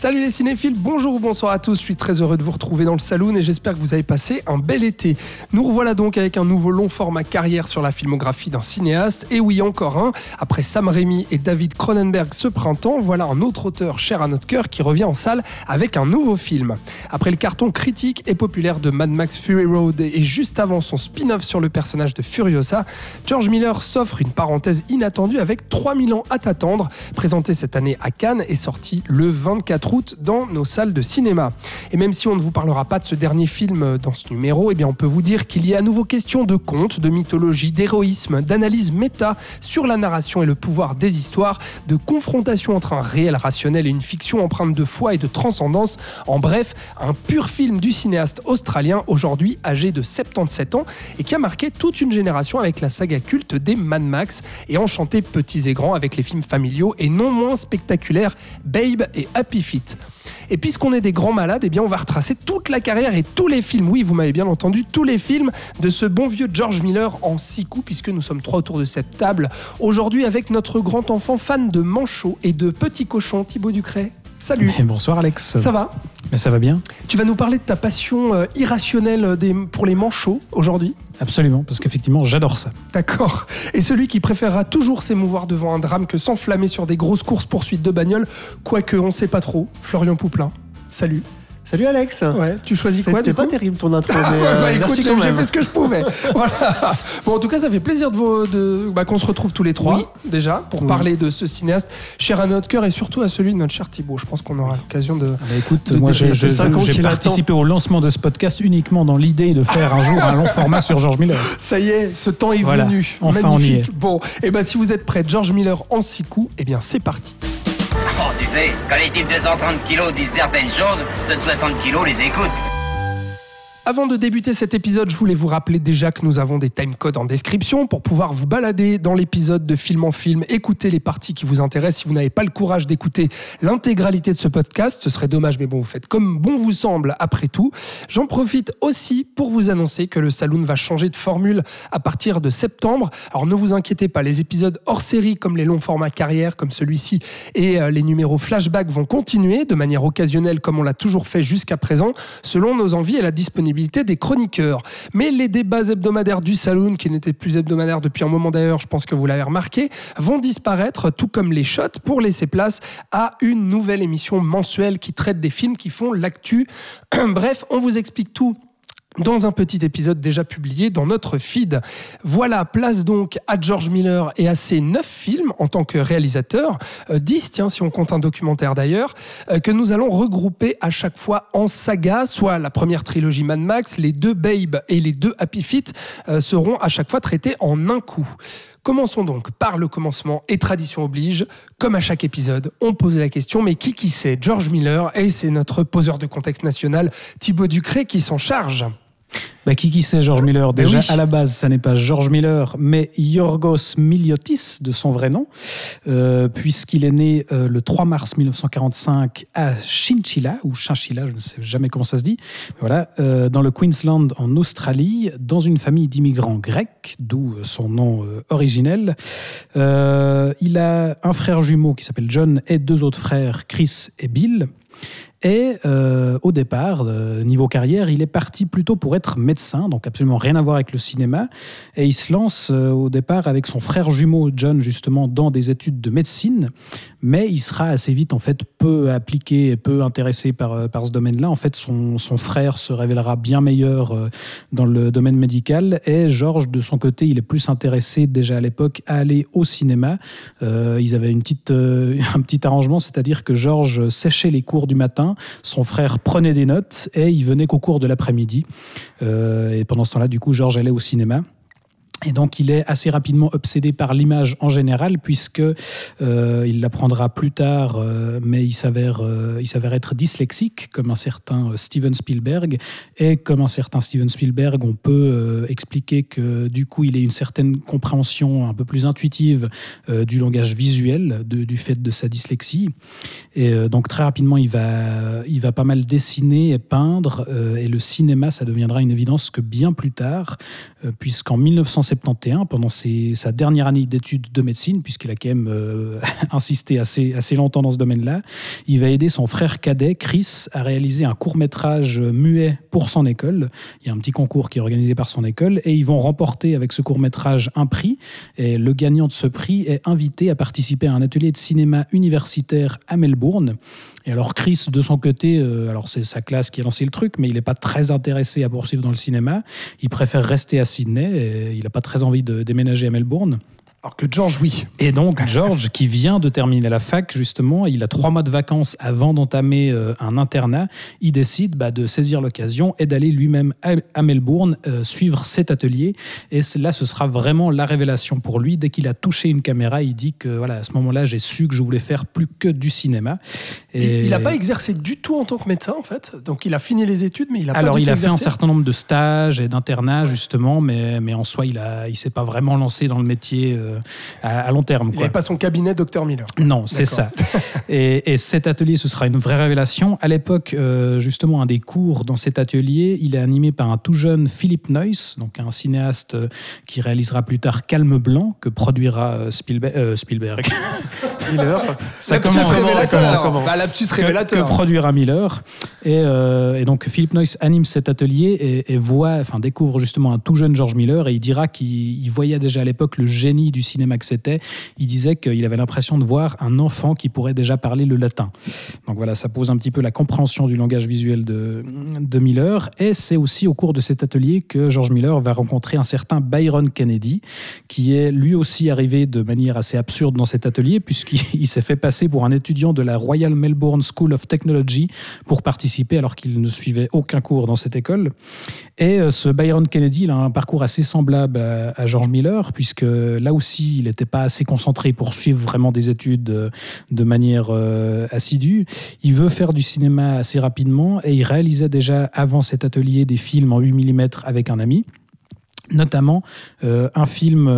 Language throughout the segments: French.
Salut les cinéphiles, bonjour ou bonsoir à tous, je suis très heureux de vous retrouver dans le saloon et j'espère que vous avez passé un bel été. Nous revoilà donc avec un nouveau long format carrière sur la filmographie d'un cinéaste, et oui encore un, après Sam Raimi et David Cronenberg ce printemps, voilà un autre auteur cher à notre cœur qui revient en salle avec un nouveau film. Après le carton critique et populaire de Mad Max Fury Road et juste avant son spin-off sur le personnage de Furiosa, George Miller s'offre une parenthèse inattendue avec 3000 ans à t'attendre, présenté cette année à Cannes et sorti le 24 août dans nos salles de cinéma. Et même si on ne vous parlera pas de ce dernier film dans ce numéro, eh bien on peut vous dire qu'il y a à nouveau question de contes, de mythologie, d'héroïsme, d'analyse méta sur la narration et le pouvoir des histoires, de confrontation entre un réel rationnel et une fiction empreinte de foi et de transcendance. En bref, un pur film du cinéaste australien aujourd'hui âgé de 77 ans et qui a marqué toute une génération avec la saga culte des Mad Max et enchanté petits et grands avec les films familiaux et non moins spectaculaires Babe et Happy Feet. Et puisqu'on est des grands malades, eh bien on va retracer toute la carrière et tous les films, oui vous m'avez bien entendu, tous les films de ce bon vieux George Miller en six coups, puisque nous sommes trois autour de cette table. Aujourd'hui avec notre grand enfant fan de manchots et de petits cochons, Thibaut Ducret. Salut Et bonsoir Alex. Ça va? Mais ça va bien Tu vas nous parler de ta passion euh, irrationnelle des- pour les manchots aujourd'hui? Absolument, parce qu'effectivement j'adore ça. D'accord. Et celui qui préférera toujours s'émouvoir devant un drame que s'enflammer sur des grosses courses-poursuites de bagnole, quoique on sait pas trop, Florian Pouplin. Salut. Salut Alex. Ouais, tu choisis quoi C'était pas terrible ton intro, mais Ouais, euh, bah écoute, merci j'ai fait ce que je pouvais. voilà. Bon, en tout cas, ça fait plaisir de, vous- de- bah, qu'on se retrouve tous les trois, Oui. déjà, pour parler de ce cinéaste cher à notre cœur et surtout à celui de notre cher Thibaut. Je pense qu'on aura l'occasion de. Ah bah écoute, De- moi j'ai participé au lancement de ce podcast uniquement dans l'idée de faire un jour un long format sur George Miller. Ça y est, ce temps est Voilà. venu. Enfin, on y Magnifique. est. Bon, et ben si vous êtes prêts, George Miller en six coups, eh bien c'est parti. Tu sais, quand les types de 130 kilos disent certaines choses, ceux de 60 kilos les écoutent. Avant de débuter cet épisode, je voulais vous rappeler déjà que nous avons des timecodes en description pour pouvoir vous balader dans l'épisode de film en film, écouter les parties qui vous intéressent. Si vous n'avez pas le courage d'écouter l'intégralité de ce podcast, ce serait dommage, mais bon, vous faites comme bon vous semble après tout. J'en profite aussi pour vous annoncer que le Saloon va changer de formule à partir de septembre. Alors ne vous inquiétez pas, les épisodes hors série comme les longs formats carrière comme celui-ci et euh, les numéros flashback vont continuer de manière occasionnelle comme on l'a toujours fait jusqu'à présent, selon nos envies et la disponibilité des chroniqueurs. Mais les débats hebdomadaires du Saloon, qui n'étaient plus hebdomadaires depuis un moment d'ailleurs, je pense que vous l'avez remarqué, vont disparaître, tout comme les shots, pour laisser place à une nouvelle émission mensuelle qui traite des films qui font l'actu. Bref, on vous explique tout dans un petit épisode déjà publié dans notre feed. Voilà, place donc à George Miller et à ses neuf films en tant que réalisateur, euh, 10 tiens si on compte un documentaire d'ailleurs, euh, que nous allons regrouper à chaque fois en saga, soit la première trilogie Mad Max, les deux Babe et les deux Happy Feet euh, seront à chaque fois traités en un coup. Commençons donc par le commencement et tradition oblige. Comme à chaque épisode, on pose la question mais qui qui c'est George Miller? Et c'est notre poseur de contexte national Thibaut Ducré qui s'en charge. Bah, qui qui c'est George Miller? Ben Déjà oui. à la base, ça n'est pas George Miller, mais Yorgos Miliotis de son vrai nom, euh, puisqu'il est né euh, le 3 mars 1945 à Chinchilla ou Chinchilla, je ne sais jamais comment ça se dit. Voilà, euh, dans le Queensland en Australie, dans une famille d'immigrants grecs, d'où son nom originel. Il a un frère jumeau qui s'appelle John et deux autres frères, Chris et Bill. Et euh, au départ, euh, niveau carrière, il est parti plutôt pour être médecin, donc absolument rien à voir avec le cinéma. Et il se lance euh, au départ avec son frère jumeau John justement dans des études de médecine, mais il sera assez vite en fait peu appliqué et peu intéressé par, par ce domaine-là. En fait, son, son frère se révélera bien meilleur dans le domaine médical et Georges de son côté, il est plus intéressé déjà à l'époque à aller au cinéma. Ils avaient une petite, un petit arrangement, c'est-à-dire que Georges séchait les cours du matin, son frère prenait des notes et il venait qu'au cours de l'après-midi. Euh, et pendant ce temps-là, du coup, Georges allait au cinéma. Et donc, il est assez rapidement obsédé par l'image en général, puisque euh, il l'apprendra plus tard, euh, mais il s'avère, euh, il s'avère être dyslexique, comme un certain Steven Spielberg. Et comme un certain Steven Spielberg, on peut expliquer que du coup, il ait une certaine compréhension un peu plus intuitive du langage visuel, du fait de sa dyslexie. Et donc, très rapidement, il va, il va pas mal dessiner et peindre. et le cinéma, ça deviendra une évidence que bien plus tard, puisqu'en 1970, 71, pendant sa dernière année d'études de médecine, puisqu'il a quand même euh, insisté assez, assez longtemps dans ce domaine-là, il va aider son frère cadet, Chris, à réaliser un court métrage muet pour son école. Il y a un petit concours qui est organisé par son école, et ils vont remporter avec ce court métrage un prix. Et le gagnant de ce prix est invité à participer à un atelier de cinéma universitaire à Melbourne. Et alors Chris, de son côté, euh, alors c'est sa classe qui a lancé le truc, mais il n'est pas très intéressé à poursuivre dans le cinéma. Il préfère rester à Sydney. Il n'a pas très envie de déménager à Melbourne. Alors que George, oui. Et donc, George, qui vient de terminer la fac, justement, il a trois mois de vacances avant d'entamer euh, un internat, il décide bah, de saisir l'occasion et d'aller lui-même à, Melbourne euh, suivre cet atelier. Et là, ce sera vraiment la révélation pour lui. Dès qu'il a touché une caméra, il dit que, voilà, à ce moment-là, j'ai su que je voulais faire plus que du cinéma. Et... Il n'a pas exercé du tout en tant que médecin, en fait. Donc, il a fini les études, mais il a Alors, pas il a fait un certain nombre de stages et d'internats, justement, mais, mais en soi, il ne il s'est pas vraiment lancé dans le métier. Euh, euh, à, long terme. Il n'avait pas son cabinet, Docteur Miller. Non, c'est ça. Et, cet atelier, ce sera une vraie révélation. À l'époque, euh, justement, un des cours dans cet atelier, il est animé par un tout jeune Philip Noyce, donc un cinéaste euh, qui réalisera plus tard Calme Blanc, que produira Spielberg. Spielberg. Miller? Ça commence, révélateur. Bah, révélateur. Que, produira Miller. Et, et, donc Philip Noyce anime cet atelier et, et, voit, enfin découvre justement un tout jeune George Miller et il dira qu'il voyait déjà à l'époque le génie du cinéma que c'était, il disait qu'il avait l'impression de voir un enfant qui pourrait déjà parler le latin. Donc voilà, ça pose un petit peu la compréhension du langage visuel de, de Miller. Et c'est aussi au cours de cet atelier que George Miller va rencontrer un certain Byron Kennedy, qui est lui aussi arrivé de manière assez absurde dans cet atelier, puisqu'il s'est fait passer pour un étudiant de la Royal Melbourne School of Technology pour participer alors qu'il ne suivait aucun cours dans cette école. Et euh, ce Byron Kennedy, il a un parcours assez semblable à, à George Miller, puisque là aussi, il n'était pas assez concentré pour suivre vraiment des études euh, de manière euh, assidue. Il veut faire du cinéma assez rapidement et il réalisait déjà avant cet atelier des films en 8 mm avec un ami notamment euh, un film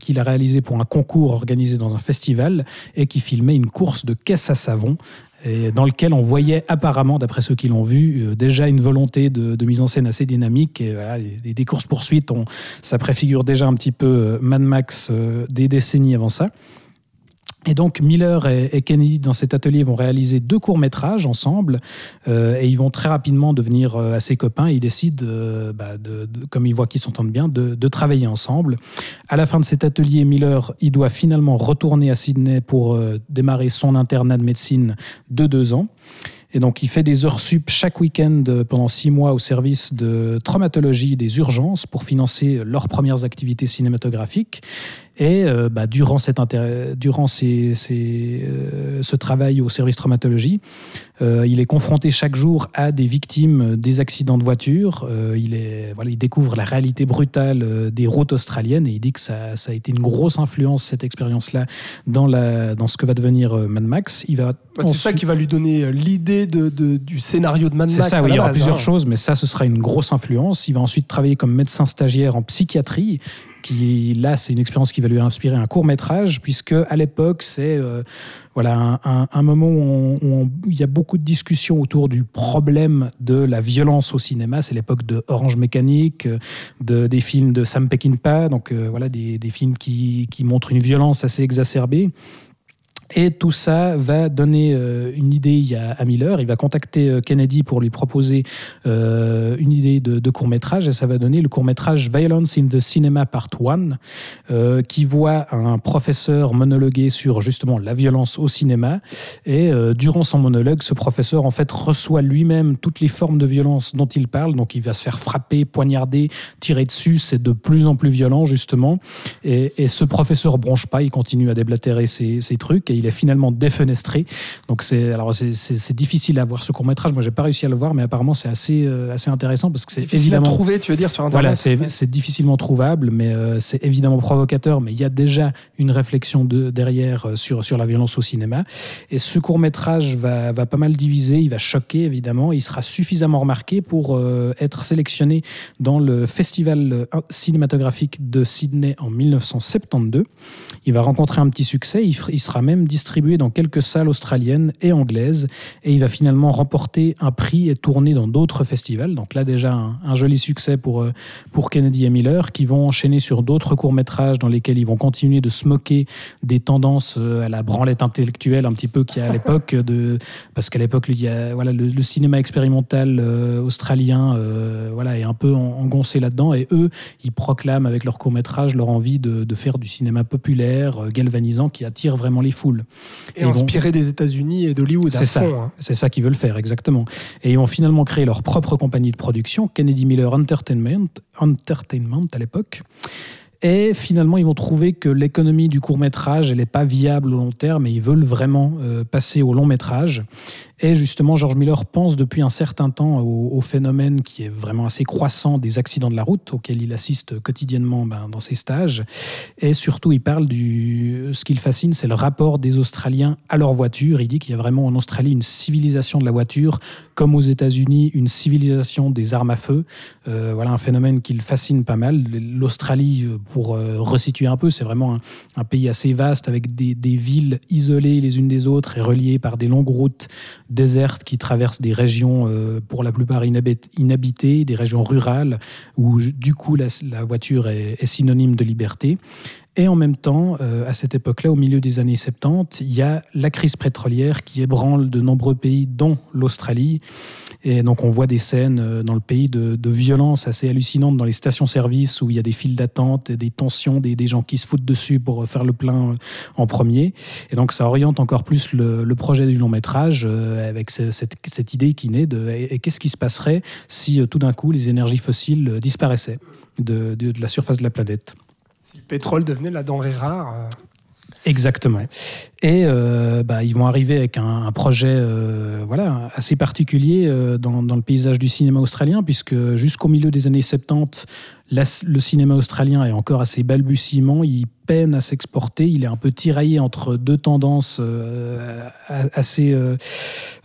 qu'il a réalisé pour un concours organisé dans un festival et qui filmait une course de caisse à savon et dans lequel on voyait apparemment, d'après ceux qui l'ont vu, euh, déjà une volonté de, mise en scène assez dynamique. Et, des courses-poursuites, ça préfigure déjà un petit peu euh, Mad Max euh, des décennies avant ça. Et donc Miller et, Kennedy dans cet atelier vont réaliser deux courts métrages ensemble euh, et ils vont très rapidement devenir euh, assez copains. ils décident, euh, bah, comme ils voient qu'ils s'entendent bien, de, de, travailler ensemble. À la fin de cet atelier, Miller, il doit finalement retourner à Sydney pour démarrer son internat de médecine de deux ans. Et donc, il fait des heures sup chaque week-end pendant six mois au service de traumatologie des urgences pour financer leurs premières activités cinématographiques. Et euh, bah, durant, cette durant ces, euh, ce travail au service traumatologie, euh, il est confronté chaque jour à des victimes des accidents de voiture. il, est, voilà, il découvre la réalité brutale des routes australiennes et il dit que ça, ça a été une grosse influence, cette expérience-là, dans, la, dans ce que va devenir Mad Max. Il va c'est ça qui va lui donner l'idée de, du scénario de Mad Max. C'est ça, il y aura plusieurs hein. choses, mais ça, ce sera une grosse influence. Il va ensuite travailler comme médecin stagiaire en psychiatrie là c'est une expérience qui va lui inspirer un court métrage puisque à l'époque c'est euh, voilà un, moment où, il y a beaucoup de discussions autour du problème de la violence au cinéma. C'est l'époque de Orange Mécanique de, des films de Sam Peckinpah donc euh, voilà des, films qui montrent une violence assez exacerbée et tout ça va donner euh, une idée à, Miller. Il va contacter euh, Kennedy pour lui proposer euh, une idée de, court métrage et ça va donner le court métrage Violence in the Cinema Part 1 qui voit un professeur monologuer sur justement la violence au cinéma. Et durant son monologue, ce professeur en fait reçoit lui-même toutes les formes de violence dont il parle. Donc il va se faire frapper, poignarder, tirer dessus. C'est de plus en plus violent justement. Et, ce professeur bronche pas, il continue à déblatérer ses, trucs il est finalement défenestré. Donc c'est alors c'est- difficile à voir ce court métrage. Moi, j'ai pas réussi à le voir, mais apparemment c'est assez euh, assez intéressant parce que c'est Difficile à évidemment trouver, tu veux dire, sur Internet voilà, c'est Ouais. c'est difficilement trouvable, mais euh, c'est évidemment provocateur. Mais il y a déjà une réflexion de, derrière euh, sur, sur la violence au cinéma. Et ce court métrage va, va pas mal diviser, il va choquer évidemment. Il sera suffisamment remarqué pour euh, être sélectionné dans le festival cinématographique de Sydney en 1972. Il va rencontrer un petit succès. Il, il sera même distribué dans quelques salles australiennes et anglaises. Et il va finalement remporter un prix et tourner dans d'autres festivals. Donc là, déjà, un, joli succès pour, euh, pour Kennedy et Miller, qui vont enchaîner sur d'autres courts-métrages dans lesquels ils vont continuer de se moquer des tendances euh, à la branlette intellectuelle, un petit peu qu'il y a à l'époque. De, parce qu'à l'époque, il y a, voilà, le, cinéma expérimental euh, australien voilà, est un peu en- engoncé là-dedans. Et eux, ils proclament avec leurs courts-métrages leur envie de, faire du cinéma populaire, galvanisant, qui attire vraiment les foules. Et vont- inspiré des États-Unis et d'Hollywood C'est ça. hein. C'est ça qu'ils veulent faire, exactement. Et ils ont finalement créé leur propre compagnie de production, Kennedy Miller Entertainment, Entertainment à l'époque. Et finalement, ils vont trouver que l'économie du court métrage, elle n'est pas viable au long terme, et ils veulent vraiment euh, passer au long métrage. Et justement, George Miller pense depuis un certain temps au, phénomène qui est vraiment assez croissant des accidents de la route, auquel il assiste quotidiennement ben, dans ses stages. Et surtout, il parle du. Ce qui le fascine, c'est le rapport des Australiens à leur voiture. Il dit qu'il y a vraiment en Australie une civilisation de la voiture, comme aux États-Unis, une civilisation des armes à feu. Euh, voilà un phénomène qui le fascine pas mal. L'Australie, pour euh, resituer un peu, c'est vraiment un, pays assez vaste avec des villes isolées les unes des autres et reliées par des longues routes désertes qui traversent des régions euh, pour la plupart inhabit- inhabitées, des régions rurales où du coup la, voiture est synonyme de liberté. Et en même temps, euh, à cette époque-là, au milieu des années 70, il y a la crise pétrolière qui ébranle de nombreux pays, dont l'Australie. Et donc on voit des scènes euh, dans le pays de, de violence assez hallucinantes dans les stations-service où il y a des files d'attente, des tensions, des, gens qui se foutent dessus pour faire le plein euh, en premier. Et donc ça oriente encore plus le, projet du long métrage euh, avec ce- cette, idée qui naît de et, qu'est-ce qui se passerait si euh, tout d'un coup les énergies fossiles euh, disparaissaient de- de la surface de la planète. Si le pétrole devenait la denrée rare. euh, Exactement. Et euh, bah, ils vont arriver avec un, projet euh, voilà, assez particulier dans le paysage du cinéma australien, puisque jusqu'au milieu des années 70, le cinéma australien est encore assez balbutiement, il peine à s'exporter, il est un peu tiraillé entre deux tendances euh, assez euh,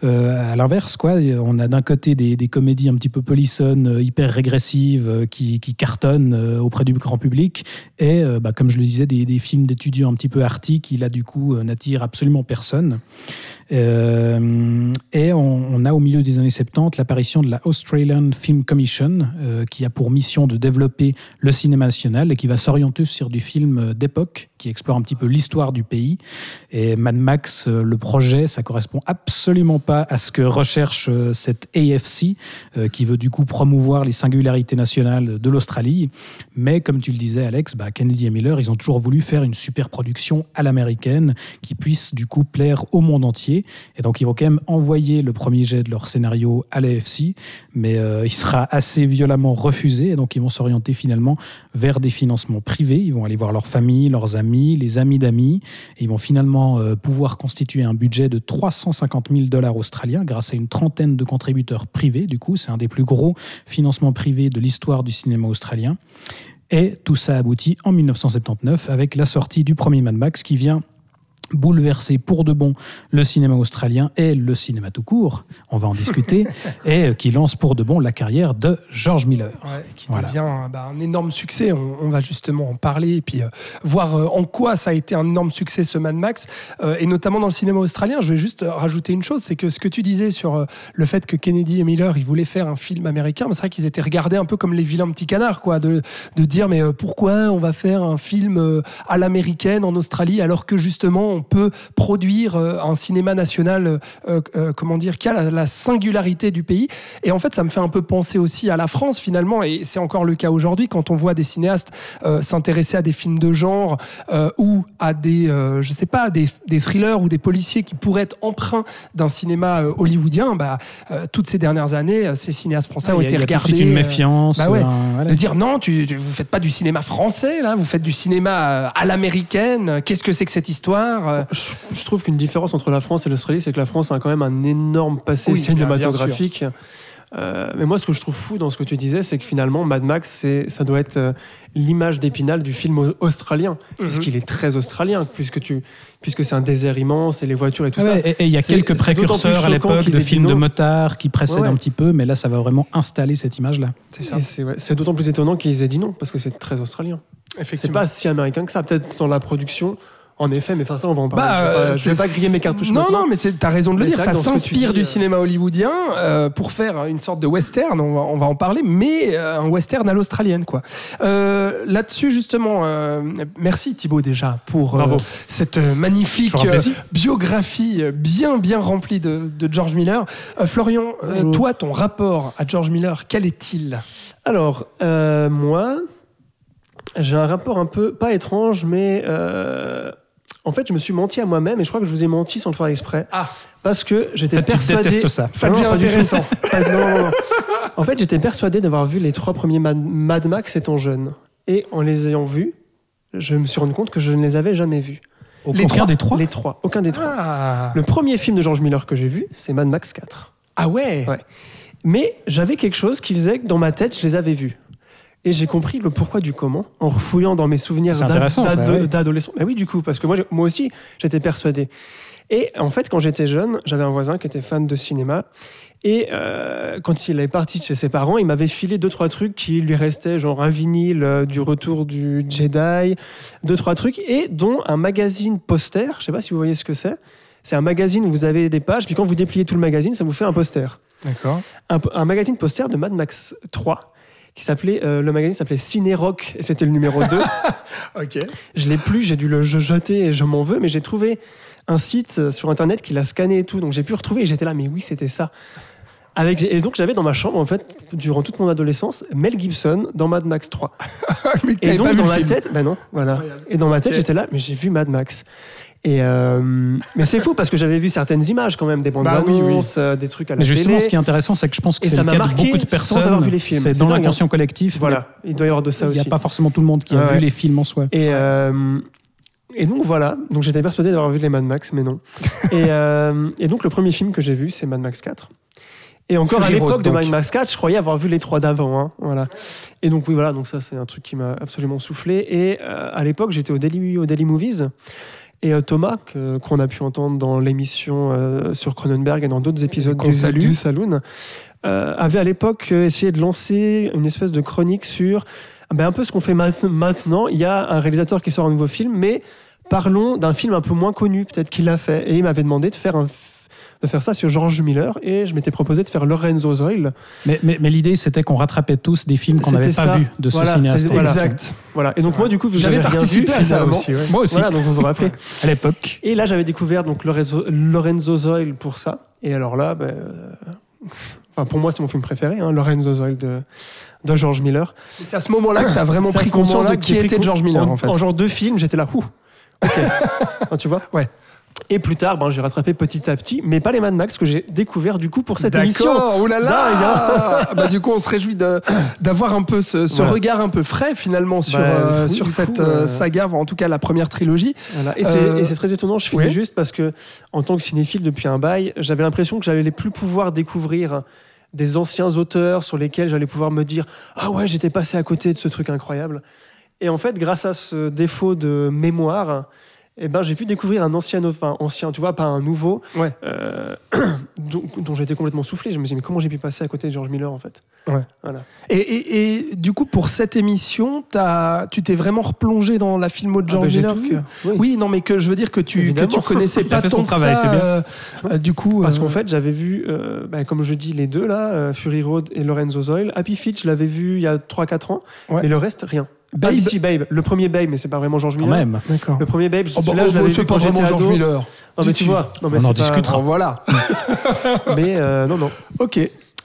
euh, à l'inverse. quoi. On a d'un côté des, comédies un petit peu polissonnes, hyper régressives, qui, qui cartonnent auprès du grand public, et bah, comme je le disais, des, des films d'étudiants un petit peu arty qui là du coup n'attirent absolument personne. Euh, et on, a au milieu des années 70 l'apparition de la Australian Film Commission, euh, qui a pour mission de développer le cinéma national et qui va s'orienter sur du film d'époque, qui explore un petit peu l'histoire du pays. Et Mad Max, euh, le projet, ça correspond absolument pas à ce que recherche euh, cette AFC, euh, qui veut du coup promouvoir les singularités nationales de l'Australie. Mais comme tu le disais, Alex, bah, Kennedy et Miller, ils ont toujours voulu faire une super production à l'américaine qui puisse du coup plaire au monde entier. Et donc, ils vont quand même envoyer le premier jet de leur scénario à l'AFC, mais il sera assez violemment refusé. Et donc, ils vont s'orienter finalement vers des financements privés. Ils vont aller voir leurs familles, leurs amis, les amis d'amis. Et ils vont finalement euh, pouvoir constituer un budget de 350 000 dollars australiens grâce à une trentaine de contributeurs privés. Du coup, c'est un des plus gros financements privés de l'histoire du cinéma australien. Et tout ça aboutit en 1979 avec la sortie du premier Mad Max qui vient bouleverser pour de bon le cinéma australien et le cinéma tout court, on va en discuter, et qui lance pour de bon la carrière de George Miller. Ouais, qui Voilà. devient bah, un énorme succès. On, on va justement en parler et puis euh, voir euh, en quoi ça a été un énorme succès ce Mad Max, euh, et notamment dans le cinéma australien. Je vais juste euh, rajouter une chose, c'est que ce que tu disais sur euh, le fait que Kennedy et Miller, ils voulaient faire un film américain, c'est vrai qu'ils étaient regardés un peu comme les vilains petits canards, quoi, de, de dire mais euh, pourquoi on va faire un film euh, à l'américaine en Australie alors que justement on peut produire euh, un cinéma national, euh, euh, comment dire, qui a la, la singularité du pays. Et en fait, ça me fait un peu penser aussi à la France finalement, et c'est encore le cas aujourd'hui quand on voit des cinéastes euh, s'intéresser à des films de genre ou à des, je sais pas, des, des thrillers ou des policiers qui pourraient être emprunts d'un cinéma hollywoodien. Bah, toutes ces dernières années, ces cinéastes français ont Il y a- été regardés. suite une méfiance. bah ouais. un- voilà. de dire non, tu, tu- vous faites pas du cinéma français là, vous faites du cinéma à l'américaine. Qu'est-ce que c'est que cette histoire? Euh, Je, je trouve qu'une différence entre la France et l'Australie, c'est que la France a quand même un énorme passé Oui, bien- bien cinématographique. Euh, mais moi, ce que je trouve fou dans ce que tu disais, c'est que finalement, Mad Max, c'est, ça doit être euh, l'image d'épinal du film au- australien, Mhm. puisqu'il est très australien, puisque, tu, puisque c'est un désert immense et les voitures et tout ça. Ouais, et et il y a quelques précurseurs à l'époque de films de motards qui précèdent Ouais, ouais. un petit peu, mais là, ça va vraiment installer cette image-là. c'est ça. C'est, d'autant plus étonnant qu'ils aient dit non, parce que c'est très australien. C'est pas si américain que ça, peut-être dans la production, en effet, mais enfin ça, on va en parler. Bah, je vais pas, euh, je vais c'est- pas griller mes cartouches Non, maintenant. non, mais t'as raison de le Mais dire. Ça s'inspire du euh, cinéma hollywoodien euh, pour faire une sorte de western. On va, on va en parler, mais euh, un western à l'australienne, quoi. Euh, Là-dessus, justement, euh, merci Thibaut déjà pour euh, cette magnifique euh, biographie bien, bien remplie de, de George Miller. Euh, Florian, euh, toi, ton rapport à George Miller, quel est-il? Alors, euh, moi, j'ai un rapport un peu, pas étrange, mais euh, en fait, je me suis menti à moi-même et je crois que je vous ai menti sans le faire exprès. Ah. Parce que j'étais persuadé. ça. Ça devient intéressant. Pas- non, non, non. En fait, j'étais persuadé d'avoir vu les trois premiers Mad, Mad Max étant jeune. Et en les ayant vus, je me suis rendu compte que je ne les avais jamais vus. Au Les contraire trois des trois. Les trois, aucun des trois. Ah, Le premier film de George Miller que j'ai vu, c'est Mad Max 4. Ah ouais, Ouais. Mais j'avais quelque chose qui faisait que dans ma tête, je les avais vus. Et j'ai compris le pourquoi du comment en refouillant dans mes souvenirs C'est d'ad- intéressant, ça, d'ado- ouais. d'adolescent. Mais oui, du coup, parce que moi, moi aussi, j'étais persuadé. Et en fait, quand j'étais jeune, j'avais un voisin qui était fan de cinéma. Et euh, quand il est parti de chez ses parents, il m'avait filé deux, trois trucs qui lui restaient, genre un vinyle euh, du retour du Jedi, deux, trois trucs, et dont un magazine poster. Je sais pas si vous voyez ce que c'est. C'est un magazine où vous avez des pages, puis quand vous dépliez tout le magazine, ça vous fait un poster d'accord. un, un magazine poster de Mad Max 3 qui s'appelait euh, le magazine s'appelait Ciné Rock et c'était le numéro 2 Ok. je l'ai plus j'ai dû le je- jeter et je m'en veux mais j'ai trouvé un site euh, sur internet qui l'a scanné et tout. Donc j'ai pu retrouver et j'étais là mais oui c'était ça. Avec et donc j'avais dans ma chambre en fait durant toute mon adolescence Mel Gibson dans Mad Max 3 Mais et pas donc dans ma tête ben non voilà. Et dans ma tête j'étais là mais j'ai vu Mad Max et euh, mais c'est fou parce que j'avais vu certaines images quand même des bandes Bah oui, oui. annonces euh, des trucs à la Mais justement, télé. ce qui est intéressant, c'est que je pense que c'est ça le m'a cas de marqué beaucoup de sans personnes. avoir vu les films. C'est dans l'inconscient collectif. voilà il doit y avoir de ça Il n'y aussi a pas forcément tout le monde qui a Ouais, vu les films en soi. Et, euh, et donc voilà, donc j'étais persuadé d'avoir vu les Mad Max, mais non. et, euh, et donc le premier film que j'ai vu, c'est Mad Max 4. Et encore à Fury l'époque de. Mad Max 4, je croyais avoir vu les trois d'avant. hein, voilà. Et donc oui, voilà, donc ça c'est un truc qui m'a absolument soufflé. Et euh, à l'époque, j'étais au Daily, au Daily Movies. Et euh, Thomas, qu'on a pu entendre dans l'émission euh, sur Cronenberg et dans d'autres épisodes du, salue. du Saloon, euh, avait à l'époque essayé de lancer une espèce de chronique sur ben, un peu ce qu'on fait ma- maintenant. Il y a un réalisateur qui sort un nouveau film, mais parlons d'un film un peu moins connu, peut-être qu'il l'a fait. Et il m'avait demandé de faire, un, f- de faire ça sur George Miller, et je m'étais proposé de faire Lorenzo Zoil. Mais, mais, mais l'idée, c'était qu'on rattrapait tous des films qu'on n'avait pas vus de ce Voilà, cinéaste. voilà. Exact. Voilà. Et donc moi, du coup, J'avais participé vu, à ça aussi. ouais. Moi aussi, Voilà, donc vous vous rappelez. à l'époque. Et là, j'avais découvert donc Lorenzo, Lorenzo Zoil pour ça. Et alors là, ben, euh, enfin, pour moi, c'est mon film préféré, hein, Lorenzo Zoil de, de George Miller. C'est à ce moment-là que tu as vraiment pris conscience de qui était George Miller, en, fait. En genre deux films, j'étais là, ouh, ok. Hein, tu vois Ouais. Et plus tard, ben, j'ai rattrapé petit à petit, mais pas les Mad Max que j'ai découvert du coup pour cette émission. D'accord, oh là là Bah, Du coup, on se réjouit d'avoir un peu ce, ce Voilà. regard un peu frais finalement sur, Bah, euh, sur cette coup, euh, euh, saga, en tout cas la première trilogie. Voilà. Et c'est Euh, et c'est très étonnant, je finis juste parce que en tant que cinéphile depuis un bail, j'avais l'impression que j'allais plus pouvoir découvrir des anciens auteurs sur lesquels j'allais pouvoir me dire ah ouais j'étais passé à côté de ce truc incroyable. Et en fait, grâce à ce défaut de mémoire, eh ben, j'ai pu découvrir un ancien, enfin ancien, tu vois, pas un nouveau, Ouais. euh, dont, dont j'étais complètement soufflé. Je me suis dit mais comment j'ai pu passer à côté de George Miller en fait? Ouais. Voilà. Et, et- et du coup, pour cette émission, t'as- tu t'es vraiment replongé dans la filmo de Ah George ben, Miller que- Oui. Oui, non, mais que je veux dire que tu, que tu connaissais pas tant son que travail, ça, c'est bien. euh, euh, du coup, Parce euh, qu'en fait, j'avais vu, euh, bah, comme je dis, les deux là, euh, Fury Road et Lorenzo Zoil. Happy Feet, je l'avais vu il y a 3-4 ans, Ouais. mais le reste, rien. Babe- Babe, si, Babe, le premier Babe, mais c'est pas vraiment George Quand Miller. même. D'accord. Le premier Babe, Oh, bah, oh, je bah, c'est pas quand vraiment George. Miller. Non, mais Tu- tu vois. Non, mais On en pas- discutera. Voilà. Mais euh, non, non. ok.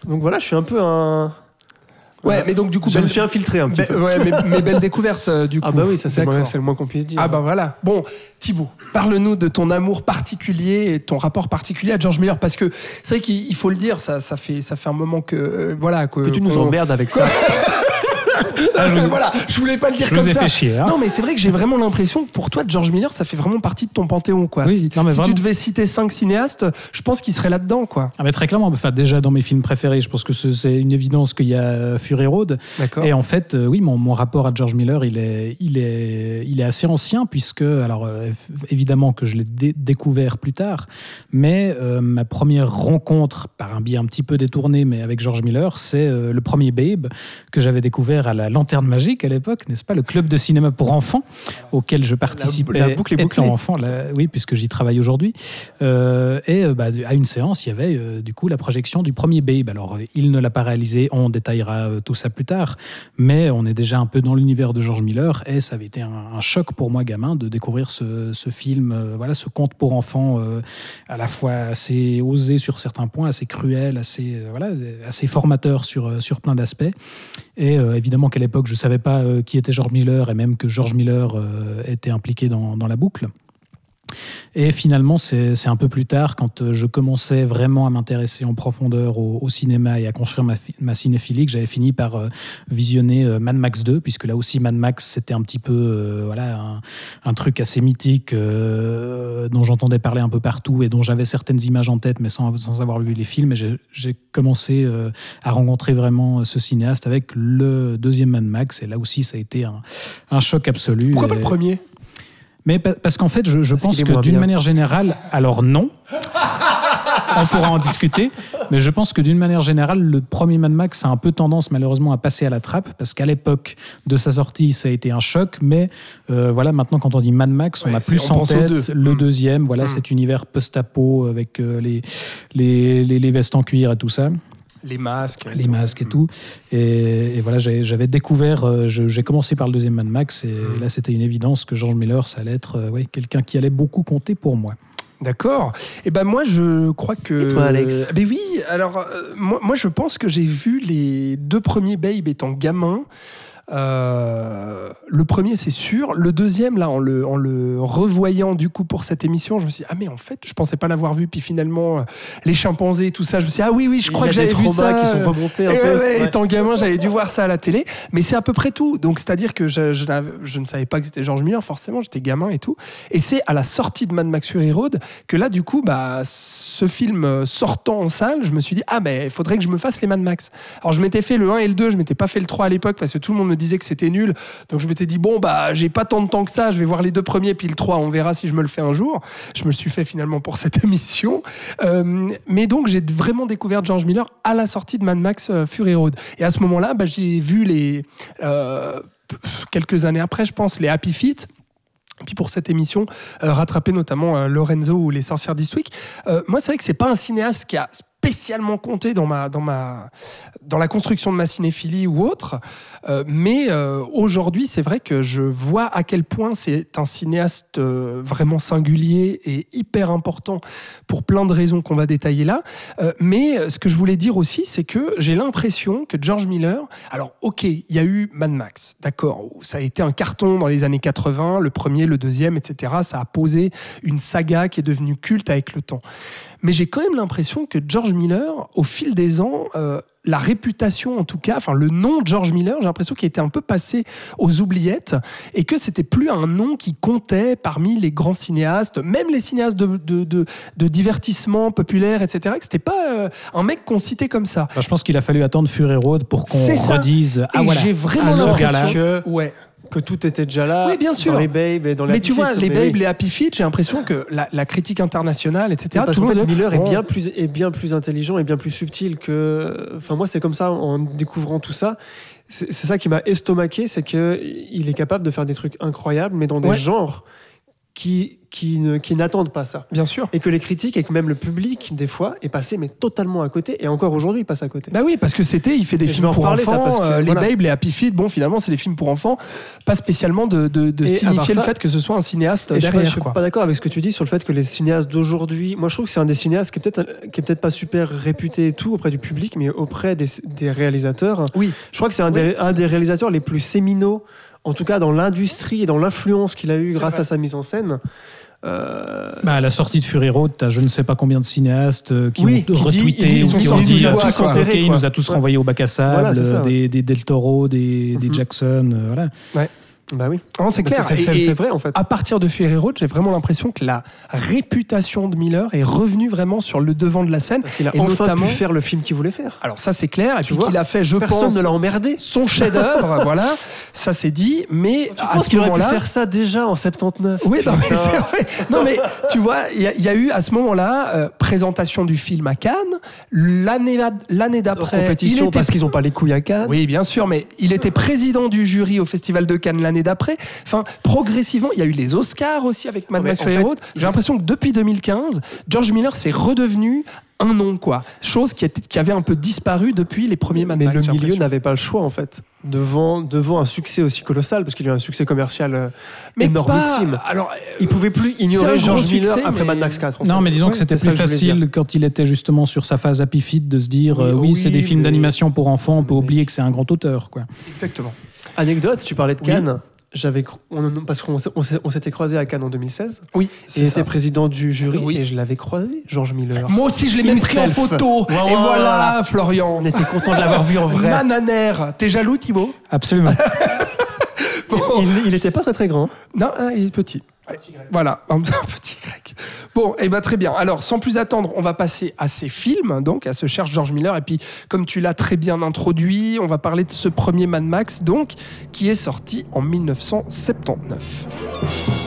Donc voilà, je suis un peu un. Ouais, Voilà. mais donc du coup, je me suis infiltré un petit be- peu. ouais, mais, mais belle découverte euh, du coup. Ah bah oui, ça c'est le, moins- c'est le moins qu'on puisse dire. Ah bah voilà. Bon, Thibaut, parle-nous de ton amour particulier et ton rapport particulier à George Miller parce que c'est vrai qu'il il faut le dire, ça, ça fait ça fait un moment que euh, voilà que que tu nous emmerdes avec ça. Ah, je vous- voilà, je voulais pas le dire je comme vous ai ça. fait chier. hein. Non, mais c'est vrai que j'ai vraiment l'impression que pour toi, George Miller, ça fait vraiment partie de ton panthéon, quoi. Oui, si non, mais si tu devais citer cinq cinéastes, je pense qu'il serait là-dedans, quoi. Ah, mais très clairement, enfin, déjà dans mes films préférés, je pense que ce- c'est une évidence qu'il y a euh, Fury Road. Et en fait, euh, oui, mon, mon rapport à George Miller, il est, il est, il est assez ancien, puisque, alors euh, évidemment que je l'ai dé- découvert plus tard, mais euh, ma première rencontre, par un biais un petit peu détourné, mais avec George Miller, c'est euh, le premier Babe que j'avais découvert à la Lanterne Magique à l'époque, n'est-ce pas, le club de cinéma pour enfants auquel je participais la boucle est étant enfant, oui, puisque j'y travaille aujourd'hui. Euh, et euh, bah, à une séance, il y avait euh, du coup la projection du premier Babe. Alors, il ne l'a pas réalisé, on détaillera tout ça plus tard, mais on est déjà un peu dans l'univers de George Miller et ça avait été un, un choc pour moi, gamin, de découvrir ce, ce film, euh, voilà, ce conte pour enfants à la fois assez osé sur certains points, assez cruel, assez, voilà, assez formateur sur, sur plein d'aspects. Et euh, évidemment qu'à l'époque, je ne savais pas euh, qui était George Miller et même que George Miller euh, était impliqué dans, dans la boucle. Et finalement, c'est un peu plus tard, quand euh, je commençais vraiment à m'intéresser en profondeur au, au cinéma et à construire ma, ma cinéphilie, que j'avais fini par euh, visionner euh, Mad Max 2, puisque là aussi Mad Max, c'était un petit peu euh, voilà, un, un truc assez mythique euh, dont j'entendais parler un peu partout et dont j'avais certaines images en tête, mais sans, sans avoir vu les films. Et j'ai- commencé euh, à rencontrer vraiment ce cinéaste avec le deuxième Mad Max. Et là aussi, ça a été un, un choc absolu. Pourquoi pas le premier? Mais pa- parce qu'en fait, je, pense que d'une manière générale, alors non, on pourra en discuter, mais je pense que d'une manière générale, le premier Mad Max a un peu tendance malheureusement à passer à la trappe, parce qu'à l'époque de sa sortie, ça a été un choc, mais euh, voilà, maintenant quand on dit Mad Max, on a plus en tête deux. le Mm. deuxième, voilà, Mm. cet univers post-apo avec euh, les, les, les, les vestes en cuir et tout ça Les masques. les masques et tout. Et, et voilà, j'avais découvert, euh, j'ai commencé par le deuxième Mad Max, et Mm. là c'était une évidence que George Miller, ça allait être euh, ouais, quelqu'un qui allait beaucoup compter pour moi. D'accord. Et ben moi je crois que. Et toi, Alex? Ben oui. Alors euh, moi, moi je pense que j'ai vu les deux premiers Babe étant gamin. Euh, le premier, c'est sûr. Le deuxième, là, en le, en le revoyant du coup pour cette émission, je me suis dit, ah, mais en fait, je pensais pas l'avoir vu. Puis finalement, euh, les chimpanzés, tout ça, je me suis dit, ah oui, oui, je crois que j'avais vu ça. qui sont euh, remontés un et peu. ouais, ouais. Étant gamin, j'avais dû voir ça à la télé. Mais c'est à peu près tout. Donc, c'est-à-dire que je, je, n'avais- je ne savais pas que c'était George Miller, forcément, j'étais gamin et tout. Et c'est à la sortie de Mad Max Fury Road que là, du coup, bah, ce film sortant en salle, je me suis dit, ah, ben, il faudrait que je me fasse les Mad Max. Alors, je m'étais fait le 1 et le 2, je m'étais pas fait le 3 à l'époque parce que tout le monde me disait que c'était nul. Donc, je m'étais dit, bon, bah, j'ai pas tant de temps que ça, je vais voir les deux premiers, puis le 3, on verra si je me le fais un jour. Je me le suis fait finalement pour cette émission. Euh, mais donc, j'ai vraiment découvert George Miller à la sortie de Mad Max euh, Fury Road. Et à ce moment-là, bah, j'ai vu les. euh, quelques années après, je pense, les Happy Feet. Et puis pour cette émission, euh, rattraper notamment Lorenzo ou Les Sorcières d'Eastwick. Euh, moi, c'est vrai que c'est pas un cinéaste qui a spécialement compté dans ma dans ma dans la construction de ma cinéphilie ou autre. Euh, mais euh, aujourd'hui, c'est vrai que je vois à quel point c'est un cinéaste euh, vraiment singulier et hyper important pour plein de raisons qu'on va détailler là. Mais ce que je voulais dire aussi, c'est que j'ai l'impression que George Miller, alors ok, il y a eu Mad Max, d'accord, ça a été un carton dans les années 80, le premier, le deuxième, etc. Ça a posé une saga qui est devenue culte avec le temps. Mais j'ai quand même l'impression que George Miller, au fil des ans, euh, la réputation en tout cas, enfin le nom de George Miller, j'ai l'impression qu'il était un peu passé aux oubliettes et que c'était plus un nom qui comptait parmi les grands cinéastes, même les cinéastes de, de, de, de divertissement populaire, etc. Que c'était pas euh, un mec qu'on citait comme ça. Enfin, je pense qu'il a fallu attendre Fury Road pour qu'on redise Ah et voilà, j'ai vraiment l'impression que, ouais. Que tout était déjà là. Oui, bien sûr. Dans les Babes et dans la Mais tu vois, les Babes, les Happy Feet, j'ai l'impression que la, la critique internationale, etc. Tout monde fait, Miller est oh, bien plus est bien plus intelligent et bien plus subtil que. Enfin moi c'est comme ça en découvrant tout ça. C'est ça qui m'a estomaqué, c'est que il est capable de faire des trucs incroyables, mais dans des genres qui qui ne- qui n'attendent pas ça. Bien sûr. Et que les critiques et que même le public des fois est passé mais totalement à côté et encore aujourd'hui il passe à côté. Bah oui, parce que c'était, il fait des Et films pour enfants, que, euh, les. Babes, les Happy Feet, bon, finalement, c'est des films pour enfants, pas spécialement de, de, signifier le fait que ce soit un cinéaste Et je, derrière. je suis quoi. pas d'accord avec ce que tu dis sur le fait que les cinéastes d'aujourd'hui. Moi, je trouve que c'est un des cinéastes qui est peut-être qui est peut-être pas super réputé et tout auprès du public, mais auprès des, des réalisateurs. Oui. Je crois que c'est un, des- un des réalisateurs les plus séminaux en tout cas dans l'industrie et dans l'influence qu'il a eu C'est grâce vrai. à sa mise en scène. euh, Bah, à la sortie de Fury Road, t'as je ne sais pas combien de cinéastes euh, qui Oui, ont qui retweeté ou qui ont dit du euh, tous quoi. enterrés, Ok, il nous a tous Ouais. renvoyé au bac à sable, Voilà, c'est ça, ouais. des, des Del Toro, des, des Mhm. Jackson, euh, voilà. Bah oui. Non, c'est clair. C'est vrai en fait. à partir de Ferry Road, j'ai vraiment l'impression que la réputation de Miller est revenue vraiment sur le devant de la scène. Parce qu'il a et enfin notamment- pu faire le film qu'il voulait faire. Alors ça c'est clair, et Tu puis qu'il a fait, je Personne pense, ne l'a emmerdé. son chef-d'œuvre, voilà, ça c'est dit, mais Tu à ce qu'il aurait pu moment-là... faire ça déjà en 79 Oui, non mais, c'est vrai. non mais tu vois, il y, a- il y a eu à ce moment-là euh, présentation du film à Cannes. L'année d'après, il compétition était parce qu'ils n'ont pas les couilles à Cannes. oui, bien sûr, mais il était président du jury au Festival de Cannes l'année d'après. Enfin, progressivement, il y a eu les Oscars aussi avec Mad mais Max Fury Road. J'ai l'impression que depuis 2015, George Miller s'est redevenu un nom, quoi. Chose qui, était- qui avait un peu disparu depuis les premiers Mad Mais Max. le j'ai milieu n'avait pas le choix en fait. Devant, devant un succès aussi colossal, parce qu'il a eu un succès commercial euh, Mais énormissime. pas- alors, Il pouvait plus ignorer George Miller après mais- Mad Max 4. en Non, fait. mais disons Ouais, que c'était plus facile quand il était justement sur sa phase happy de se dire Oui, euh, oui, oui, c'est des films mais- d'animation pour enfants, on peut Mais- oublier que c'est un grand auteur. Quoi. exactement. Anecdote, tu parlais de Oui. J'avais, on- parce qu'on on s'était croisé à Cannes en 2016. Oui, Et était président du jury Oui. et je l'avais croisé, George Miller. Moi aussi, je l'ai même pris en photo. Et voilà. Florian. On était content de l'avoir vu en vrai. Mananaire. T'es jaloux, Thibaut? Absolument. Bon. Il, il était pas très très grand. Non, hein, il est petit. Voilà, un petit grec. Bon, et ben très bien. Alors, sans plus attendre, on va passer à ces films, donc à ce cherche George Miller. Et puis, comme tu l'as très bien introduit, on va parler de ce premier Mad Max, donc, qui est sorti en 1979.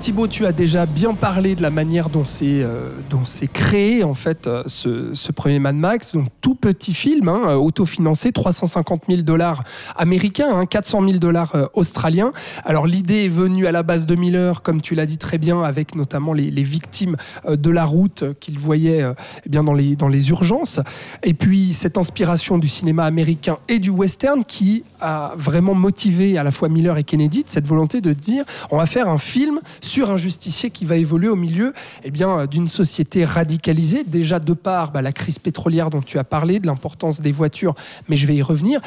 Donc Thibaut, tu as déjà bien parlé de la manière dont c'est euh, créé en fait euh, ce, premier Mad Max, donc tout petit film, hein, euh, autofinancé, 350 000 dollars américains, hein, 400 000 dollars australiens. Alors l'idée est venue à la base de Miller, comme tu l'as dit très bien, avec notamment les, victimes de la route qu'il voyait eh bien dans les urgences, et puis cette inspiration du cinéma américain et du western qui a vraiment motivé à la fois Miller et Kennedy cette volonté de dire on va faire un film sur un justicier qui va évoluer au milieu eh bien, d'une société radicalisée, déjà de par bah, la crise pétrolière dont tu as parlé, de l'importance des voitures, mais je vais y revenir.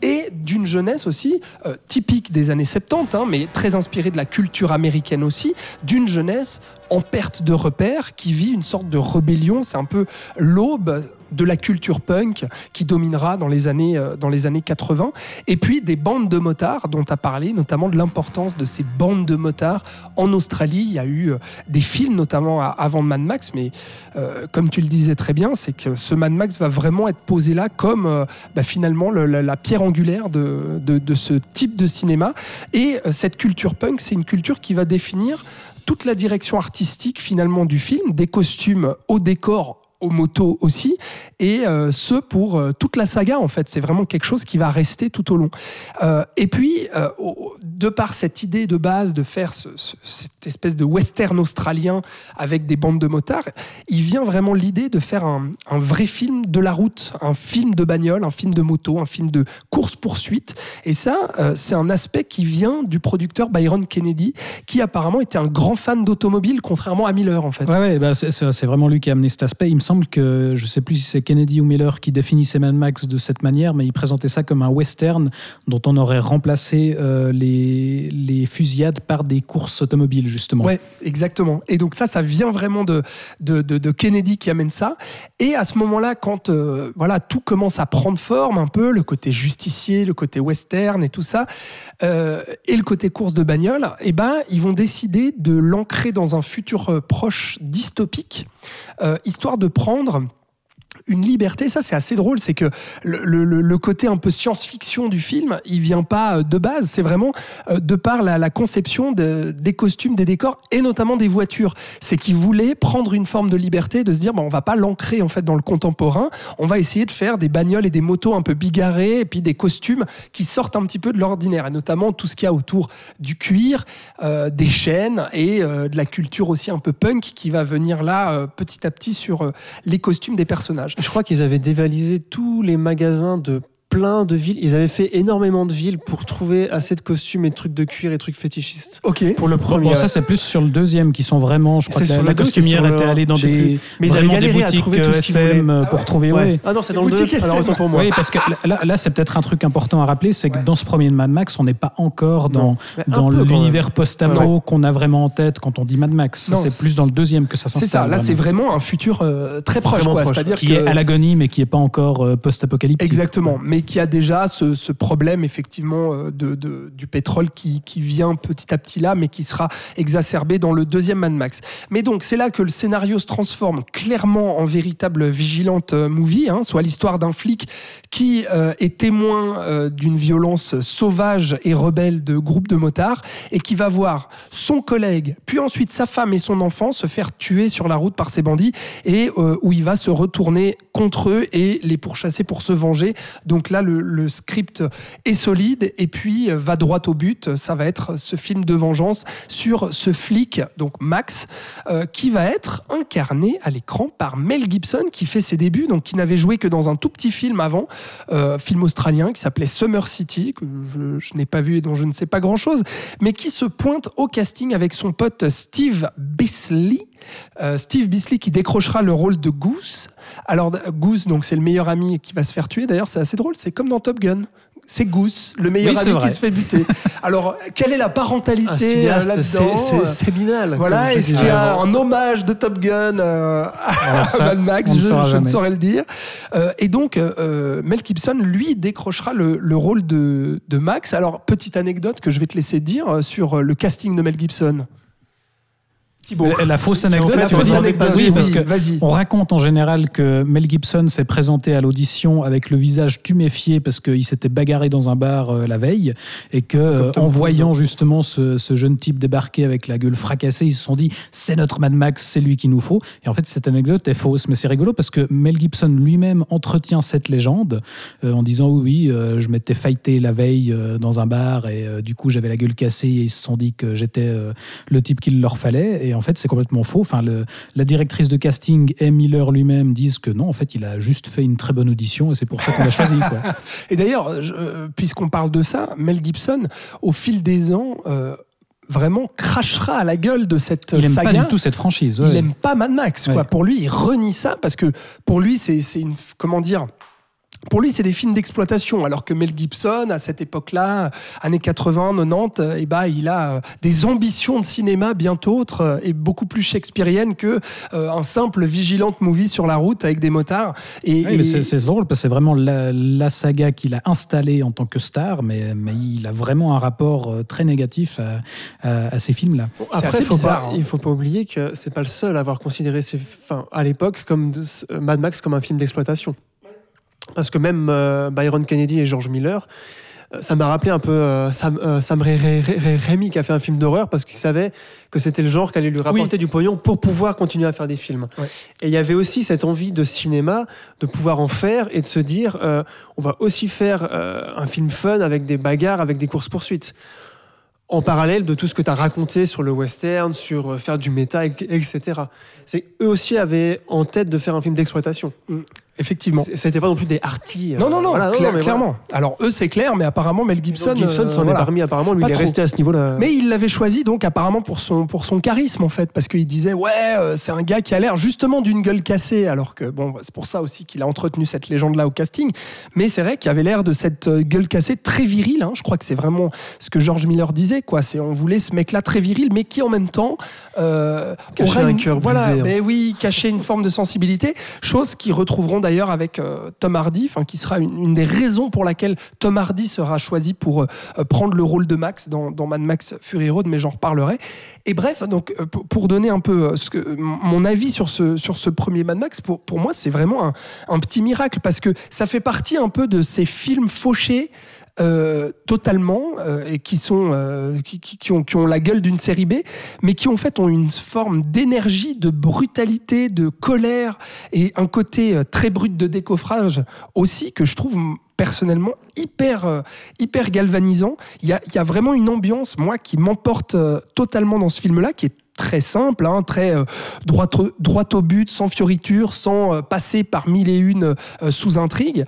Et d'une jeunesse aussi, euh, typique des années 70, hein, mais très inspirée de la culture américaine aussi, d'une jeunesse en perte de repères qui vit une sorte de rébellion. C'est un peu l'aube de la culture punk qui dominera dans les années, euh, dans les années 80. Et puis des bandes de motards dont as parlé, notamment de l'importance de ces bandes de motards en Australie. Il y a eu euh, des films, notamment avant Mad Max, mais euh, comme tu le disais très bien, c'est que ce Mad Max va vraiment être posé là comme bah, finalement le- la, pierre angulaire de, de- ce type de cinéma. Et cette culture punk, c'est une culture qui va définir toute la direction artistique finalement du film, des costumes au décor aux motos aussi, et euh, ce pour euh, toute la saga en fait. C'est vraiment quelque chose qui va rester tout au long. Euh, et puis, de par cette idée de base de faire ce- cette espèce de western australien avec des bandes de motards, il vient vraiment l'idée de faire un, vrai film de la route, un film de bagnole, un film de moto, un film de course-poursuite. Et ça, euh, c'est un aspect qui vient du producteur Byron Kennedy, qui apparemment était un grand fan d'automobile, contrairement à Miller en fait. Ouais, ouais, bah, c'est- vraiment lui qui a amené cet aspect. Il me semble que, je sais plus si c'est Kennedy ou Miller qui définissait Mad Max de cette manière, mais il présentait ça comme un western dont on aurait remplacé euh, les fusillades par des courses automobiles, justement. Exactement. Et donc ça, ça vient vraiment de, de, de- Kennedy qui amène ça. Et à ce moment-là, quand euh, voilà tout commence à prendre forme un peu, le côté justicier, le côté western et tout ça, euh, et le côté course de bagnole, eh ben ils vont décider de l'ancrer dans un futur euh, proche dystopique, histoire de prendre une liberté. Ça, c'est assez drôle. C'est que le, côté un peu science-fiction du film, il vient pas euh, de base. C'est vraiment euh, de par la, conception de- des costumes, des décors et notamment des voitures. C'est qu'il voulait prendre une forme de liberté, de se dire, bon, on va pas l'ancrer en fait dans le contemporain. On va essayer de faire des bagnoles et des motos un peu bigarrées et puis des costumes qui sortent un petit peu de l'ordinaire et notamment tout ce qu'il y a autour du cuir, euh, des chaînes et de la culture aussi un peu punk qui va venir là petit à petit sur les costumes des personnages. Je crois qu'ils avaient dévalisé tous les magasins de plein de villes. Ils avaient fait énormément de villes pour trouver assez de costumes et de trucs de cuir et trucs fétichistes. Ok. Pour le premier. bon, ça c'est plus sur le deuxième qui sont vraiment, je crois C'est que la, sur la le deux, c'est costumière était allée dans des. Mais ils avaient galéré à boutiques trouver tout ce qu'ils voulaient. euh, pour trouver. Ouais. ouais. Ah non, c'est dans Les le 2. boutiques Alors autant pour moi. Oui, parce que là, là c'est peut-être un truc important à rappeler, c'est que dans ce premier de Mad Max, on n'est pas encore dans, dans l'univers post-apo qu'on a vraiment en tête quand on dit Mad Max. C'est plus dans le deuxième que ça C'est s'installe. ça, là c'est vraiment un futur euh, très proche. C'est-à-dire qui est à l'agonie, mais qui n'est pas encore euh, post-apocalyptique. Exactement, mais qui a déjà ce, problème effectivement euh, de, du pétrole qui, qui vient petit à petit là, mais qui sera exacerbé dans le deuxième Mad Max. Mais donc c'est là que le scénario se transforme clairement en véritable vigilante euh, movie, hein, soit l'histoire d'un flic qui euh, est témoin d'une violence sauvage et rebelle de groupes de motards et qui va voir son collègue, puis ensuite sa femme et son enfant se faire tuer sur la route par ces bandits et où il va se retourner contre eux et les pourchasser pour se venger. Donc là, le, script est solide et puis euh, va droit au but. Ça va être ce film de vengeance sur ce flic, donc Max, euh, qui va être incarné à l'écran par Mel Gibson, qui fait ses débuts, donc qui n'avait joué que dans un tout petit film avant, euh, film australien qui s'appelait Summer City, que je, je n'ai pas vu et dont je ne sais pas grand-chose, mais qui se pointe au casting avec son pote Steve Bisley. Euh, Steve Bisley qui décrochera le rôle de Goose. Alors euh, Goose, donc c'est le meilleur ami qui va se faire tuer. D'ailleurs, c'est assez drôle. C'est comme dans Top Gun. C'est Goose, le meilleur Oui, ami vrai. qui se fait buter. Alors, quelle est la parentalité euh, là-dedans c'est séminal. voilà, comme je est-ce qu'il y a un hommage de Top Gun euh, à Alors ça, Mad Max? Je, ne saurais le dire. Euh, et donc, euh, Mel Gibson, lui, décrochera le, le rôle de, de Max. Alors, petite anecdote que je vais te laisser dire euh, sur euh, le casting de Mel Gibson. La, la fausse en anecdote, La fausse Oui, parce que. On raconte en général que Mel Gibson s'est présenté à l'audition avec le visage tuméfié parce qu'il s'était bagarré dans un bar euh, la veille et que euh, en voyant justement ce, ce jeune type débarquer avec la gueule fracassée, ils se sont dit c'est notre Mad Max, c'est lui qu'il nous faut. Et en fait cette anecdote est fausse, mais c'est rigolo parce que Mel Gibson lui-même entretient cette légende euh, en disant oui oui je m'étais fighté la veille dans un bar et du coup j'avais la gueule cassée et ils se sont dit que j'étais le type qu'il leur fallait. Et en fait c'est complètement faux. Enfin, le- la directrice de casting et Miller lui-même disent que non, en fait, il a juste fait une très bonne audition et c'est pour ça qu'on l'a choisi. Quoi. Et d'ailleurs, puisqu'on parle de ça, Mel Gibson, au fil des ans, euh, vraiment crachera à la gueule de cette Il aime saga. pas du tout cette franchise. ouais. Il aime pas Mad Max. Quoi. Ouais. Pour lui, il renie ça parce que pour lui, c'est une. Comment dire pour lui, c'est des films d'exploitation, alors que Mel Gibson, à cette époque-là, années 80, 90, euh, eh ben, il a euh, des ambitions de cinéma bien autres euh, et beaucoup plus shakespeariennes que euh, un simple vigilante movie sur la route avec des motards. Et, Oui, mais et- c'est drôle parce que c'est vraiment la, la saga qu'il a installée en tant que star, mais, mais il a vraiment un rapport très négatif à, à- à ces films-là. Après, assez faut bizarre, pas, hein. il faut pas oublier que c'est pas le seul à avoir considéré ces, enfin, à l'époque comme de- Mad Max comme un film d'exploitation. Parce que même euh, Byron Kennedy et George Miller, euh, ça m'a rappelé un peu euh, Sam, euh, Sam Raimi qui a fait un film d'horreur parce qu'il savait que c'était le genre qui allait lui rapporter du pognon pour pouvoir continuer à faire des films. Ouais. Et il y avait aussi cette envie de cinéma de pouvoir en faire et de se dire euh, on va aussi faire un film fun avec des bagarres, avec des courses poursuites en parallèle de tout ce que tu as raconté sur le western, sur faire du méta, et- etc. C'est eux aussi avaient en tête de faire un film d'exploitation. Effectivement. C'était pas non plus des euh, Non, non, non, voilà, cla- mais clairement. Alors, eux, c'est clair, mais apparemment, Mel Gibson, Gibson. Gibson euh, s'en voilà. est parmi apparemment, lui Pas il est trop. resté à ce niveau-là. Mais il l'avait choisi donc apparemment pour son, pour son charisme en fait, parce qu'il disait ouais euh, c'est un gars qui a l'air justement d'une gueule cassée, alors que bon c'est pour ça aussi qu'il a entretenu cette légende-là au casting. Mais c'est vrai qu'il avait l'air de cette euh, gueule cassée très virile. hein. Je crois que c'est vraiment ce que George Miller disait quoi. C'est on voulait ce mec-là très viril, mais qui en même temps euh, Cachait aurait un cœur voilà, brisé, hein. mais oui, cacher une forme de sensibilité, chose qu'ils retrouveront d'ailleurs avec euh, Tom Hardy, qui sera une, des raisons pour laquelle Tom Hardy sera choisi pour euh, euh, prendre le rôle de Max dans, dans Mad Max Fury Road, mais j'en reparlerai. Et bref, donc pour- donner un peu ce que, mon avis sur ce, sur ce premier Mad Max, pour, pour moi c'est vraiment un, un petit miracle parce que ça fait partie un peu de ces films fauchés euh, totalement euh, et qui sont euh, qui, ont, qui ont la gueule d'une série B mais qui en fait ont une forme d'énergie de brutalité de colère et un côté très brut de décoffrage aussi que je trouve personnellement hyper hyper galvanisant. Il y a, il y a vraiment une ambiance moi qui m'emporte totalement dans ce film là qui est très simple, hein, très droit, droit au but, sans fioriture, sans passer par mille et une sous-intrigues,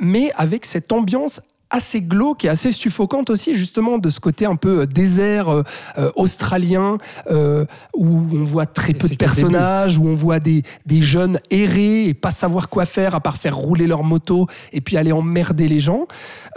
mais avec cette ambiance assez glauque et assez suffocante aussi justement de ce côté un peu euh, désert euh, euh, australien euh, où on voit très peu de personnages où on voit des, des jeunes errer et pas savoir quoi faire à part faire rouler leur moto et puis aller emmerder les gens.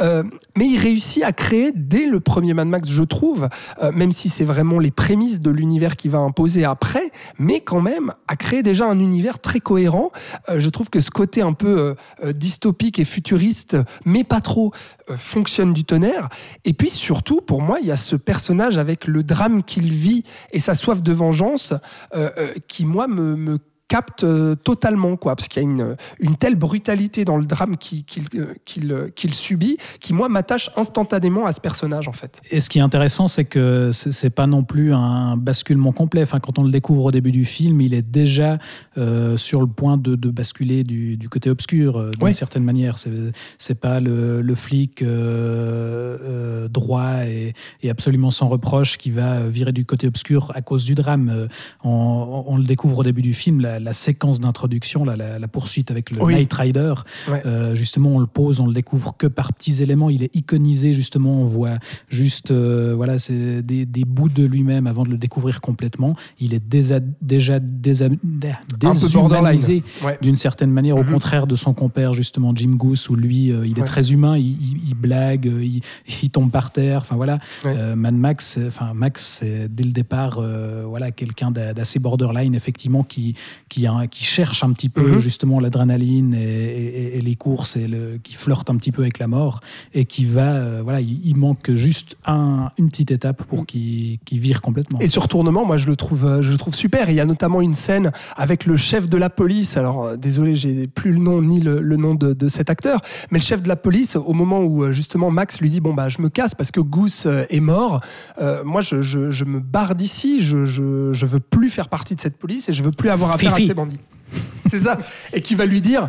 Euh, mais il réussit à créer dès le premier Mad Max je trouve même si c'est vraiment les prémices de l'univers qu'il va imposer après mais quand même à créer déjà un univers très cohérent. Je trouve que ce côté un peu dystopique et futuriste mais pas trop fonctionne du tonnerre. Et puis surtout, pour moi, il y a ce personnage avec le drame qu'il vit et sa soif de vengeance euh, euh, qui, moi, me capte euh, totalement, quoi, parce qu'il y a une, une telle brutalité dans le drame qu'il qu'il, euh, qu'il subit, qui, moi, m'attache instantanément à ce personnage, en fait. Et ce qui est intéressant, c'est que c'est pas non plus un basculement complet. Enfin, quand on le découvre au début du film, il est déjà euh, sur le point de, de basculer du, du côté obscur, euh, d'une Ouais. certaine manière. C'est pas le, le flic euh, droit et, et absolument sans reproche qui va virer du côté obscur à cause du drame. Euh, On, on le découvre au début du film, la, la séquence d'introduction, la, la, la poursuite avec le Oui. Knight Rider. Ouais. Euh, justement, on le pose, on le découvre que par petits éléments. Il est iconisé, justement. On voit juste euh, voilà, c'est des, des bouts de lui-même avant de le découvrir complètement. Il est désa- déjà désa- déshumanisé Ouais. d'une certaine manière, au Mhm. contraire de son compère, justement, Jim Goose, où lui, euh, il est Ouais. très humain, il, il- il blague, il, il tombe par terre. Enfin voilà. Mad Max, enfin Max, dès le départ, voilà, quelqu'un d'a- d'assez borderline, effectivement, qui, qui, cherche un petit peu Mhm. justement l'adrénaline et, et- et les courses, et le, qui flirte un petit peu avec la mort, et qui va, euh, voilà, il, il manque juste un, une petite étape pour qu'il qu'il vire complètement. Et ce retournement, moi, je le trouve, euh, je le trouve super. Il y a notamment une scène avec le chef de la police. Alors, euh, désolé, j'ai plus le nom ni le, le nom de, de cet acteur, mais le chef de la police, au moment où justement Max lui dit bon bah je me casse parce que Goose est mort. euh, moi, je, je- je me barre d'ici. Je, je, je veux plus faire partie de cette police et je veux plus avoir affaire Fifi. Ces bandits. C'est ça. Et qui va lui dire.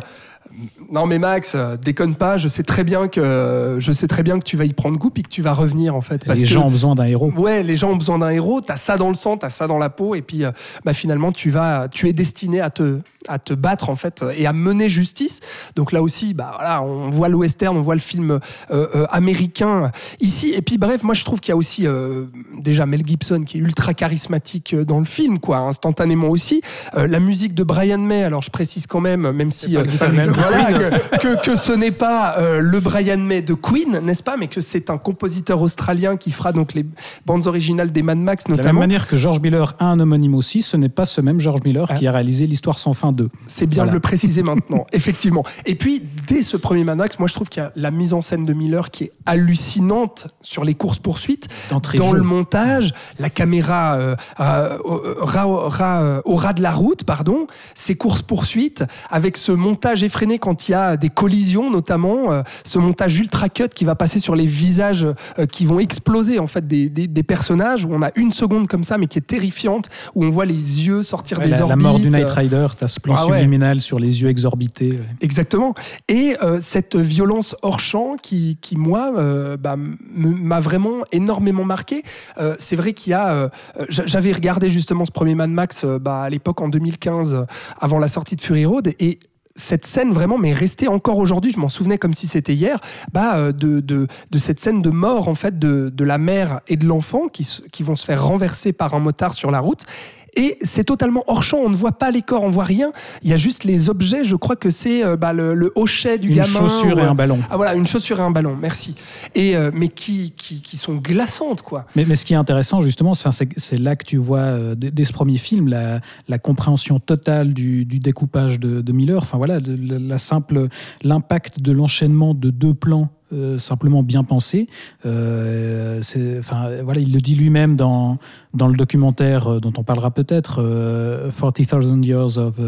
Non mais Max, euh, déconne pas, je sais très bien que je sais très bien que tu vas y prendre goût et que tu vas revenir en fait parce les que gens ont besoin d'un héros. Ouais, les gens ont besoin d'un héros. T'as ça dans le sang, t'as ça dans la peau, et puis euh, bah, finalement tu vas, tu es destiné à te, à te battre en fait et à mener justice. Donc là aussi, bah voilà, on voit le western, on voit le film euh, euh, américain ici. Et puis bref, moi je trouve qu'il y a aussi euh, déjà Mel Gibson qui est ultra charismatique euh, dans le film, quoi, instantanément aussi. Euh, la musique de Brian May. Alors je précise quand même, même si euh, voilà, que, que, que ce n'est pas euh, le Brian May de Queen, n'est-ce pas, mais que c'est un compositeur australien qui fera donc les bandes originales des Mad Max De la même notamment. manière que George Miller a un homonyme aussi, ce n'est pas ce même George Miller Ah. qui a réalisé l'histoire sans fin 2. C'est bien Voilà. de le préciser maintenant, effectivement. Et puis, dès ce premier Mad Max, moi je trouve qu'il y a la mise en scène de Miller qui est hallucinante sur les courses-poursuites. Dans le montage, la caméra euh, euh, euh, euh, au ras de la route, pardon, ces courses-poursuites, avec ce montage effréné quand il y a des collisions notamment, euh, ce montage ultra cut qui va passer sur les visages euh, qui vont exploser en fait des, des- des personnages, où on a une seconde comme ça, mais qui est terrifiante, où on voit les yeux sortir Ouais, des la, la orbites. mort du euh, Knight Rider, t'as ce plan Ah ouais. subliminal sur les yeux exorbités. ouais. Exactement. Et euh, cette violence hors champ qui, qui moi, euh, bah, m'a vraiment énormément marqué. Euh, c'est vrai qu'il y a. j'a- J'avais regardé justement ce premier Mad Max bah, à l'époque en 2015, euh, avant la sortie de Fury Road, et cette scène vraiment m'est restée encore aujourd'hui, je m'en souvenais comme si c'était hier, bah, euh, de, de, de cette scène de mort en fait de, de la mère et de l'enfant qui, qui vont se faire renverser par un motard sur la route. Et c'est totalement hors champ, on ne voit pas les corps, on voit rien. Il y a juste les objets, je crois que c'est euh, bah, le, le hochet du Une gamin. chaussure ou, et un ballon. Ah voilà, une chaussure et un ballon, merci. Et, euh, mais qui, qui, qui sont glaçantes, quoi. Mais, mais ce qui est intéressant, justement, c'est- enfin, c'est c'est là que tu vois, euh, dès, dès ce premier film, la, la compréhension totale du, du découpage de, de Miller. Enfin, voilà, de- la, la simple, l'impact de l'enchaînement de deux plans. Euh, simplement bien pensés. Euh, enfin, voilà, il le dit lui-même dans, dans le documentaire euh, dont on parlera peut-être, euh, 40,000 Years of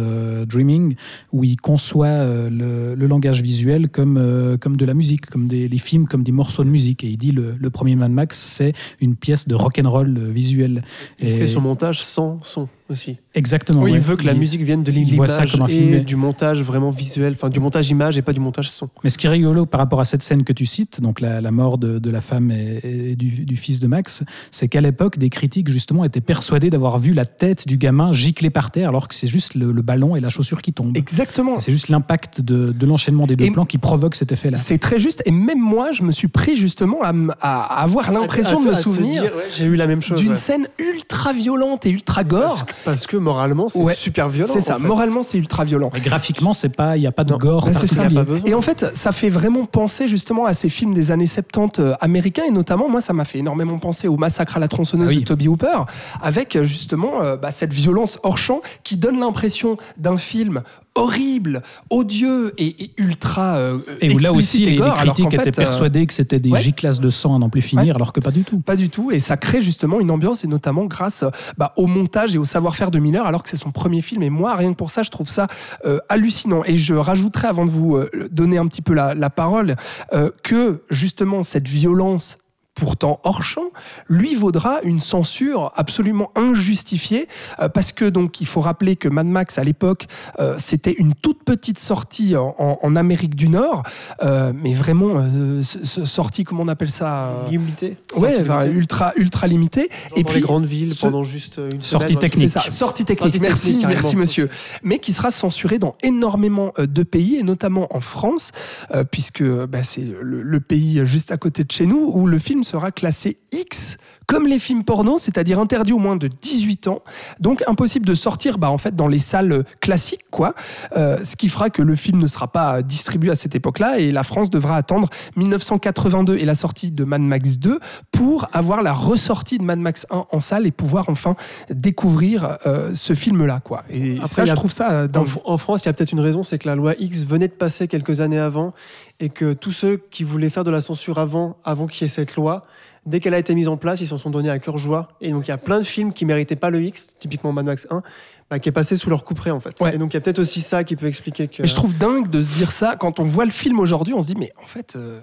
Dreaming, où il conçoit le, le langage visuel comme, comme de la musique, comme des, les films, comme des morceaux de musique. Et il dit le, le premier Mad Max, c'est une pièce de rock'n'roll euh, visuel. Il Et- fait son montage sans son aussi. Exactement. Oui, ouais. il veut que la Il- musique vienne de il voit ça l'image comme un film, et mais- du montage vraiment visuel, enfin du montage image et pas du montage son. Mais ce qui est rigolo par rapport à cette scène que tu cites, donc la, la mort de, de la femme et, et du, du fils de Max, c'est qu'à l'époque, des critiques justement étaient persuadés d'avoir vu la tête du gamin gicler par terre, alors que c'est juste le, le ballon et la chaussure qui tombent. Exactement. C'est juste l'impact de, de l'enchaînement des deux Et- plans qui provoque cet effet-là. C'est très juste. Et même moi, je me suis pris justement à, avoir l'impression de me souvenir dire, ouais, J'ai eu la même chose. d'une ouais. scène ultra violente et ultra gore. Parce que, parce que moralement, c'est Ouais. super violent. C'est ça, en fait. moralement, c'est ultra violent. Mais graphiquement, c'est pas, il n'y a pas de Non. gore c'est ça. Pas. Et en fait, ça fait vraiment penser justement à ces films des années 70 euh, américains, et notamment, moi, ça m'a fait énormément penser au Massacre à la tronçonneuse Ah oui. de Toby Hooper, avec euh, justement euh, bah, cette violence hors champ qui donne l'impression d'un film horrible, odieux et, et ultra euh, Et où là aussi, les, alors critiques étaient fait, euh, persuadés que c'était des ouais. giclasses de sang à n'en plus finir, Ouais. alors que pas du tout. Pas du tout, et ça crée justement une ambiance, et notamment grâce bah, au montage et au savoir-faire de Miller, alors que c'est son premier film. Et moi, rien que pour ça, je trouve ça euh, hallucinant. Et je rajouterai, avant de vous euh, donner un petit peu la, la parole, euh, que justement cette violence pourtant hors champ, lui vaudra une censure absolument injustifiée euh, parce que donc il faut rappeler que Mad Max à l'époque euh, c'était une toute petite sortie en, en- en Amérique du Nord, euh, mais vraiment euh, sortie comment on appelle ça euh, Limité. Ouais, enfin, limitée. ultra ultra limité. Genre Et dans puis les grandes villes ce- pendant juste une Sortie semaine. technique. c'est ça, sortie technique. Sortie merci, technique, merci monsieur. Mais qui sera censuré dans énormément de pays et notamment en France, euh, puisque bah, c'est le, le pays juste à côté de chez nous où le film sera classé X comme les films porno, c'est-à-dire interdit au moins de 18 ans, donc impossible de sortir bah, en fait dans les salles classiques, quoi. Euh, ce qui fera que le film ne sera pas distribué à cette époque-là et la France devra attendre 1982 et la sortie de Mad Max 2 pour avoir la ressortie de Mad Max 1 en salle et pouvoir enfin découvrir euh, ce film-là, quoi. Et Après, ça, je trouve ça euh, En, en France, il y a peut-être une raison, c'est que la loi X venait de passer quelques années avant et que tous ceux qui voulaient faire de la censure avant, avant qu'il y ait cette loi, dès qu'elle a été mise en place, ils s'en sont donnés à cœur joie. Et donc il y a plein de films qui méritaient pas le X, typiquement Mad Max 1, bah, qui est passé sous leur couperet en fait. Ouais. Et donc il y a peut-être aussi ça qui peut expliquer que. Mais je trouve dingue de se dire ça quand on voit le film aujourd'hui. On se dit, mais en fait, euh,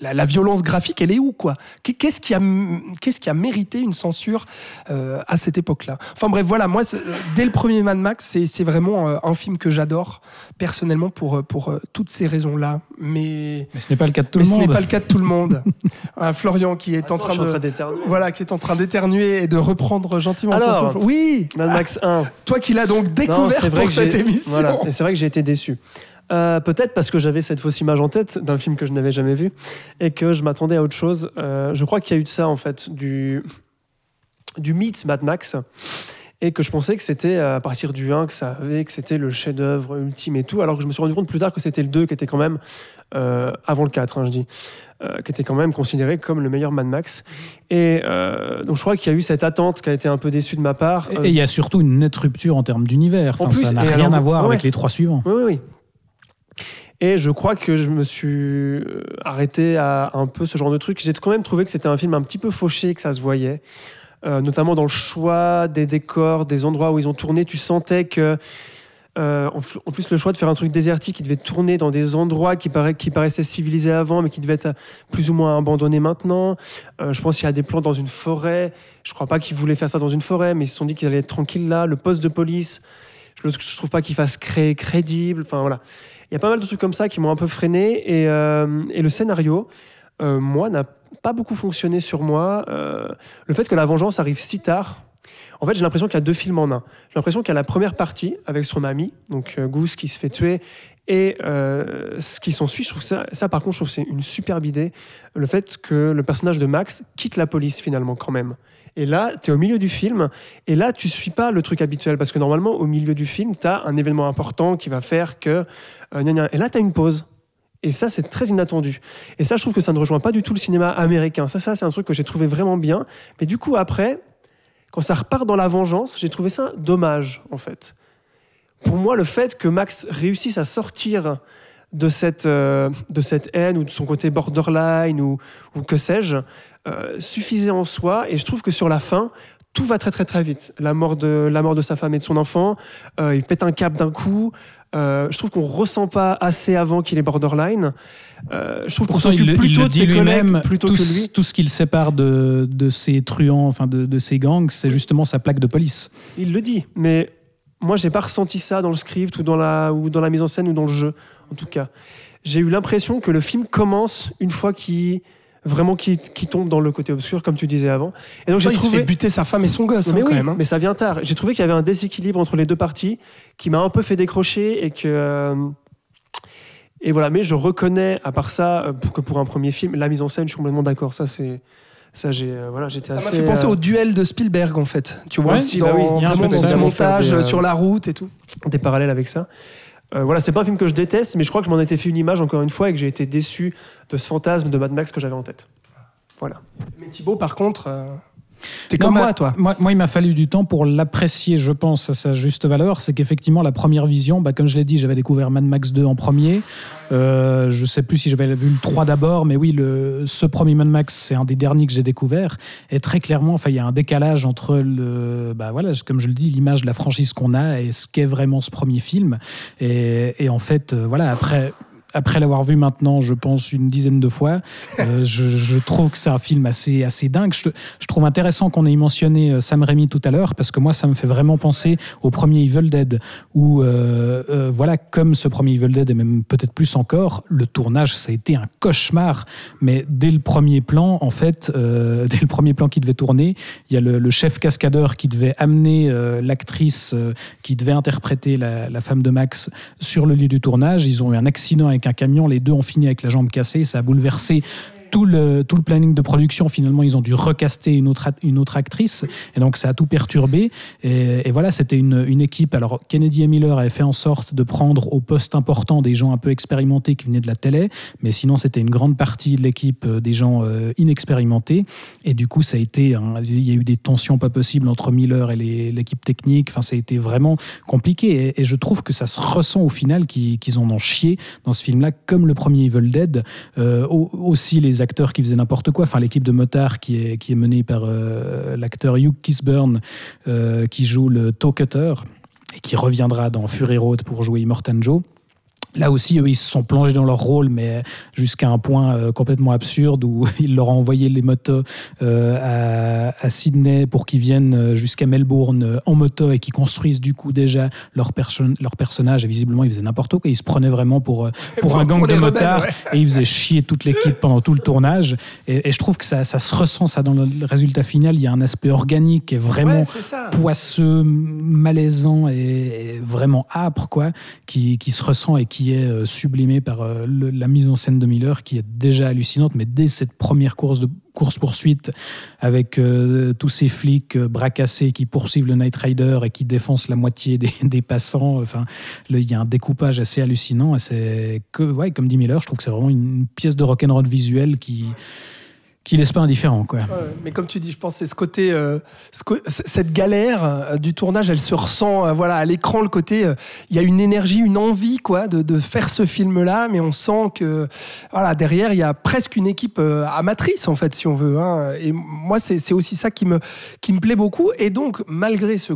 la, violence graphique, elle est où, quoi? Qu'est- Qu'est-ce qui, a, qu'est-ce qui a mérité une censure euh, à cette époque-là? Enfin bref, voilà, moi, euh, dès le premier Mad Max, c'est, vraiment euh, un film que j'adore personnellement pour, pour euh, toutes ces raisons-là. Mais, Mais ce n'est pas le cas de tout mais le ce monde. n'est pas le cas de tout le monde. Voilà, Florian qui est Attends, en train je suis de. en train d'éternuer. voilà, qui est en train d'éternuer et de reprendre gentiment son Alors, souffle. Oui, Mad Max 1. toi qui l'as donc découvert c'est vrai pour que cette émission. Voilà, et c'est vrai que j'ai été déçu. Euh, Peut-être parce que j'avais cette fausse image en tête d'un film que je n'avais jamais vu et que je m'attendais à autre chose. Euh, je crois qu'il y a eu de ça en fait, du, du mythe Mad Max et que je pensais que c'était à partir du 1 que ça avait, que c'était le chef-d'œuvre ultime et tout, alors que je me suis rendu compte plus tard que c'était le 2 qui était quand même, euh, avant le 4, hein, je dis, euh, qui était quand même considéré comme le meilleur Mad Max. Et euh, donc je crois qu'il y a eu cette attente qui a été un peu déçue de ma part. Et il y a surtout une nette rupture en termes d'univers. En Enfin, ça n'a rien alors- à voir ouais. avec les trois suivants. Oui, oui, oui. Et je crois que je me suis euh, arrêté à un peu ce genre de truc. J'ai quand même trouvé que c'était un film un petit peu fauché, que ça se voyait. Euh, notamment dans le choix des décors, des endroits où ils ont tourné. Tu sentais que. euh, en, plus, le choix de faire un truc désertique qui devait tourner dans des endroits qui, paraît- qui paraissaient civilisés avant, mais qui devaient être plus ou moins abandonnés maintenant. Je pense qu'il y a des plans dans une forêt. Je crois pas qu'ils voulaient faire ça dans une forêt, mais ils se sont dit qu'ils allaient être tranquilles là. Le poste de police, je ne trouve pas qu'il fasse cré- crédible. Enfin voilà. Il y a pas mal de trucs comme ça qui m'ont un peu freiné. Et, euh, le scénario, euh, moi, n'a pas beaucoup fonctionné sur moi. Euh, le fait que la vengeance arrive si tard, En fait, j'ai l'impression qu'il y a deux films en un. J'ai l'impression qu'il y a la première partie avec son ami, donc Goose qui se fait tuer, et ce qui s'ensuit. Ça, ça, par contre, je trouve c'est une superbe idée. Le fait que le personnage de Max quitte la police finalement, quand même. Et là, tu es au milieu du film, et là, tu suis pas le truc habituel, parce que normalement, au milieu du film, tu as un événement important qui va faire que. euh, gna. et là, tu as une pause. Et ça, c'est très inattendu. Et ça, je trouve que ça ne rejoint pas du tout le cinéma américain. Ça, ça c'est un truc que j'ai trouvé vraiment bien. Mais du coup, après, quand ça repart dans la vengeance, j'ai trouvé ça dommage, en fait. Pour moi, le fait que Max réussisse à sortir de cette, euh, de cette haine ou de son côté borderline ou, ou que sais-je, euh, suffisait en soi. Et je trouve que sur la fin, tout va très très très vite. La mort de, la mort de sa femme et de son enfant, euh, il pète un cap d'un coup. Euh, je trouve qu'on ressent pas assez avant qu'il est borderline. Euh, je trouve qu'on il, s'occupe il plutôt le de ses lui-même, collègues plutôt tout, que ce- lui. tout ce qui le sépare de, de ses truands, enfin de, de ses gangs, c'est justement sa plaque de police. Il le dit, mais moi, j'ai pas ressenti ça dans le script ou dans la, ou dans la mise en scène ou dans le jeu, en tout cas. J'ai eu l'impression que le film commence une fois qu'il vraiment qu'il qu'il tombe dans le côté obscur, comme tu disais avant. Et donc j'ai il se trouvé. fait buter sa femme et son gosse, hein, mais quand même. hein. mais ça vient tard. J'ai trouvé qu'il y avait un déséquilibre entre les deux parties qui m'a un peu fait décrocher et que. euh, Et voilà, mais je reconnais, à part ça, euh, que pour un premier film, la mise en scène, je suis complètement d'accord. Ça, c'est. Ça, j'ai. euh, voilà, j'étais Ça m'a fait penser euh, au duel de Spielberg, en fait. Tu vois, Ouais, si, dans, bah oui, dans ça, ce montage des, euh, sur la route et tout. des parallèles avec ça. Euh, voilà, c'est pas un film que je déteste, mais je crois que je m'en étais fait une image encore une fois et que j'ai été déçu de ce fantasme de Mad Max que j'avais en tête. Voilà. Mais Thibaut, par contre, euh, t'es comme moi, toi. Moi, moi, il m'a fallu du temps pour l'apprécier, je pense, à sa juste valeur. C'est qu'effectivement, la première vision, bah, comme je l'ai dit, j'avais découvert Mad Max 2 en premier. Euh, je sais plus si j'avais vu le 3 d'abord, mais oui, le, ce premier Mad Max, c'est un des derniers que j'ai découvert. Et très clairement, enfin, il y a un décalage entre, le, bah, voilà, comme je le dis, l'image de la franchise qu'on a et ce qu'est vraiment ce premier film. Et, et en fait, euh, voilà, après. Après l'avoir vu maintenant, je pense, une dizaine de fois, euh, je, je trouve que c'est un film assez, assez dingue. Je, je trouve intéressant qu'on ait mentionné euh, Sam Raimi tout à l'heure, parce que moi, ça me fait vraiment penser au premier Evil Dead, où, euh, euh, voilà, comme ce premier Evil Dead, et même peut-être plus encore, le tournage, ça a été un cauchemar. Mais dès le premier plan, en fait, dès le premier plan qui devait tourner, il y a le, le chef cascadeur qui devait amener l'actrice qui devait interpréter la, la femme de Max sur le lieu du tournage. Ils ont eu un accident avec un camion, les deux ont fini avec la jambe cassée, ça a bouleversé tout le, planning de production, finalement, ils ont dû recaster une autre, actrice. Et donc, ça a tout perturbé. Et, voilà, c'était une, équipe. Alors, Kennedy et Miller avaient fait en sorte de prendre au poste important des gens un peu expérimentés qui venaient de la télé. Mais sinon, c'était une grande partie de l'équipe euh, des gens euh, inexpérimentés. Et du coup, ça a été. il y a eu des tensions pas possibles entre Miller et l'équipe technique. Enfin, ça a été vraiment compliqué. Et, je trouve que ça se ressent au final qu'ils qu'ils en ont chié dans ce film-là, comme le premier Evil Dead. Euh, au- aussi les acteurs qui faisaient n'importe quoi. Enfin, l'équipe de motards qui est, qui est menée par euh, l'acteur Hugh Kisburn, euh, qui joue le Toe Cutter et qui reviendra dans Fury Road pour jouer Immortan Joe. Là aussi, eux, ils se sont plongés dans leur rôle, mais jusqu'à un point euh, complètement absurde où ils leur ont envoyé les motos euh, à, à Sydney pour qu'ils viennent euh, jusqu'à Melbourne en moto et qu'ils construisent du coup déjà leur, perso- leur personnage. Et visiblement, ils faisaient n'importe quoi. Ils se prenaient vraiment pour, pour Pour- un gang pour de rebelles, motards ouais. et ils faisaient chier toute l'équipe pendant tout le tournage. Et, et je trouve que ça, ça se ressent, ça, dans le résultat final. Il y a un aspect organique qui est vraiment Ouais, poisseux, malaisant et, et vraiment âpre, quoi, qui, qui se ressent et qui est euh, sublimé par euh, la mise en scène de Miller, qui est déjà hallucinante, mais dès cette première course de course-poursuite avec euh, tous ces flics euh, bras cassés qui poursuivent le Night Rider et qui défoncent la moitié des, passants. Enfin, il y a un découpage assez hallucinant. Et c'est que, ouais, comme dit Miller, je trouve que c'est vraiment une pièce de rock'n'roll visuel qui qui laisse pas indifférent, quoi. Mais comme tu dis, je pense que c'est ce côté, euh, cette galère euh, du tournage, elle se ressent, euh, voilà, à l'écran, le côté, il y a une énergie, une envie, quoi, de, faire ce film-là, mais on sent que, voilà, derrière, il y a presque une équipe amatrice, en fait, si on veut. hein. Et moi, c'est aussi ça qui me, qui me plaît beaucoup. Et donc, malgré ce,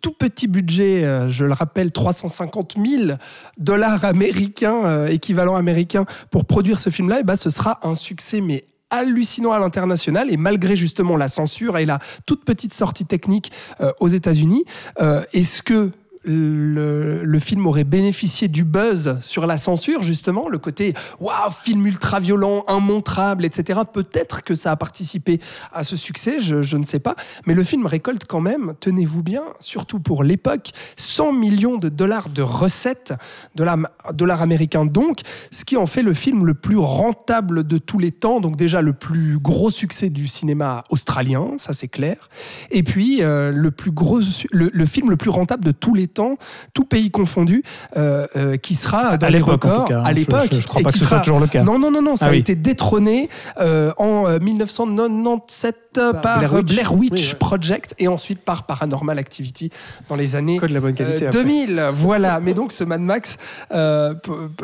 tout petit budget, je le rappelle, 350 000 dollars américains, équivalent américain, pour produire ce film-là, et ben, ce sera un succès, mais hallucinant à l'international et malgré justement la censure et la toute petite sortie technique euh, aux États-Unis, euh, est-ce que le, film aurait bénéficié du buzz sur la censure, justement, le côté waouh, film ultra violent, immontrable, etc. Peut-être que ça a participé à ce succès, je, ne sais pas. Mais le film récolte quand même, tenez-vous bien, surtout pour l'époque, 100 millions de dollars de recettes, dollars, dollars américains donc, ce qui en fait le film le plus rentable de tous les temps. Donc, déjà, le plus gros succès du cinéma australien, ça c'est clair. Et puis, euh, le, plus gros, le film le plus rentable de tous les temps, tout pays confondu, euh, euh, qui sera dans À les records. tout cas, hein. à Je- l'époque. je- je crois pas qui que ce soit sera- toujours le cas. Non, non, non, non, ça Ah a oui. été détrôné euh, en euh, 1997 euh, par Blair Witch. Blair Witch Oui, ouais. Project et ensuite par Paranormal Activity dans les années Code de la bonne qualité. euh, après. 2000. Voilà, mais donc ce Mad Max, euh,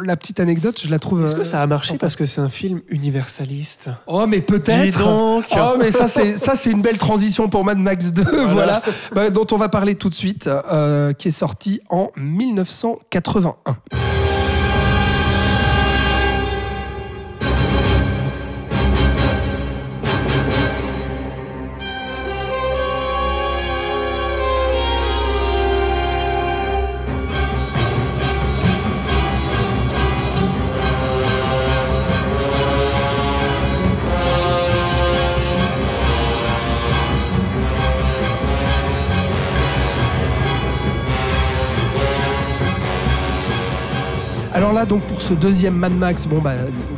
la petite anecdote, je la trouve. Est-ce que ça a marché sympa. parce que c'est un film universaliste Oh, mais Dis peut-être. donc Oh, mais ça, c'est ça, c'est une belle transition pour Mad Max 2, voilà, Bah, dont on va parler tout de suite, euh, qui est sorti en 1981. Donc pour ce deuxième Mad Max, bah,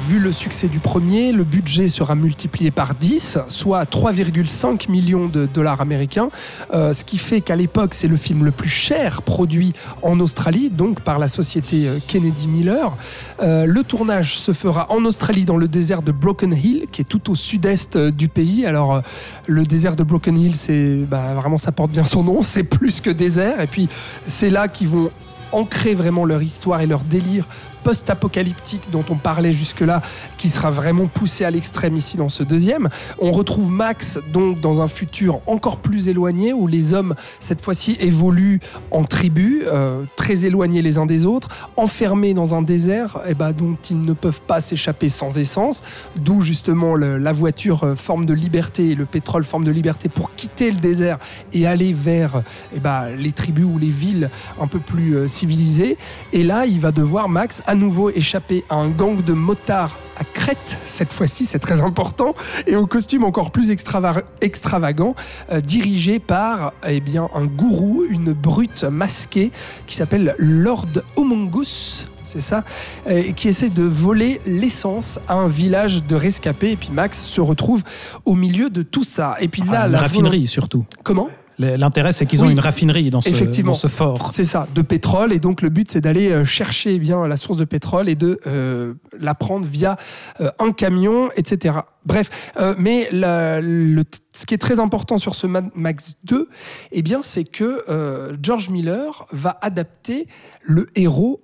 vu le succès du premier, le budget sera multiplié par 10, soit 3,5 millions de dollars américains, euh, ce qui fait qu'à l'époque, c'est le film le plus cher produit en Australie, donc par la société euh, Kennedy Miller. Euh, le tournage se fera en Australie, dans le désert de Broken Hill, qui est tout au sud-est du pays. Alors, le désert de Broken Hill, c'est bah, vraiment, ça porte bien son nom, c'est plus que désert. Et puis, c'est là qu'ils vont ancrer vraiment leur histoire et leur délire post-apocalyptique dont on parlait jusque-là, qui sera vraiment poussé à l'extrême ici dans ce deuxième. On retrouve Max donc dans un futur encore plus éloigné où les hommes cette fois-ci évoluent en tribus, euh, très éloignés les uns des autres, enfermés dans un désert et ben, dont ils ne peuvent pas s'échapper sans essence, d'où justement la voiture euh, forme de liberté et le pétrole forme de liberté pour quitter le désert et aller vers eh ben, les tribus ou les villes un peu plus euh, civilisées. Et là, il va devoir, Max, à nouveau échapper à un gang de motards à Crète, cette fois-ci, c'est très important, et au costume encore plus extrava- extravagant, euh, dirigé par eh bien, un gourou, une brute masquée, qui s'appelle Lord Homungus. C'est ça, et qui essaie de voler l'essence à un village de rescapés. Et puis Max se retrouve au milieu de tout ça. Et puis là, Enfin, une la raffinerie surtout. Comment? L'intérêt, c'est qu'ils ont Oui. une raffinerie dans ce, Effectivement. dans ce fort. C'est ça, de pétrole. Et donc le but, c'est d'aller euh, chercher eh bien la source de pétrole et de euh, la prendre via euh, un camion, etc. Bref, euh, mais la- le- ce qui est très important sur ce Mad Max 2, eh bien, c'est que euh, George Miller va adapter le héros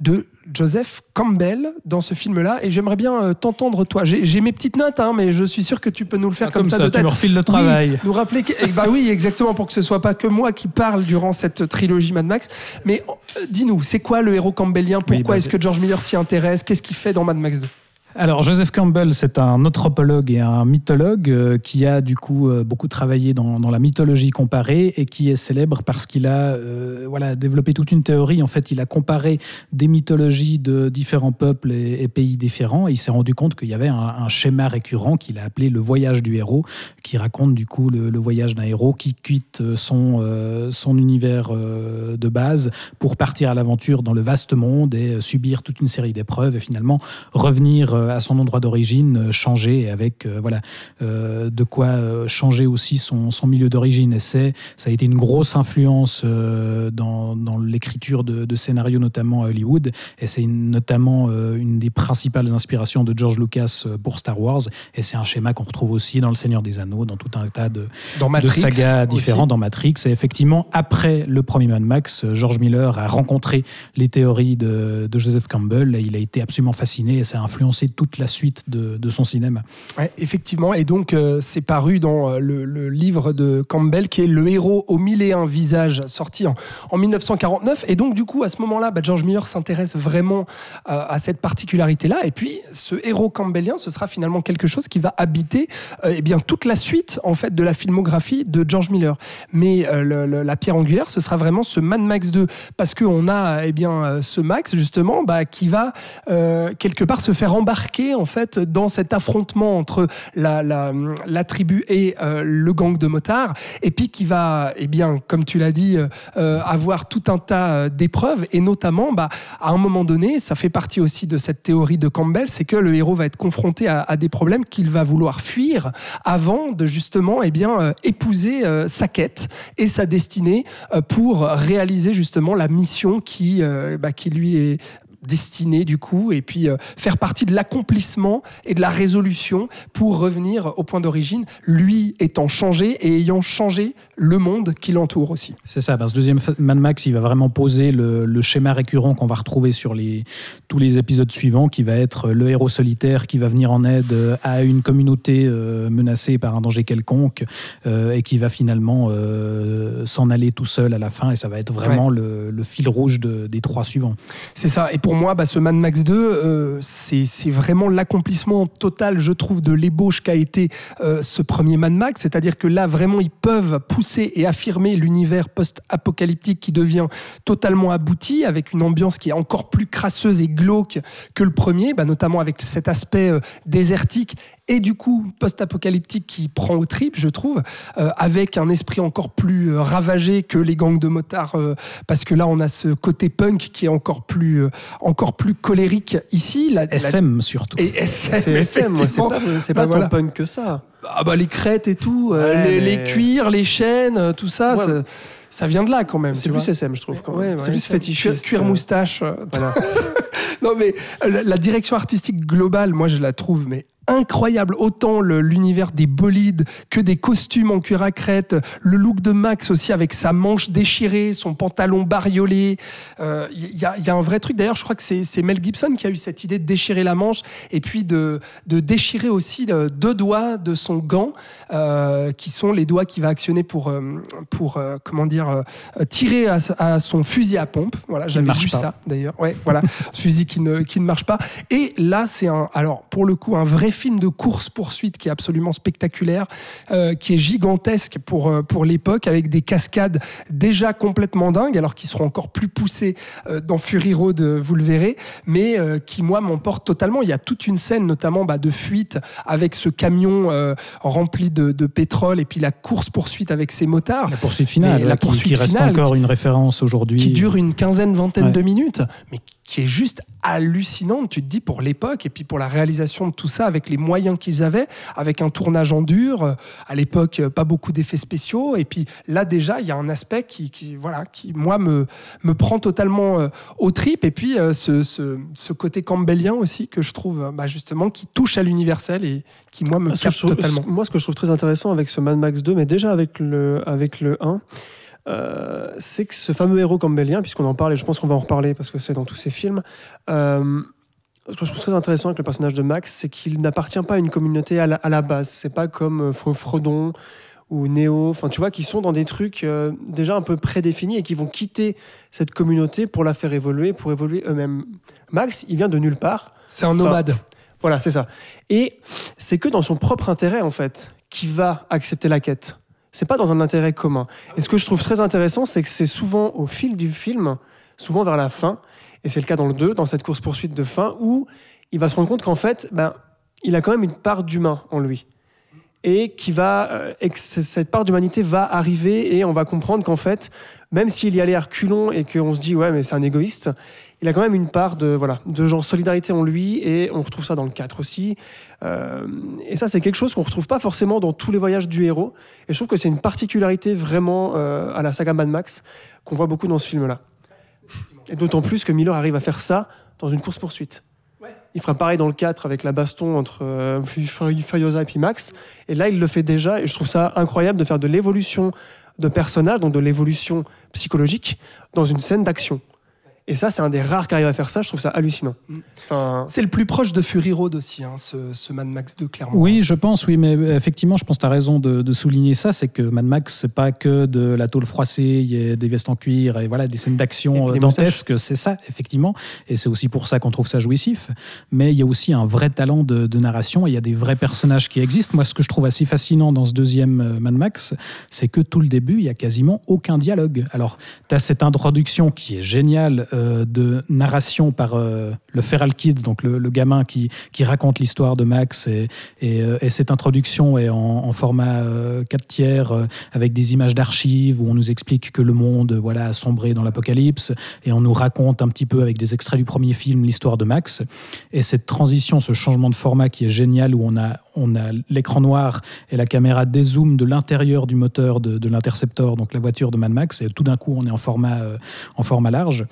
de Joseph Campbell dans ce film-là. Et j'aimerais bien euh, t'entendre, toi. J'ai mes petites notes, hein, mais je suis sûr que tu peux nous le faire Ah, comme, ça, de tu tête. me refiles le travail. Oui, nous rappeler que, eh bah oui, exactement, pour que ce soit pas que moi qui parle durant cette trilogie Mad Max. Mais euh, dis-nous, c'est quoi le héros campbellien? Pourquoi bah, est-ce que George Miller s'y intéresse? Qu'est-ce qu'il fait dans Mad Max 2 Alors, Joseph Campbell, c'est un anthropologue et un mythologue euh, qui a du coup euh, beaucoup travaillé dans, la mythologie comparée et qui est célèbre parce qu'il a euh, voilà, développé toute une théorie. En fait, il a comparé des mythologies de différents peuples et, pays différents et il s'est rendu compte qu'il y avait un, schéma récurrent qu'il a appelé le voyage du héros, qui raconte du coup le, le voyage d'un héros qui quitte son, son univers de base pour partir à l'aventure dans le vaste monde et subir toute une série d'épreuves et finalement revenir à son endroit d'origine, euh, changer avec euh, voilà euh, de quoi euh, changer aussi son, son milieu d'origine. Et c'est ça a été une grosse influence euh, dans, dans l'écriture de, de scénarios notamment à Hollywood et c'est notamment euh, une des principales inspirations de George Lucas euh, pour Star Wars et c'est un schéma qu'on retrouve aussi dans Le Seigneur des Anneaux, dans tout un tas de, Dans de sagas aussi. différents dans Matrix. Et effectivement, après le premier Mad Max, euh, George Miller a rencontré les théories de, de Joseph Campbell et il a été absolument fasciné et ça a influencé toute la suite de, son cinéma. Effectivement, et donc euh, c'est paru dans euh, le, livre de Campbell qui est Le héros aux mille et un visages, sorti en, en 1949. Et donc du coup, à ce moment-là, bah, George Miller s'intéresse vraiment euh, à cette particularité-là. Et puis, ce héros campbellien, ce sera finalement quelque chose qui va habiter euh, eh bien toute la suite en fait de la filmographie de George Miller. Mais la pierre angulaire, ce sera vraiment ce Mad Max 2, parce qu'on a eh bien ce Max justement bah, qui va quelque part se faire embarquer en fait dans cet affrontement entre la, la, tribu et euh, le gang de motards, et puis qui va, eh bien, comme tu l'as dit, euh, euh, avoir tout un tas d'épreuves, et notamment, bah, à un moment donné, ça fait partie aussi de cette théorie de Campbell, c'est que le héros va être confronté à, des problèmes qu'il va vouloir fuir avant de justement, eh bien, épouser sa quête et sa destinée pour réaliser justement la mission qui, bah, qui lui est destinée du coup et puis euh, faire partie de l'accomplissement et de la résolution pour revenir au point d'origine lui étant changé et ayant changé le monde qui l'entoure aussi C'est ça, dans ce deuxième Mad Max, il va vraiment poser le, le schéma récurrent qu'on va retrouver sur les, tous les épisodes suivants, qui va être le héros solitaire qui va venir en aide euh, à une communauté euh, menacée par un danger quelconque euh, et qui va finalement euh, s'en aller tout seul à la fin. Et ça va être vraiment le, le fil rouge de- des trois suivants. C'est ça. Et pour moi, bah, ce Mad Max 2, euh, c'est c'est vraiment l'accomplissement total, je trouve, de l'ébauche qu'a été euh, ce premier Mad Max. C'est-à-dire que là, vraiment, ils peuvent pousser et affirmer l'univers post-apocalyptique qui devient totalement abouti, avec une ambiance qui est encore plus crasseuse et glauque que le premier, bah, notamment avec cet aspect euh, désertique et du coup post-apocalyptique qui prend au trip, je trouve, euh, avec un esprit encore plus euh, ravagé que les gangs de motards, euh, parce que là on a ce côté punk qui est encore plus, euh, encore plus colérique ici. La, la- SM surtout. et SM, C'est SM, pas, c'est Bah voilà. tant punk que ça. Ah bah les crêtes et tout, Ouais, les, les mais- cuirs, les chaînes, tout ça, Ouais. ça, ça vient de là quand même. C'est plus vois. SM, je trouve. quand même. Ouais, c'est ouais, plus fétichiste. Cuir, cuir moustache. Voilà. non mais la, la direction artistique globale, moi je la trouve mais incroyable. Autant l'univers des bolides que des costumes en cuir à crête, le look de Max aussi avec sa manche déchirée, son pantalon bariolé. Euh, Il y, a- il y a un vrai truc. D'ailleurs, je crois que c'est Mel Gibson qui a eu cette idée de déchirer la manche et puis de, de déchirer aussi deux doigts de son gant, euh, qui sont les doigts qu'il va actionner pour, euh, pour euh, comment dire, euh, tirer à, à son fusil à pompe. Voilà, j'avais vu pas. ça d'ailleurs. Ouais, voilà, fusil qui ne, qui ne marche pas. Et là, c'est un, alors pour le coup, un vrai film de course-poursuite qui est absolument spectaculaire, euh, qui est gigantesque pour, euh, pour l'époque, avec des cascades déjà complètement dingues, alors qui seront encore plus poussées euh, dans Fury Road, euh, vous le verrez, mais euh, qui, moi, m'emporte totalement. Il y a toute une scène, notamment bah, de fuite avec ce camion rempli de, de pétrole et puis la course-poursuite avec ses motards La poursuite finale, Mais la qui- poursuite qui, reste finale, encore une référence aujourd'hui. qui dure une quinzaine, vingtaine Ouais. de minutes, mais qui est juste hallucinante, tu te dis, pour l'époque, et puis pour la réalisation de tout ça, avec les moyens qu'ils avaient, avec un tournage en dur, euh, à l'époque, euh, pas beaucoup d'effets spéciaux, et puis là, déjà, il y a un aspect qui, qui, voilà, qui moi, me, me prend totalement euh, au trip, et puis euh, ce, ce, ce côté campbellien aussi, que je trouve, bah, justement, qui touche à l'universel et qui, moi, me que capte trouve- totalement. Moi, ce que je trouve très intéressant avec ce Mad Max 2, mais déjà avec le, avec le 1, euh, c'est que ce fameux héros campbellien, puisqu'on en parle et je pense qu'on va en reparler parce que c'est dans tous ces films, euh, ce que je trouve très intéressant avec le personnage de Max, c'est qu'il n'appartient pas à une communauté à la, à la base. C'est pas comme euh, Fro- Frodon ou Néo, enfin tu vois, qui sont dans des trucs euh, déjà un peu prédéfinis et qui vont quitter cette communauté pour la faire évoluer, pour évoluer eux-mêmes. Max, il vient de nulle part. C'est un nomade. Voilà, c'est ça. Et c'est que dans son propre intérêt, en fait, qu'il va accepter la quête. C'est pas dans un intérêt commun. Et ce que je trouve très intéressant, c'est que c'est souvent au fil du film, souvent vers la fin, et c'est le cas dans le 2, dans cette course-poursuite de fin, où il va se rendre compte qu'en fait, ben, il a quand même une part d'humain en lui. Et, qui va, euh, que cette part d'humanité va arriver et on va comprendre qu'en fait, même s'il y allait à reculons et qu'on se dit, ouais, mais c'est un égoïste, il a quand même une part de, voilà, de genre solidarité en lui et on retrouve ça dans le 4 aussi. Euh, et ça, c'est quelque chose qu'on retrouve pas forcément dans tous les voyages du héros. Et je trouve que c'est une particularité vraiment euh, à la saga Mad Max qu'on voit beaucoup dans ce film-là. Et d'autant plus que Miller arrive à faire ça dans une course-poursuite. Il fera pareil dans le 4 avec la baston entre euh, Fu- Furiosa et puis Max. Et là, il le fait déjà. Et je trouve ça incroyable de faire de l'évolution de personnage, donc de l'évolution psychologique, dans une scène d'action. Et ça, c'est un des rares qui arrive à faire ça. Je trouve ça hallucinant. Enfin, C'est le plus proche de Fury Road aussi, hein, ce, ce Mad Max 2, clairement. Oui, je pense, oui, mais euh, effectivement, je pense que tu as raison de, de souligner ça, c'est que Mad Max, c'est pas que de la tôle froissée, il y a des vestes en cuir et voilà, des scènes d'action euh, dantesques, c'est ça, effectivement, et c'est aussi pour ça qu'on trouve ça jouissif, mais il y a aussi un vrai talent de, de narration, et il y a des vrais personnages qui existent. Moi, ce que je trouve assez fascinant dans ce deuxième euh, Mad Max, c'est que tout le début, il y a quasiment aucun dialogue. Alors, tu as cette introduction qui est géniale euh, de narration par euh, le Feral Kid, donc le, gamin qui, qui raconte l'histoire de Max, et, euh, et cette introduction est en, format 4 tiers, euh, avec des images d'archives, où on nous explique que le monde euh, voilà, a sombré dans l'apocalypse, et on nous raconte un petit peu avec des extraits du premier film l'histoire de Max. Et cette transition, ce changement de format qui est génial, où on a, on a l'écran noir et la caméra dézoome de l'intérieur du moteur de, de l'Interceptor, donc la voiture de Mad Max, et tout d'un coup on est en format, euh, en format large.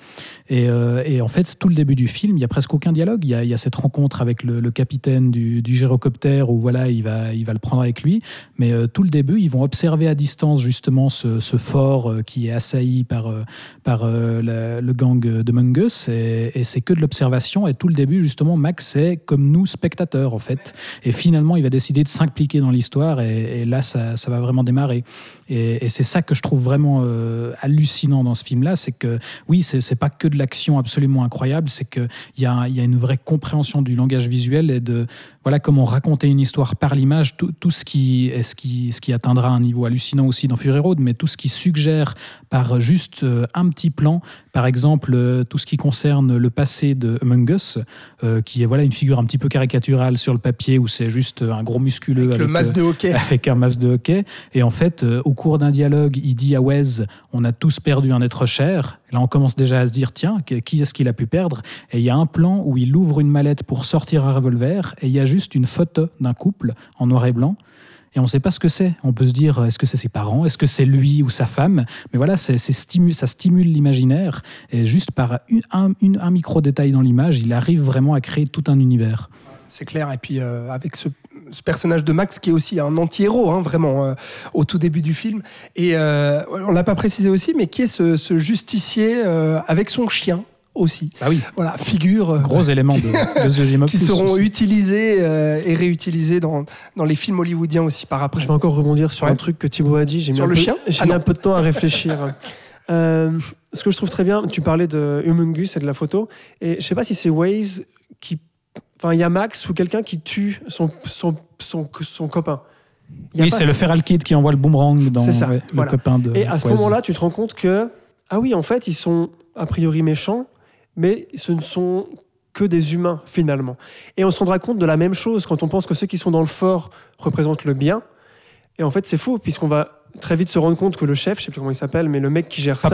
Et, euh, et en fait, tout le début du film, il y a presque aucun dialogue. Il y a, cette rencontre avec le, capitaine du, du gyrocoptère où voilà, il va, il va le prendre avec lui. Mais euh, tout le début, ils vont observer à distance justement ce, fort qui est assailli par, par le gang de Mungus. Et, c'est que de l'observation. Et tout le début, justement, Max, c'est comme nous, spectateurs, en fait. Et finalement, il va décider de s'impliquer dans l'histoire. Et, là, ça, ça va vraiment démarrer. Et, c'est ça que je trouve vraiment euh, hallucinant dans ce film-là, c'est que oui, c'est pas que de l'action absolument incroyable, c'est qu'il y a, y a une vraie compréhension du langage visuel et de voilà comment raconter une histoire par l'image, tout, tout ce qui ce qui ce qui atteindra un niveau hallucinant aussi dans Fury Road, mais tout ce qui suggère par juste euh, un petit plan, par exemple euh, tout ce qui concerne le passé de Among Us, euh, qui est voilà une figure un petit peu caricaturale sur le papier où c'est juste un gros musculeux Avec le masque euh, de hockey. avec un masque de hockey. Et en fait, euh, au cours d'un dialogue, il dit à Wes On a tous perdu un être cher. Là, on commence déjà à se dire Tiens, qui est-ce qu'il a pu perdre? Et il y a un plan où il ouvre une mallette pour sortir un revolver et il y a juste une photo d'un couple en noir et blanc. Et on ne sait pas ce que c'est. On peut se dire, est-ce que c'est ses parents? Est-ce que c'est lui ou sa femme? Mais voilà, ça stimule l'imaginaire. Et juste par un micro-détail dans l'image, il arrive vraiment à créer tout un univers. C'est clair. Et puis euh, avec ce, ce personnage de Max qui est aussi un anti-héros, hein, vraiment, euh, au tout début du film. Et euh, on l'a pas précisé aussi, mais qui est ce, ce justicier euh, avec son chien aussi. Ah oui, Voilà, figure. euh, gros élément de, de ce deuxième qui seront aussi. utilisés euh, et réutilisés dans, dans les films hollywoodiens aussi par après. je vais encore rebondir sur Ouais. un truc que Thibaut a dit. J'ai mis Sur un le peu- chien? J'ai Ah mis non. un peu de temps à réfléchir. Euh, ce que je trouve très bien, tu parlais de Humungus et de la photo, et je sais pas si c'est Waze qui, enfin, il y a Max ou quelqu'un qui tue son son son, son copain. Il y a Oui, c'est le. Feral Kid qui envoie le boomerang dans C'est ça, ouais, voilà. le copain de. Et à ce moment-là, tu te rends compte que ah oui, en fait, ils sont a priori méchants, mais ce ne sont que des humains finalement. Et on se rendra compte de la même chose quand on pense que ceux qui sont dans le fort représentent le bien. Et en fait, c'est faux puisqu'on va très vite se rendre compte que le chef, je sais plus comment il s'appelle, mais le mec qui gère ça,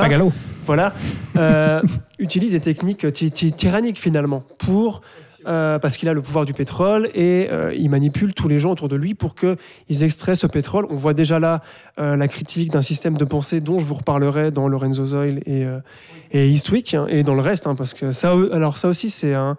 voilà, euh, utilise des techniques ty- ty- tyranniques finalement pour euh, parce qu'il a le pouvoir du pétrole et euh, il manipule tous les gens autour de lui pour qu'ils extraient ce pétrole. On voit déjà là euh, la critique d'un système de pensée dont je vous reparlerai dans Lorenzo Zoil et, et Eastwick hein, et dans le reste, hein, parce que ça, alors ça aussi c'est un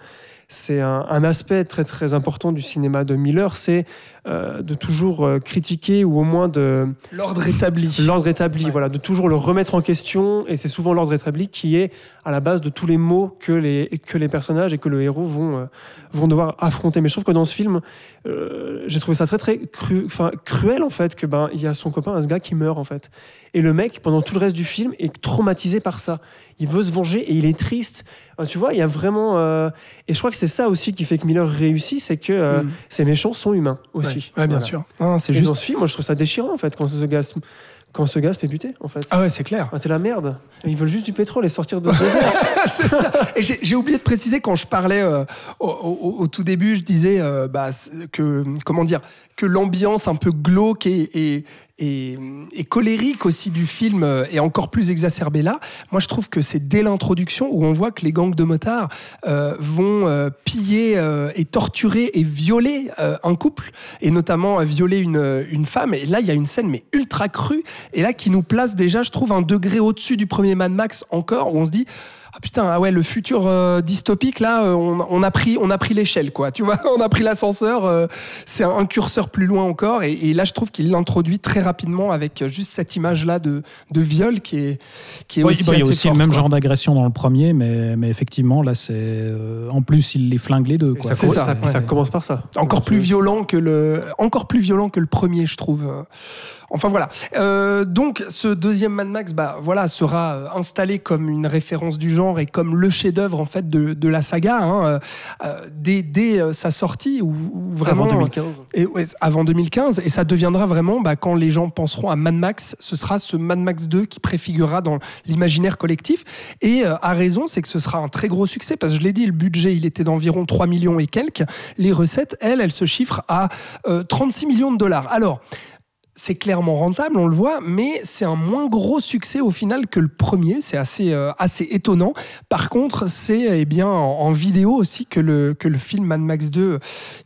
c'est un, un aspect très très important du cinéma de Miller, c'est euh, de toujours euh, critiquer ou au moins de L'ordre établi. L'ordre établi, voilà, de toujours le remettre en question, et c'est souvent l'ordre établi qui est à la base de tous les mots que les, que les personnages et que le héros vont, euh, vont devoir affronter. Mais je trouve que dans ce film, euh, j'ai trouvé ça très très cru, enfin, cruel en fait, que ben il y a son copain, ce gars qui meurt en fait. Et le mec, pendant tout le reste du film, est traumatisé par ça. Il veut se venger et il est triste. Tu vois, il y a vraiment. euh, Et je crois que c'est ça aussi qui fait que Miller réussit, c'est que euh, Mm. ces méchants sont humains aussi. Ouais, ouais, bien Voilà. sûr. Non, c'est juste. dans ce film, moi je trouve ça déchirant en fait, quand ce gars quand ce gars se fait buter en fait. Ah ouais, c'est clair. Ah, t'es la merde. Ils veulent juste du pétrole et sortir de ce désert. c'est ça. Et j'ai oublié de préciser quand je parlais euh, au, au- au tout début, je disais euh, bah, que comment dire que l'ambiance un peu glauque et, et, et, et colérique aussi du film euh, est encore plus exacerbée là. Moi, je trouve que c'est dès l'introduction où on voit que les gangs de motards euh, vont euh, piller euh, et torturer et violer euh, un couple et notamment euh, violer une, une femme. Et là, il y a une scène mais ultra crue et là qui nous place déjà, je trouve, un degré au-dessus du premier Mad Max encore où on se dit ah putain, ah ouais, le futur euh, dystopique, là, euh, on, on a pris, on a pris l'échelle, quoi. Tu vois, on a pris l'ascenseur. euh, c'est un, un curseur plus loin encore. Et, et là, je trouve qu'il l'introduit très rapidement avec juste cette image-là de, de viol qui est, qui est Oui, aussi bah, il y a aussi forte, le même quoi. genre d'agression dans le premier, mais, mais effectivement, là, c'est. euh, en plus, il les flingue les deux. Quoi. ça, ça, ça- ça commence par ça. encore plus violent que le encore plus violent que le premier je trouve enfin voilà Euh, donc ce deuxième Mad Max bah voilà sera euh, installé comme une référence du genre et comme le chef-d'œuvre en fait de, de la saga hein, euh, euh, dès, dès euh, sa sortie ou vraiment Avant 2015. et ouais, avant 2015, et ça deviendra vraiment, bah, quand les gens penseront à Mad Max, ce sera ce Mad Max 2 qui préfigurera dans l'imaginaire collectif. Et euh, à raison, c'est que ce sera un très gros succès, parce que je l'ai dit, le budget, il était d'environ 3 millions et quelques. Les recettes, elles, elles se chiffrent à euh, 36 millions de dollars. Alors, c'est clairement rentable, on le voit, mais c'est un moins gros succès au final que le premier. C'est assez, euh, assez étonnant. Par contre, c'est eh bien en, vidéo aussi que le, que le film Mad Max 2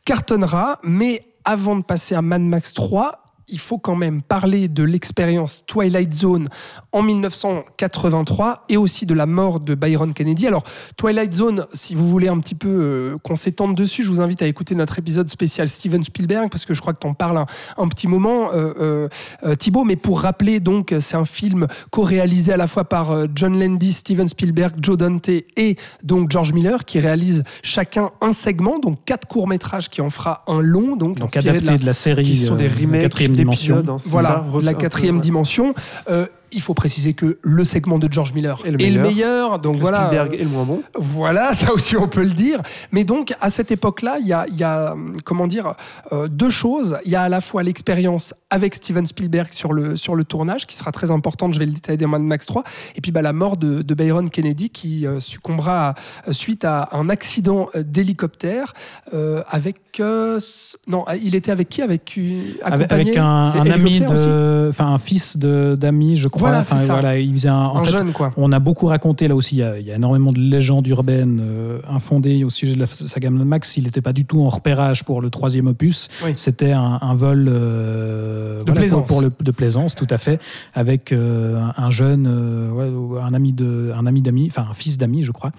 cartonnera. Mais avant de passer à Mad Max 3, il faut quand même parler de l'expérience Twilight Zone en 1983 et aussi de la mort de Byron Kennedy. Alors, Twilight Zone, si vous voulez un petit peu euh, qu'on s'étende dessus, je vous invite à écouter notre épisode spécial Steven Spielberg parce que je crois que t'en parles un, un petit moment, euh, euh, euh, Thibaut. Mais pour rappeler, donc, c'est un film co-réalisé à la fois par John Landis, Steven Spielberg, Joe Dante et donc George Miller qui réalisent chacun un segment, donc quatre courts-métrages qui en fera un long, donc, Donc inspiré adapté de de la, série Qui sont des de remakes dimension. hein, voilà, ça, la peu, quatrième ouais. dimension. Euh, il faut préciser que le segment de George Miller Et le est le meilleur. meilleur. Donc Le voilà. Spielberg est le moins bon. voilà, ça aussi on peut le dire. Mais donc à cette époque-là, il y a, il y a, comment dire, euh, deux choses. Il y a à la fois l'expérience avec Steven Spielberg sur le, sur le tournage, qui sera très importante, je vais le détailler dans Mad Max 3, et puis bah, la mort de, de Byron Kennedy, qui euh, succombera à- suite à un accident euh, d'hélicoptère euh, avec... euh, non, il était avec qui? Avec, euh, Avec, accompagné? avec un, ami de, enfin un fils de d'amis, je crois. Voilà, Enfin, c'est ça. voilà, il faisait un, en un fait, jeune, quoi. On a beaucoup raconté là aussi. Il y a, il y a énormément de légendes urbaines euh, infondées au sujet de la saga Max. Il n'était pas du tout en repérage pour le troisième opus. Oui. C'était un, un vol euh, De plaisance. Pour, le, de plaisance, tout à fait, avec euh, un, un jeune, euh, ouais, un ami de, un ami d'amis, enfin un fils d'amis, je crois.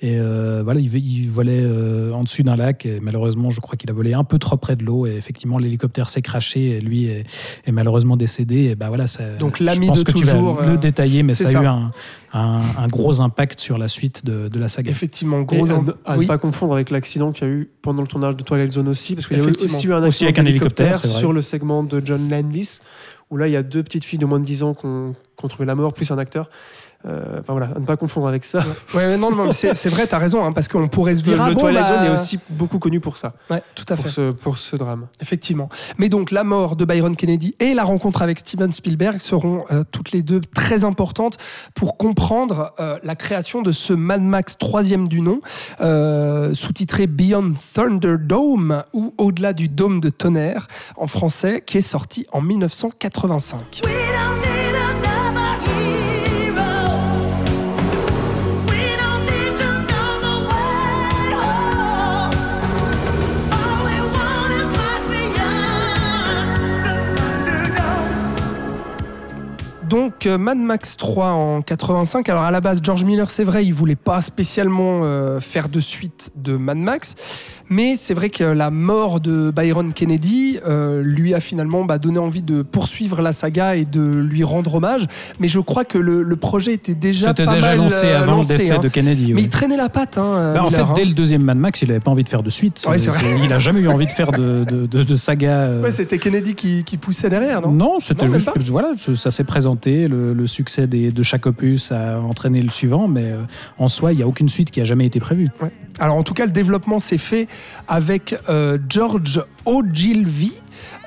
Et euh, voilà, il, il volait euh, en dessus d'un lac. Et malheureusement, je crois qu'il a volé un peu trop près de l'eau. Et effectivement, l'hélicoptère s'est craché. Et lui est, est malheureusement décédé. Et ben voilà, ça, Donc, l'ami de toujours, euh, le détailler, mais ça, ça. a eu un, un, un gros impact sur la suite de, de la saga. Effectivement, Et gros... à, im- ne- à oui. ne pas confondre avec l'accident qu'il y a eu pendant le tournage de Twilight Zone aussi, parce qu'il y a eu aussi eu un Aussi accident avec un hélicoptère, sur le segment de John Landis, où là il y a deux petites filles de moins de 10 ans qui ont qui ont trouvé la mort, plus un acteur. Euh, Enfin voilà, à ne pas confondre avec ça. Ouais, ouais, non, non, mais c'est vrai, t'as raison, hein, parce qu'on pourrait se dire... le ah bon, Twilight bah, Zone est aussi beaucoup connu pour ça, Ouais, tout à fait. pour ce, pour ce drame. Effectivement. Mais donc la mort de Byron Kennedy et la rencontre avec Steven Spielberg seront euh, toutes les deux très importantes pour comprendre euh, la création de ce Mad Max troisième du nom, euh, sous-titré Beyond Thunderdome ou Au-delà du dôme de tonnerre en français, qui est sorti en 1985. We don't need Donc euh, Mad Max 3 en 85. Alors à la base, George Miller, c'est vrai, il voulait pas spécialement euh, faire de suite de Mad Max, mais c'est vrai que la mort de Byron Kennedy euh, lui a finalement bah, donné envie de poursuivre la saga et de lui rendre hommage. Mais je crois que le, le projet était déjà C'était pas déjà mal, lancé euh, avant lancé, le décès hein. de Kennedy. Mais il traînait la patte. Hein, Bah, en fait, hein. dès le deuxième Mad Max, il n'avait pas envie de faire de suite. Ouais. Il a jamais eu envie de faire de, de, de- de saga. Ouais, c'était Kennedy qui, qui poussait derrière, non? Non, c'était juste que voilà, ça s'est présenté, le, succès de chaque opus a entraîné le suivant, mais euh, en soi, il n'y a aucune suite qui a jamais été prévue. Alors en tout cas, le développement s'est fait avec euh, George Ogilvy.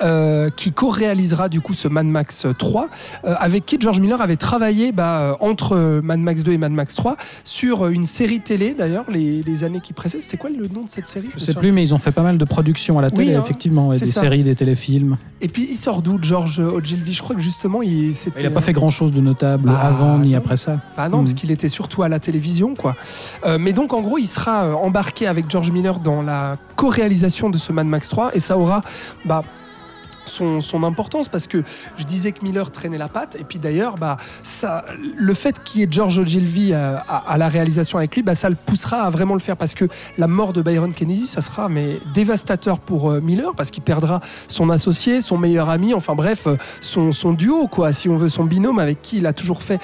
Euh, qui co-réalisera du coup ce Mad Max 3, euh, avec qui George Miller avait travaillé bah, euh, entre Mad Max 2 et Mad Max 3 sur euh, une série télé d'ailleurs les, les années qui précèdent. C'était quoi le nom de cette série? Je me sais plus, mais ils ont fait pas mal de productions à la Oui, télé, hein, effectivement, et des ça. séries, des téléfilms. Et puis il sort d'où George Ogilvy? Je crois que justement il. Il n'a pas fait grand-chose de notable Bah, avant ni après ça. Bah non, parce qu'il était surtout à la télévision, quoi. Euh, mais donc, en gros, il sera euh, embarqué avec George Miller dans la co-réalisation de ce Mad Max 3, et ça aura, bah, son, importance parce que je disais que Miller traînait la patte et puis d'ailleurs bah ça le fait qu'il y ait George Ogilvy euh, à, la réalisation avec lui bah ça le poussera à vraiment le faire parce que la mort de Byron Kennedy ça sera mais dévastateur pour euh, Miller parce qu'il perdra son associé son meilleur ami enfin bref euh, son, duo quoi si on veut son binôme avec qui il a toujours fait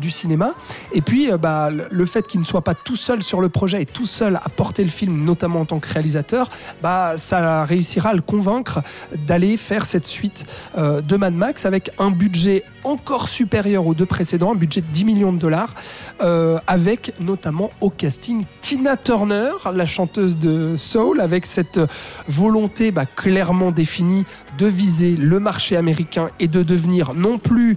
du cinéma. Et puis bah le fait qu'il ne soit pas tout seul sur le projet et tout seul à porter le film notamment en tant que réalisateur bah ça réussira à le convaincre d'aller faire cette suite euh, de Mad Max avec un budget encore supérieur aux deux précédents, un budget de 10 millions de dollars, euh, avec notamment au casting Tina Turner, la chanteuse de Soul, avec cette volonté bah, clairement définie de viser le marché américain et de devenir non plus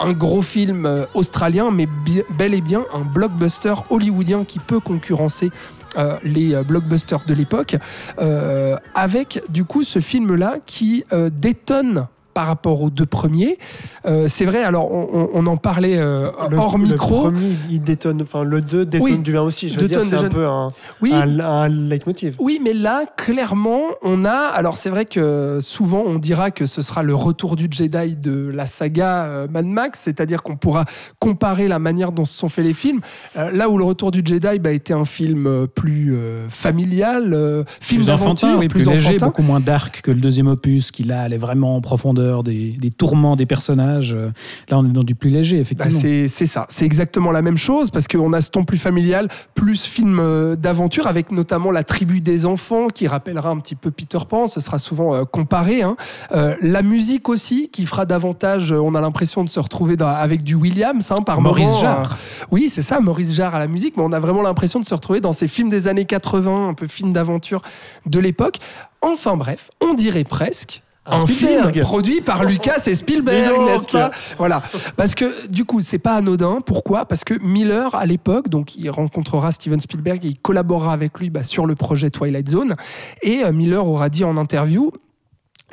un gros film euh, australien, mais bel et bien un blockbuster hollywoodien qui peut concurrencer euh, les euh, blockbusters de l'époque, euh, avec du coup ce film-là qui détonne par rapport aux deux premiers. Euh, c'est vrai, alors on, en parlait euh, Le- hors Le micro. premier, il détonne, enfin le 2 détonne Oui, du bien aussi. Je veux dire, c'est un peu un, Oui, un, un leitmotiv. Oui, mais là, clairement, on a. Alors, c'est vrai que souvent, on dira que ce sera le retour du Jedi de la saga euh, Mad Max, c'est-à-dire qu'on pourra comparer la manière dont se sont faits les films. Euh, là où le retour du Jedi bah, était un film plus euh, familial, euh, film plus d'aventure, enfantin, oui, plus, léger, enfantin. beaucoup moins dark que le deuxième opus, qui là allait vraiment en profondeur des, des tourments des personnages. Euh, Là, on est dans du plus léger, Bah, effectivement. c'est c'est ça, c'est exactement la même chose parce qu'on a ce ton plus familial, plus film euh, d'aventure avec notamment la tribu des enfants qui rappellera un petit peu Peter Pan, ce sera souvent euh, comparé. hein. Euh, la musique aussi qui fera davantage, on a l'impression de se retrouver dans- avec du Williams hein, par Maurice moment, Jarre. euh, oui, c'est ça, Maurice Jarre à la musique, mais on a vraiment l'impression de se retrouver dans ces films des années 80, un peu films d'aventure de l'époque. Enfin bref, on dirait presque Un film produit par Lucas et Spielberg, n'est-ce pas? Voilà, parce que du coup, c'est pas anodin. Pourquoi? Parce que Miller, à l'époque, donc il rencontrera Steven Spielberg et il collaborera avec lui bah, sur le projet Twilight Zone. Et euh, Miller aura dit en interview.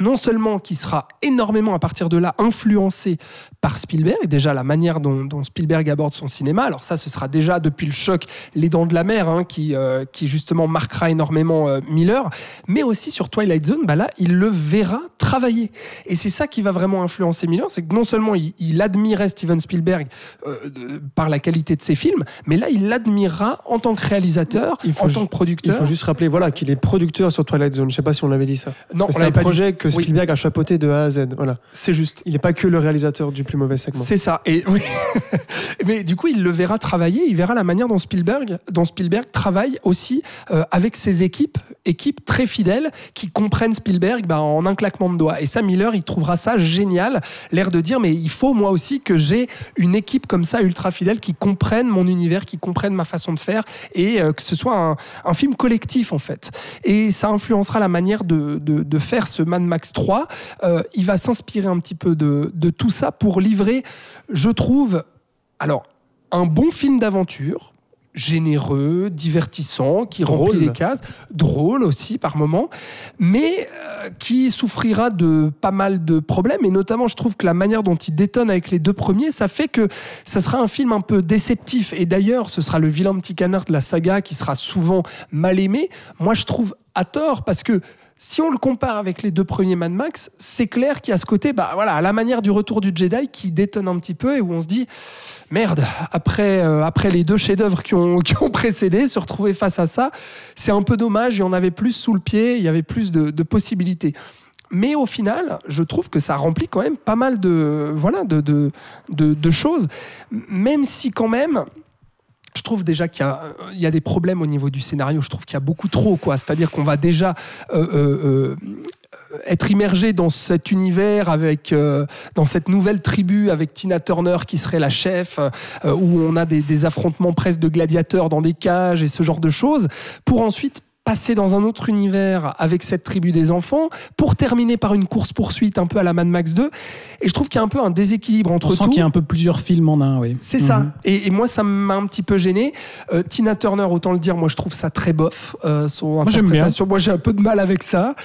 Non seulement qu'il sera énormément à partir de là influencé par Spielberg, déjà la manière dont, dont Spielberg aborde son cinéma, alors ça ce sera déjà depuis le choc Les Dents de la Mer hein, qui, euh, qui justement marquera énormément euh, Miller, mais aussi sur Twilight Zone, bah là il le verra travailler. Et c'est ça qui va vraiment influencer Miller, c'est que non seulement il, il admirait Steven Spielberg euh, de- par la qualité de ses films, mais là il l'admirera en tant que réalisateur, Il faut en tant que Il producteur. faut juste rappeler voilà, qu'il est producteur sur Twilight Zone. Je sais pas si on l'avait dit ça. Non, on c'est un dit. projet Oui. Spielberg a chapeauté de A à Z. Voilà. C'est juste. Il n'est pas que le réalisateur du plus mauvais segment. C'est ça. Et oui. Mais du coup, il le verra travailler. Il verra la manière dont Spielberg, dont Spielberg travaille aussi euh, avec ses équipes, équipes très fidèles qui comprennent Spielberg bah, en un claquement de doigts. Et ça, Miller, il trouvera ça génial, l'air de dire mais il faut moi aussi que j'ai une équipe comme ça ultra fidèle qui comprenne mon univers, qui comprenne ma façon de faire et euh, que ce soit un, un film collectif en fait. Et ça influencera la manière de, de, de faire ce Mad Max 3. Euh, il va s'inspirer un petit peu de, de tout ça pour livrer, je trouve, alors, un bon film d'aventure, généreux, divertissant, qui Drôle. remplit les cases, drôle aussi par moments, mais euh, qui souffrira de pas mal de problèmes. Et notamment, je trouve que la manière dont il détonne avec les deux premiers, ça fait que ça sera un film un peu déceptif. Et d'ailleurs, ce sera le vilain petit canard de la saga qui sera souvent mal aimé. Moi, je trouve à tort parce que si on le compare avec les deux premiers Mad Max, c'est clair qu'il y a ce côté, bah voilà, à la manière du retour du Jedi qui détonne un petit peu et où on se dit, merde, après, euh, après les deux chefs-d'œuvre qui ont, précédé, se retrouver face à ça, c'est un peu dommage. Il y en avait plus sous le pied, il y avait plus de, possibilités. Mais au final, je trouve que ça remplit quand même pas mal de, voilà, de, de choses, même si quand même, je trouve déjà qu'il y a, il y a des problèmes au niveau du scénario. Je trouve qu'il y a beaucoup trop, quoi. C'est-à-dire qu'on va déjà euh, euh, euh, être immergé dans cet univers avec euh, dans cette nouvelle tribu avec Tina Turner qui serait la chef euh, où on a des affrontements presque de gladiateurs dans des cages et ce genre de choses pour ensuite passer dans un autre univers avec cette tribu des enfants pour terminer par une course poursuite un peu à la Mad Max 2 et je trouve qu'il y a un peu un déséquilibre entre On sent tout qu'il y a un peu plusieurs films en un, oui. c'est ça. Mhm. Et, et moi, ça m'a un petit peu gêné. Euh, Tina Turner, autant le dire, moi, je trouve ça très bof. euh, son interprétation. Moi, j'ai un peu de mal avec ça.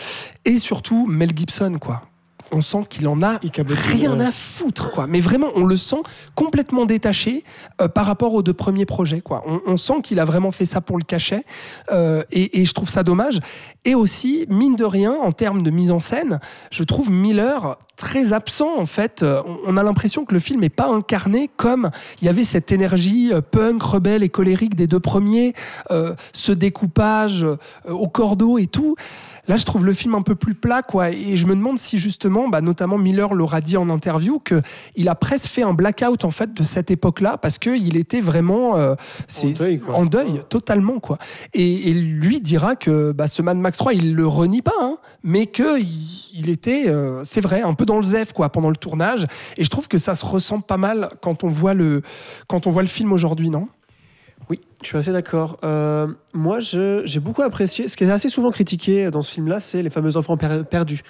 Et surtout, Mel Gibson, quoi. On sent qu'il en a rien à foutre, quoi. Mais vraiment, on le sent complètement détaché euh, par rapport aux deux premiers projets, quoi. On, on sent qu'il a vraiment fait ça pour le cachet, euh, et, et je trouve ça dommage. Et aussi, mine de rien, en termes de mise en scène, je trouve Miller très absent en fait. Euh, on- On a l'impression que le film n'est pas incarné comme il y avait cette énergie punk, rebelle et colérique des deux premiers, euh, ce découpage au cordeau et tout. Là, je trouve le film un peu plus plat, quoi. Et je me demande si justement, bah, notamment Miller l'aura dit en interview, que il a presque fait un blackout en fait de cette époque-là parce que il était vraiment euh, c'est- deuil, en deuil totalement, quoi. Et, et lui dira que bah, ce Mad Max 3, il le renie pas, hein, mais que il, il était, euh, c'est vrai, un peu dans le zef, quoi, pendant le tournage. Et je trouve que ça se ressent pas mal quand on voit le, quand on voit le film aujourd'hui, non? Oui, je suis assez d'accord. Euh, moi, j'ai beaucoup apprécié. Ce qui est assez souvent critiqué dans ce film-là, c'est les fameux enfants per- perdus.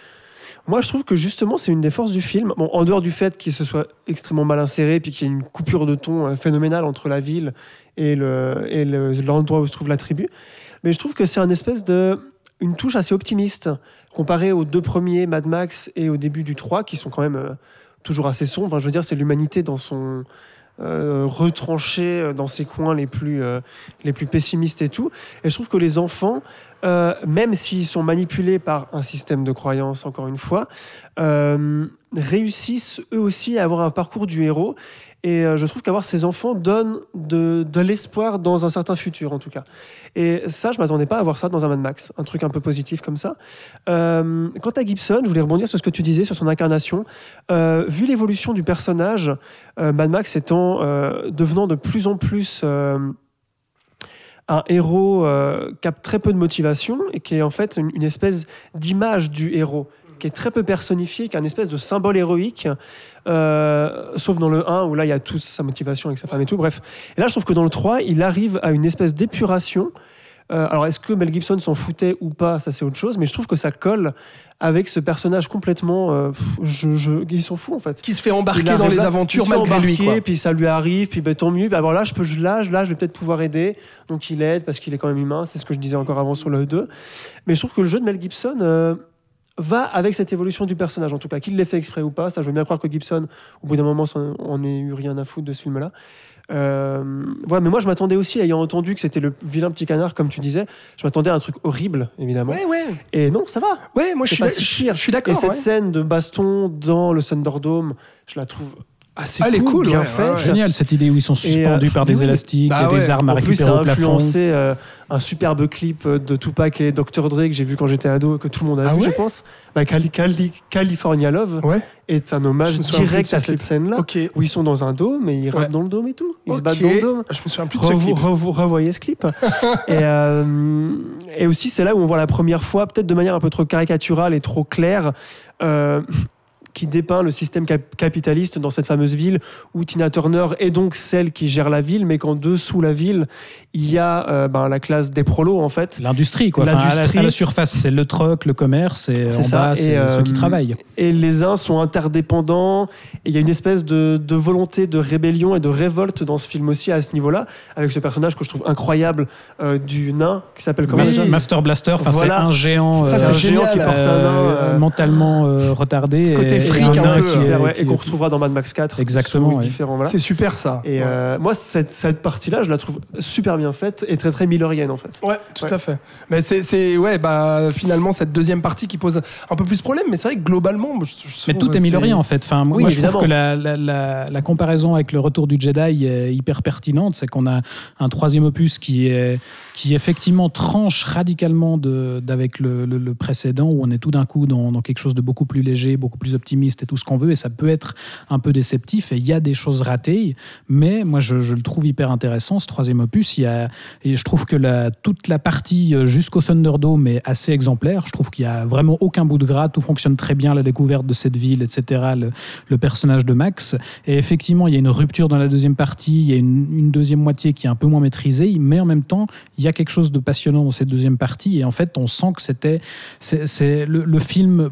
Moi, je trouve que justement, c'est une des forces du film. Bon, en dehors du fait qu'il se soit extrêmement mal inséré, puis qu'il y ait une coupure de ton euh, phénoménale entre la ville et le- et le- l'endroit où se trouve la tribu. Mais je trouve que c'est un espèce de une touche assez optimiste comparé aux deux premiers Mad Max et au début du 3 qui sont quand même euh, toujours assez sombres. Enfin, je veux dire, c'est l'humanité dans son euh, retranché euh, dans ses coins les plus euh, les plus pessimistes et tout. Et je trouve que les enfants, même s'ils sont manipulés par un système de croyance, encore une fois, réussissent eux aussi à avoir un parcours du héros. Et euh, je trouve qu'avoir ces enfants donne de, l'espoir dans un certain futur, en tout cas. Et ça, je m'attendais pas à voir ça dans un Mad Max, un truc un peu positif comme ça. Euh, quant à Gibson, je voulais rebondir sur ce que tu disais sur son incarnation. Euh, vu l'évolution du personnage, Mad Max étant devenant de plus en plus un héros qui a très peu de motivation et qui est en fait une espèce d'image du héros qui est très peu personnifié, qui est un espèce de symbole héroïque, euh, sauf dans le 1 où là il y a toute sa motivation avec sa femme et tout, bref. Et là je trouve que dans le 3, il arrive à une espèce d'épuration. Euh, alors est-ce que Mel Gibson s'en foutait ou pas, ça c'est autre chose, mais je trouve que ça colle avec ce personnage complètement... euh, pff, je, je, il s'en fout en fait. Qui se fait embarquer dans les là, aventures malgré lui, embarquer, quoi. Puis ça lui arrive, puis ben, tant mieux. Ben, alors là, je peux, là, je vais peut-être pouvoir aider. Donc il aide parce qu'il est quand même humain. C'est ce que je disais encore avant sur le 2. Mais je trouve que le jeu de Mel Gibson euh, va avec cette évolution du personnage, en tout cas. Qu'il l'ait fait exprès ou pas, ça, je veux bien croire que Gibson, au bout d'un moment, on n'ait eu rien à foutre de ce film-là. Euh, voilà, mais moi je m'attendais aussi, ayant entendu que c'était le vilain petit canard, comme tu disais, je m'attendais à un truc horrible, évidemment. Ouais, ouais. Et non, ça va. Ouais, moi je suis, si je suis Et d'accord. cette ouais. scène de baston dans le Thunderdome, je la trouve Ah, elle est cool, cool, bien ouais, faite. ouais, Génial cette idée où ils sont suspendus euh, par des oui. élastiques, Bah des ouais. armes à En plus, récupérer ça a au plafond. influencé euh, un superbe clip de Tupac et Dr. Dre que j'ai vu quand j'étais ado, que tout le monde a Ah vu, ouais je pense. Bah, Cali- Cali- California Love Ouais. est un hommage plus direct à ce cette scène-là, où ils sont dans un dôme et ils Ouais. rappent dans le dôme et tout. Ils se battent dans le dôme. Je me souviens plus de ce clip. revo- revoyez ce clip. et, euh, et aussi, c'est là où on voit la première fois, peut-être de manière un peu trop caricaturale et trop claire, euh, qui dépeint le système cap- capitaliste dans cette fameuse ville où Tina Turner est donc celle qui gère la ville, mais qu'en dessous la ville, il y a euh, ben, la classe des prolos en fait. L'industrie, quoi. Enfin, à, la, L'industrie. à la surface, c'est le troc, le commerce, et C'est en ça. bas, c'est euh, ceux qui travaillent. Et les uns sont interdépendants. Et il y a une espèce de, de volonté de rébellion et de révolte dans ce film aussi à ce niveau-là, avec ce personnage que je trouve incroyable euh, du nain qui s'appelle comment Master, ça Master Blaster, enfin, Voilà. c'est un géant, Ça, euh, un géant génial, qui porte un nain. euh, euh, mentalement euh, retardé. Ce côté fric un peu, qui et qu'on retrouvera dans Mad Max 4. Exactement. C'est super ça. Et euh, moi, cette, cette partie-là, je la trouve super bien faite et très très millerienne en fait. Ouais, tout Ouais. à fait. Mais c'est, c'est- ouais, bah finalement cette deuxième partie qui pose un peu plus de problème, mais c'est vrai que globalement, je- je Mais tout est millorien en fait. Enfin, moi, Oui, moi, je trouve que la, la- la- la comparaison avec le retour du Jedi est hyper pertinente. C'est qu'on a un troisième opus qui est qui effectivement tranche radicalement d'avec le, le- le précédent où on est tout d'un coup dans, dans quelque chose de beaucoup plus léger, beaucoup plus optimiste et tout ce qu'on veut et ça peut être un peu déceptif et il y a des choses ratées mais moi je, je le trouve hyper intéressant ce troisième opus. Il y a, et je trouve que la, toute la partie euh, jusqu'au Thunderdome est assez exemplaire. Je trouve qu'il y a vraiment aucun bout de gras tout fonctionne très bien la découverte de cette ville etc le, le personnage de Max. Et effectivement il y a une rupture dans la deuxième partie il y a une, une deuxième moitié qui est un peu moins maîtrisée mais en même temps quelque chose de passionnant dans cette deuxième partie et en fait on sent que c'était c'est le, le film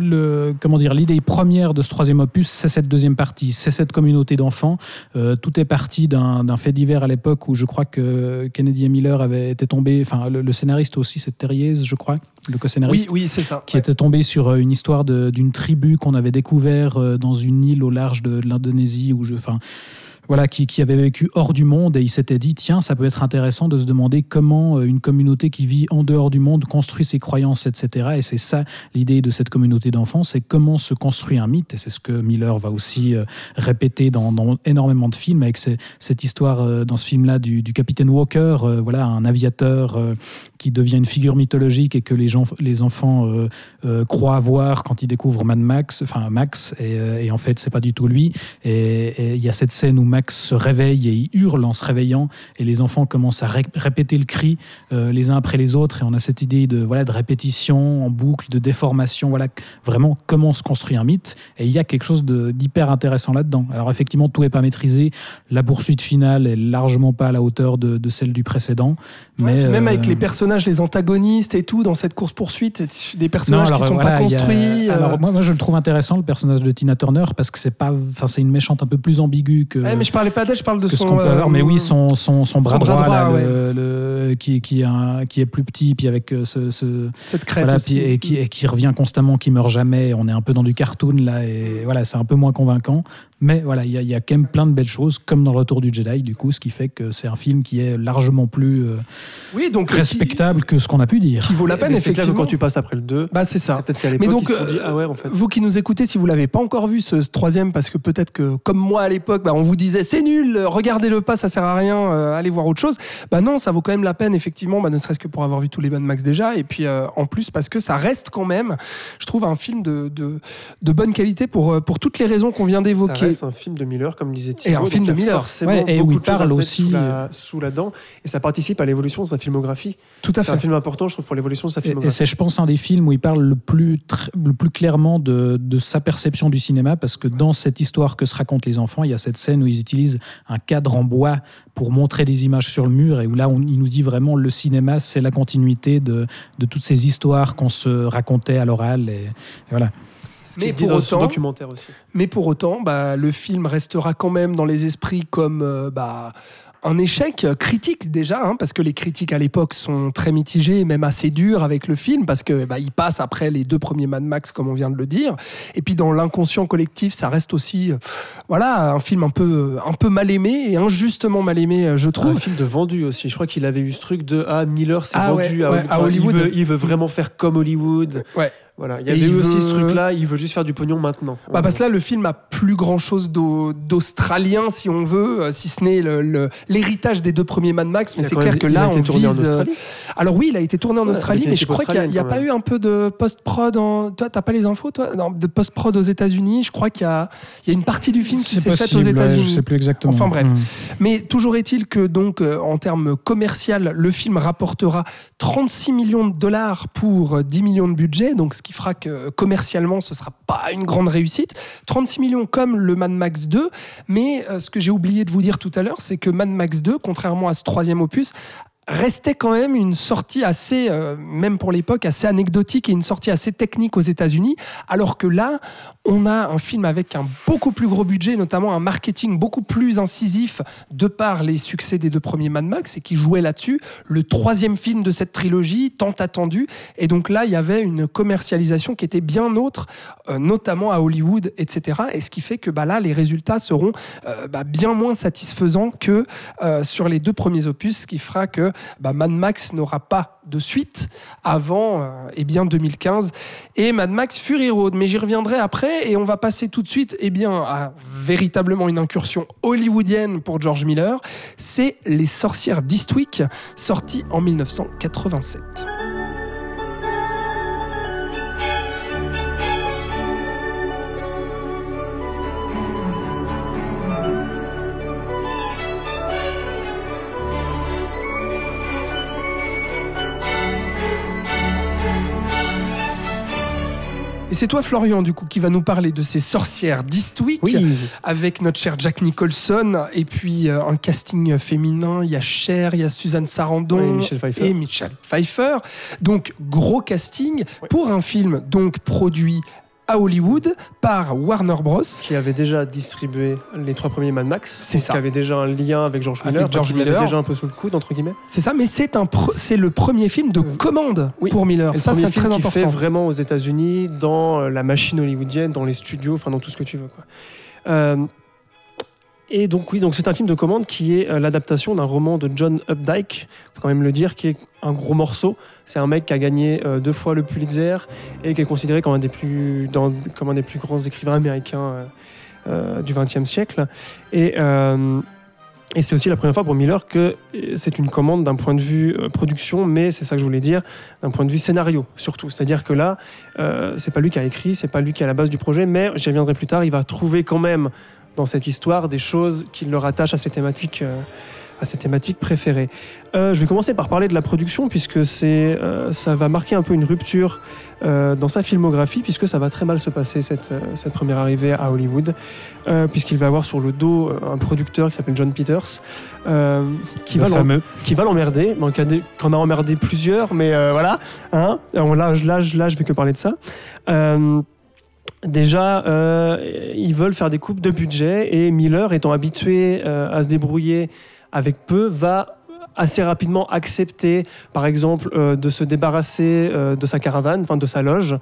le comment dire l'idée première de ce troisième opus c'est cette deuxième partie c'est cette communauté d'enfants Euh, tout est parti d'un fait divers à l'époque où je crois que Kennedy et Miller avaient été tombés enfin le, le scénariste aussi c'est Terriers je crois le Oui, co-scénariste. oui, c'est ça. qui était tombé sur euh, une histoire d'une tribu qu'on avait découvert euh, dans une île au large de l'Indonésie où je, enfin, voilà, qui, avait vécu hors du monde et il s'était dit tiens, ça peut être intéressant de se demander comment euh, une communauté qui vit en dehors du monde construit ses croyances, etc. Et c'est ça l'idée de cette communauté d'enfants, c'est comment se construit un mythe. Et c'est ce que Miller va aussi euh, répéter dans, énormément de films avec cette histoire euh, dans ce film-là du, du capitaine Walker, voilà, un aviateur qui devient une figure mythologique et que les, gens, les enfants euh, euh, croient voir quand ils découvrent Mad Max, enfin Max, et, euh, et en fait c'est pas du tout lui. Et il y a cette scène où Max se réveille et il hurle en se réveillant, et les enfants commencent à ré- répéter le cri euh, les uns après les autres, et on a cette idée de voilà de répétition en boucle, de déformation, voilà vraiment comment se construit un mythe. Et il y a quelque chose d'hyper intéressant là-dedans. Alors effectivement tout est pas maîtrisé, la poursuite finale est largement pas à la hauteur de, de celle du précédent, mais même avec les personnages, les antagonistes et tout, dans cette course-poursuite, c'est des personnages alors, qui sont voilà, pas a- construits. euh, Alors moi, moi, je le trouve intéressant le personnage de Tina Turner parce que c'est pas, enfin c'est une méchante un peu plus ambiguë que. ouais, mais je parlais pas d'elle, je parle de son. peut avoir, mais euh, oui, son, son, son bras son bras droit, là, droit, le- le- qui, qui, est un- qui est plus petit, puis avec euh, ce, ce- Cette crête voilà, aussi. puis- et, qui, et qui revient constamment, qui meurt jamais. On est un peu dans du cartoon là, Mm. et voilà, c'est un peu moins convaincant. Mais voilà, il y, a- il y a quand même plein de belles choses, comme dans le Retour du Jedi, du coup, ce qui fait que c'est un film qui est largement plus euh, Oui, donc. euh, respectable que ce qu'on a pu dire. Qui, vaut la peine, Mais c'est clair que effectivement. quand tu passes après le 2, Bah, c'est ça. peut-être qu'à Mais l'époque, donc, ils se sont dit, ah ouais, en fait. Vous qui nous écoutez, si vous l'avez pas encore vu ce, ce troisième, parce que peut-être que comme moi à l'époque, bah, on vous disait c'est nul, regardez-le pas, ça sert à rien, euh, allez voir autre chose. Bah non, ça vaut quand même la peine effectivement, bah, ne serait-ce que pour avoir vu tous les Mad Max déjà, et puis euh, en plus parce que ça reste quand même, je trouve un film de, de, de bonne qualité pour pour toutes les raisons qu'on vient d'évoquer. Reste un film de Miller, comme disait Thibaut. Et un film de Miller. Forcément, Ouais, et où il parle aussi, Sous la, sous la dent. Et ça participe à l'évolution de sa filmographie. Tout à C'est un fait. film important, je trouve, pour l'évolution de sa Et- Et filmographie. c'est, je pense, un des films où il parle le plus, tr- le plus clairement de, de sa perception du cinéma, parce que dans cette histoire que se racontent les enfants, il y a cette scène où ils utilisent un cadre en bois pour montrer des images sur le mur, et où là, on, il nous dit vraiment le cinéma, c'est la continuité de, de toutes ces histoires qu'on se racontait à l'oral. Et, et voilà. Ce Mais qu'il dit pour dans autant- documentaire aussi. Mais pour autant, bah, le film restera quand même dans les esprits comme euh, bah, un échec critique déjà, hein, parce que les critiques à l'époque sont très mitigées, même assez dures avec le film, parce que bah, il passe après les deux premiers Mad Max, comme on vient de le dire. Et puis dans l'inconscient collectif, ça reste aussi, euh, voilà, un film un peu, un peu mal aimé et injustement mal aimé, euh, je Un trouve. film de vendu aussi. Je crois qu'il avait eu ce truc de Ah, Miller s'est Ah vendu ouais, à, ouais, à enfin, Hollywood. Il veut, il veut vraiment faire comme Hollywood. Ouais. Voilà. Il y avait eu aussi veut- ce truc-là. Il veut juste faire du pognon maintenant. Bah parce que là, le film a plus grand chose d'australien, si on veut, euh, si ce n'est le- le- l'héritage des deux premiers Mad Max. Mais c'est clair que il a là, été on tourné en vise. euh, Australie. Alors oui, il a été tourné en Ouais, Australie, mais je crois qu'il n'y a, pas eu un peu de post-prod. En... Toi, t'as pas les infos, toi? Non, De post-prod aux États-Unis. Je crois qu'il y a, il y a une partie du film qui C'est s'est faite aux États-Unis. je sais plus exactement. Enfin, bref. Hmm. Mais toujours est-il que donc euh, en termes commercial, le film rapportera 36 millions de dollars pour euh, 10 millions de budget, donc ce qui fera que euh, commercialement ce sera pas une grande réussite. 36 millions comme le Mad Max 2, mais euh, ce que j'ai oublié de vous dire tout à l'heure, c'est que Mad Max 2, contrairement à ce troisième opus, restait quand même une sortie assez, euh, même pour l'époque, assez anecdotique et une sortie assez technique aux États-Unis, alors que là, on a un film avec un beaucoup plus gros budget, notamment un marketing beaucoup plus incisif de par les succès des deux premiers Mad Max et qui jouait là-dessus. Le troisième film de cette trilogie, tant attendu. Et donc là, il y avait une commercialisation qui était bien autre, euh, notamment à Hollywood, etc. Et ce qui fait que bah, là, les résultats seront euh, bah, bien moins satisfaisants que sur les deux premiers opus, ce qui fera que bah, Mad Max n'aura pas de suite avant euh, eh bien 2015 et Mad Max Fury Road. Mais j'y reviendrai après et on va passer tout de suite eh bien, à véritablement une incursion hollywoodienne pour George Miller. C'est Les Sorcières d'Eastwick, sorti en 1987. C'est toi, Florian, du coup, qui va nous parler de ces sorcières d'Eastwick Oui. avec notre cher Jack Nicholson et puis euh, un casting féminin. Il y a Cher, il y a Suzanne Sarandon Michel et Michel Pfeiffer. Donc gros casting pour un film donc produit à Hollywood par Warner Bros. Qui avait déjà distribué les trois premiers Mad Max. C'est ça. Qui avait déjà un lien avec George Miller. George qui Miller. déjà un peu sous le coude, entre guillemets. C'est ça, mais c'est un pro- c'est le premier film de commande Euh, Oui. pour Miller. Et Ça, c'est très fait important. vraiment aux États-Unis, dans euh, la machine hollywoodienne, dans les studios, enfin dans tout ce que tu veux. Quoi. Euh, et donc oui, donc c'est un film de commande qui est euh, l'adaptation d'un roman de John Updike, faut quand même le dire, qui est un gros morceau. C'est un mec qui a gagné euh, deux fois le Pulitzer et qui est considéré comme un des plus, grands écrivains américains euh, du XXe siècle. Et c'est aussi la première fois pour Miller que c'est une commande d'un point de vue production, mais c'est ça que je voulais dire, d'un point de vue scénario surtout. C'est-à-dire que là, euh, c'est pas lui qui a écrit, c'est pas lui qui est à la base du projet, mais j'y reviendrai plus tard, il va trouver quand même dans cette histoire des choses qui le rattachent à ses thématiques. euh, à ses thématiques préférées. Euh, je vais commencer par parler de la production puisque c'est, euh, ça va marquer un peu une rupture euh, dans sa filmographie puisque ça va très mal se passer cette, euh, cette première arrivée à Hollywood euh, puisqu'il va avoir sur le dos euh, un producteur qui s'appelle John Peters euh, qui, Le va fameux. qui va l'emmerder, qu'on a emmerdé plusieurs, mais euh, voilà. Hein là, là, là, je vais que parler de ça. Déjà, euh, ils veulent faire des coupes de budget et Miller, étant habitué euh, à se débrouiller avec peu, va assez rapidement accepter, par exemple, euh, de se débarrasser euh, de sa caravane, enfin de sa loge,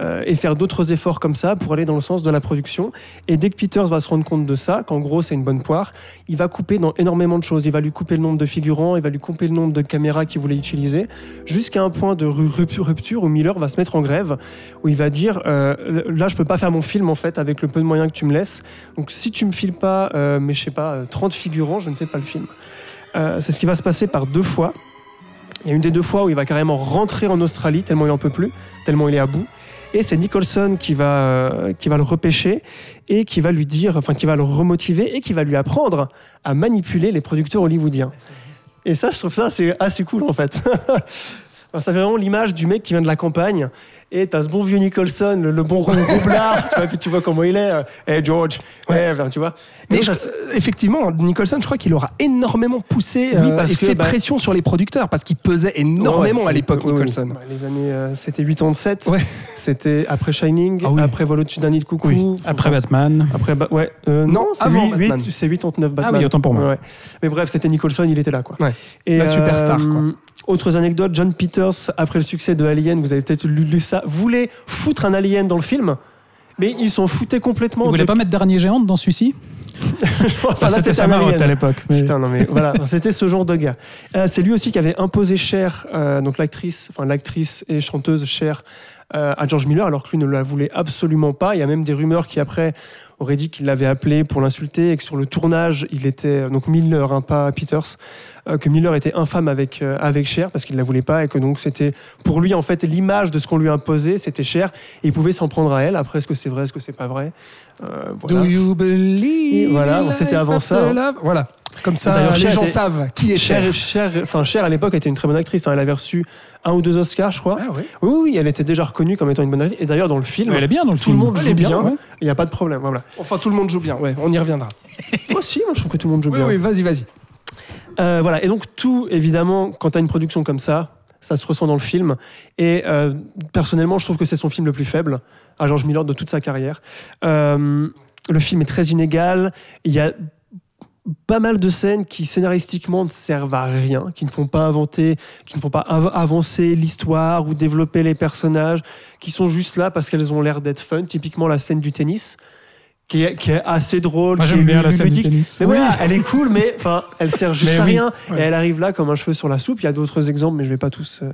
euh, et faire d'autres efforts comme ça pour aller dans le sens de la production. Et dès que Peters va se rendre compte de ça, qu'en gros c'est une bonne poire, il va couper dans énormément de choses. Il va lui couper le nombre de figurants, il va lui couper le nombre de caméras qu'il voulait utiliser, jusqu'à un point de ru- rupture, où Miller va se mettre en grève, où il va dire là je peux pas faire mon film en fait avec le peu de moyens que tu me laisses. Donc si tu me files pas, mais je sais pas, euh, 30 figurants, je ne fais pas le film. Euh, c'est ce qui va se passer par deux fois. Il y a une des deux fois où il va carrément rentrer en Australie tellement il en peut plus, tellement il est à bout. Et c'est Nicholson qui va, euh, qui va le repêcher et qui va lui dire, enfin qui va le remotiver et qui va lui apprendre à manipuler les producteurs hollywoodiens. Et ça, je trouve ça c'est assez cool en fait. Enfin, ça fait vraiment l'image du mec qui vient de la campagne et t'as ce bon vieux Nicholson, le, le bon roublard, tu vois, puis tu vois comment il est. euh, Hey George, ouais, enfin, tu vois. Mais donc, je- ça, effectivement, Nicholson, je crois qu'il aura énormément poussé Oui, euh, parce et que, fait bah- pression sur les producteurs parce qu'il pesait énormément Ouais, à l'époque, oui, oui. Nicholson. Bah, les années, euh, c'était 87, Ouais. c'était après Shining, Ah oui. après Vol au-dessus d'un nid de coucou. Oui. Après Batman. Après, bah, ouais, euh, Non, c'est avant 8, Batman. c'est 89 Batman. Ah oui, autant pour moi. Mais bref, c'était Nicholson, il était là, quoi. Ouais. Et, La superstar, quoi. Autres anecdotes, John Peters, après le succès de Alien, vous avez peut-être lu, ça, voulait foutre un alien dans le film, mais ils s'en foutaient complètement. Vous voulez de- pas mettre d'araignée géante dans celui-ci? Enfin, C'était sa marotte à l'époque. mais- Putain, non mais voilà, c'était ce genre de gars. Euh, c'est lui aussi qui avait imposé Cher, euh, donc l'actrice, enfin l'actrice et chanteuse Cher, à George Miller, alors que lui ne la voulait absolument pas. Il y a même des rumeurs qui après auraient dit qu'il l'avait appelé pour l'insulter et que sur le tournage, il était donc Miller, hein, pas Peters, euh, que Miller était infâme avec euh, avec Cher parce qu'il la voulait pas et que donc c'était pour lui en fait l'image de ce qu'on lui imposait, c'était Cher et il pouvait s'en prendre à elle. Après, est-ce que c'est vrai, est-ce que c'est pas vrai? Euh, voilà. Do you believe voilà, bon, c'était avant ça, hein. Voilà. Comme ça, les Cher gens était- savent qui est cher. Cher, Cher, enfin Cher à l'époque était une très bonne actrice. hein. Elle avait reçu un ou deux Oscars, je crois. Ah. Oui, oui, oui, elle était déjà reconnue comme étant une bonne actrice. Et d'ailleurs, dans le film, Mais Elle est bien dans le tout le monde Elle joue bien, bien. ouais. Il n'y a pas de problème. Voilà. Enfin, tout le monde joue bien. Ouais, on y reviendra. Moi aussi, moi, je trouve que tout le monde joue Oui, bien. oui, vas-y, vas-y. Euh, voilà. Et donc, tout, évidemment, quand tu as une production comme ça, ça se ressent dans le film. Et euh, personnellement, je trouve que c'est son film le plus faible à George Miller de toute sa carrière. Euh, le film est très inégal. Il y a pas mal de scènes qui scénaristiquement ne servent à rien, qui ne font pas inventer, qui ne font pas av- avancer l'histoire ou développer les personnages, qui sont juste là parce qu'elles ont l'air d'être fun. Typiquement la scène du tennis, qui est, qui est assez drôle. Moi qui j'aime est bien la scène du tennis. Mais voilà, elle est cool, mais enfin, elle sert juste Mais à oui, rien. ouais. Et elle arrive là comme un cheveu sur la soupe. Il y a d'autres exemples, mais je vais pas tous euh,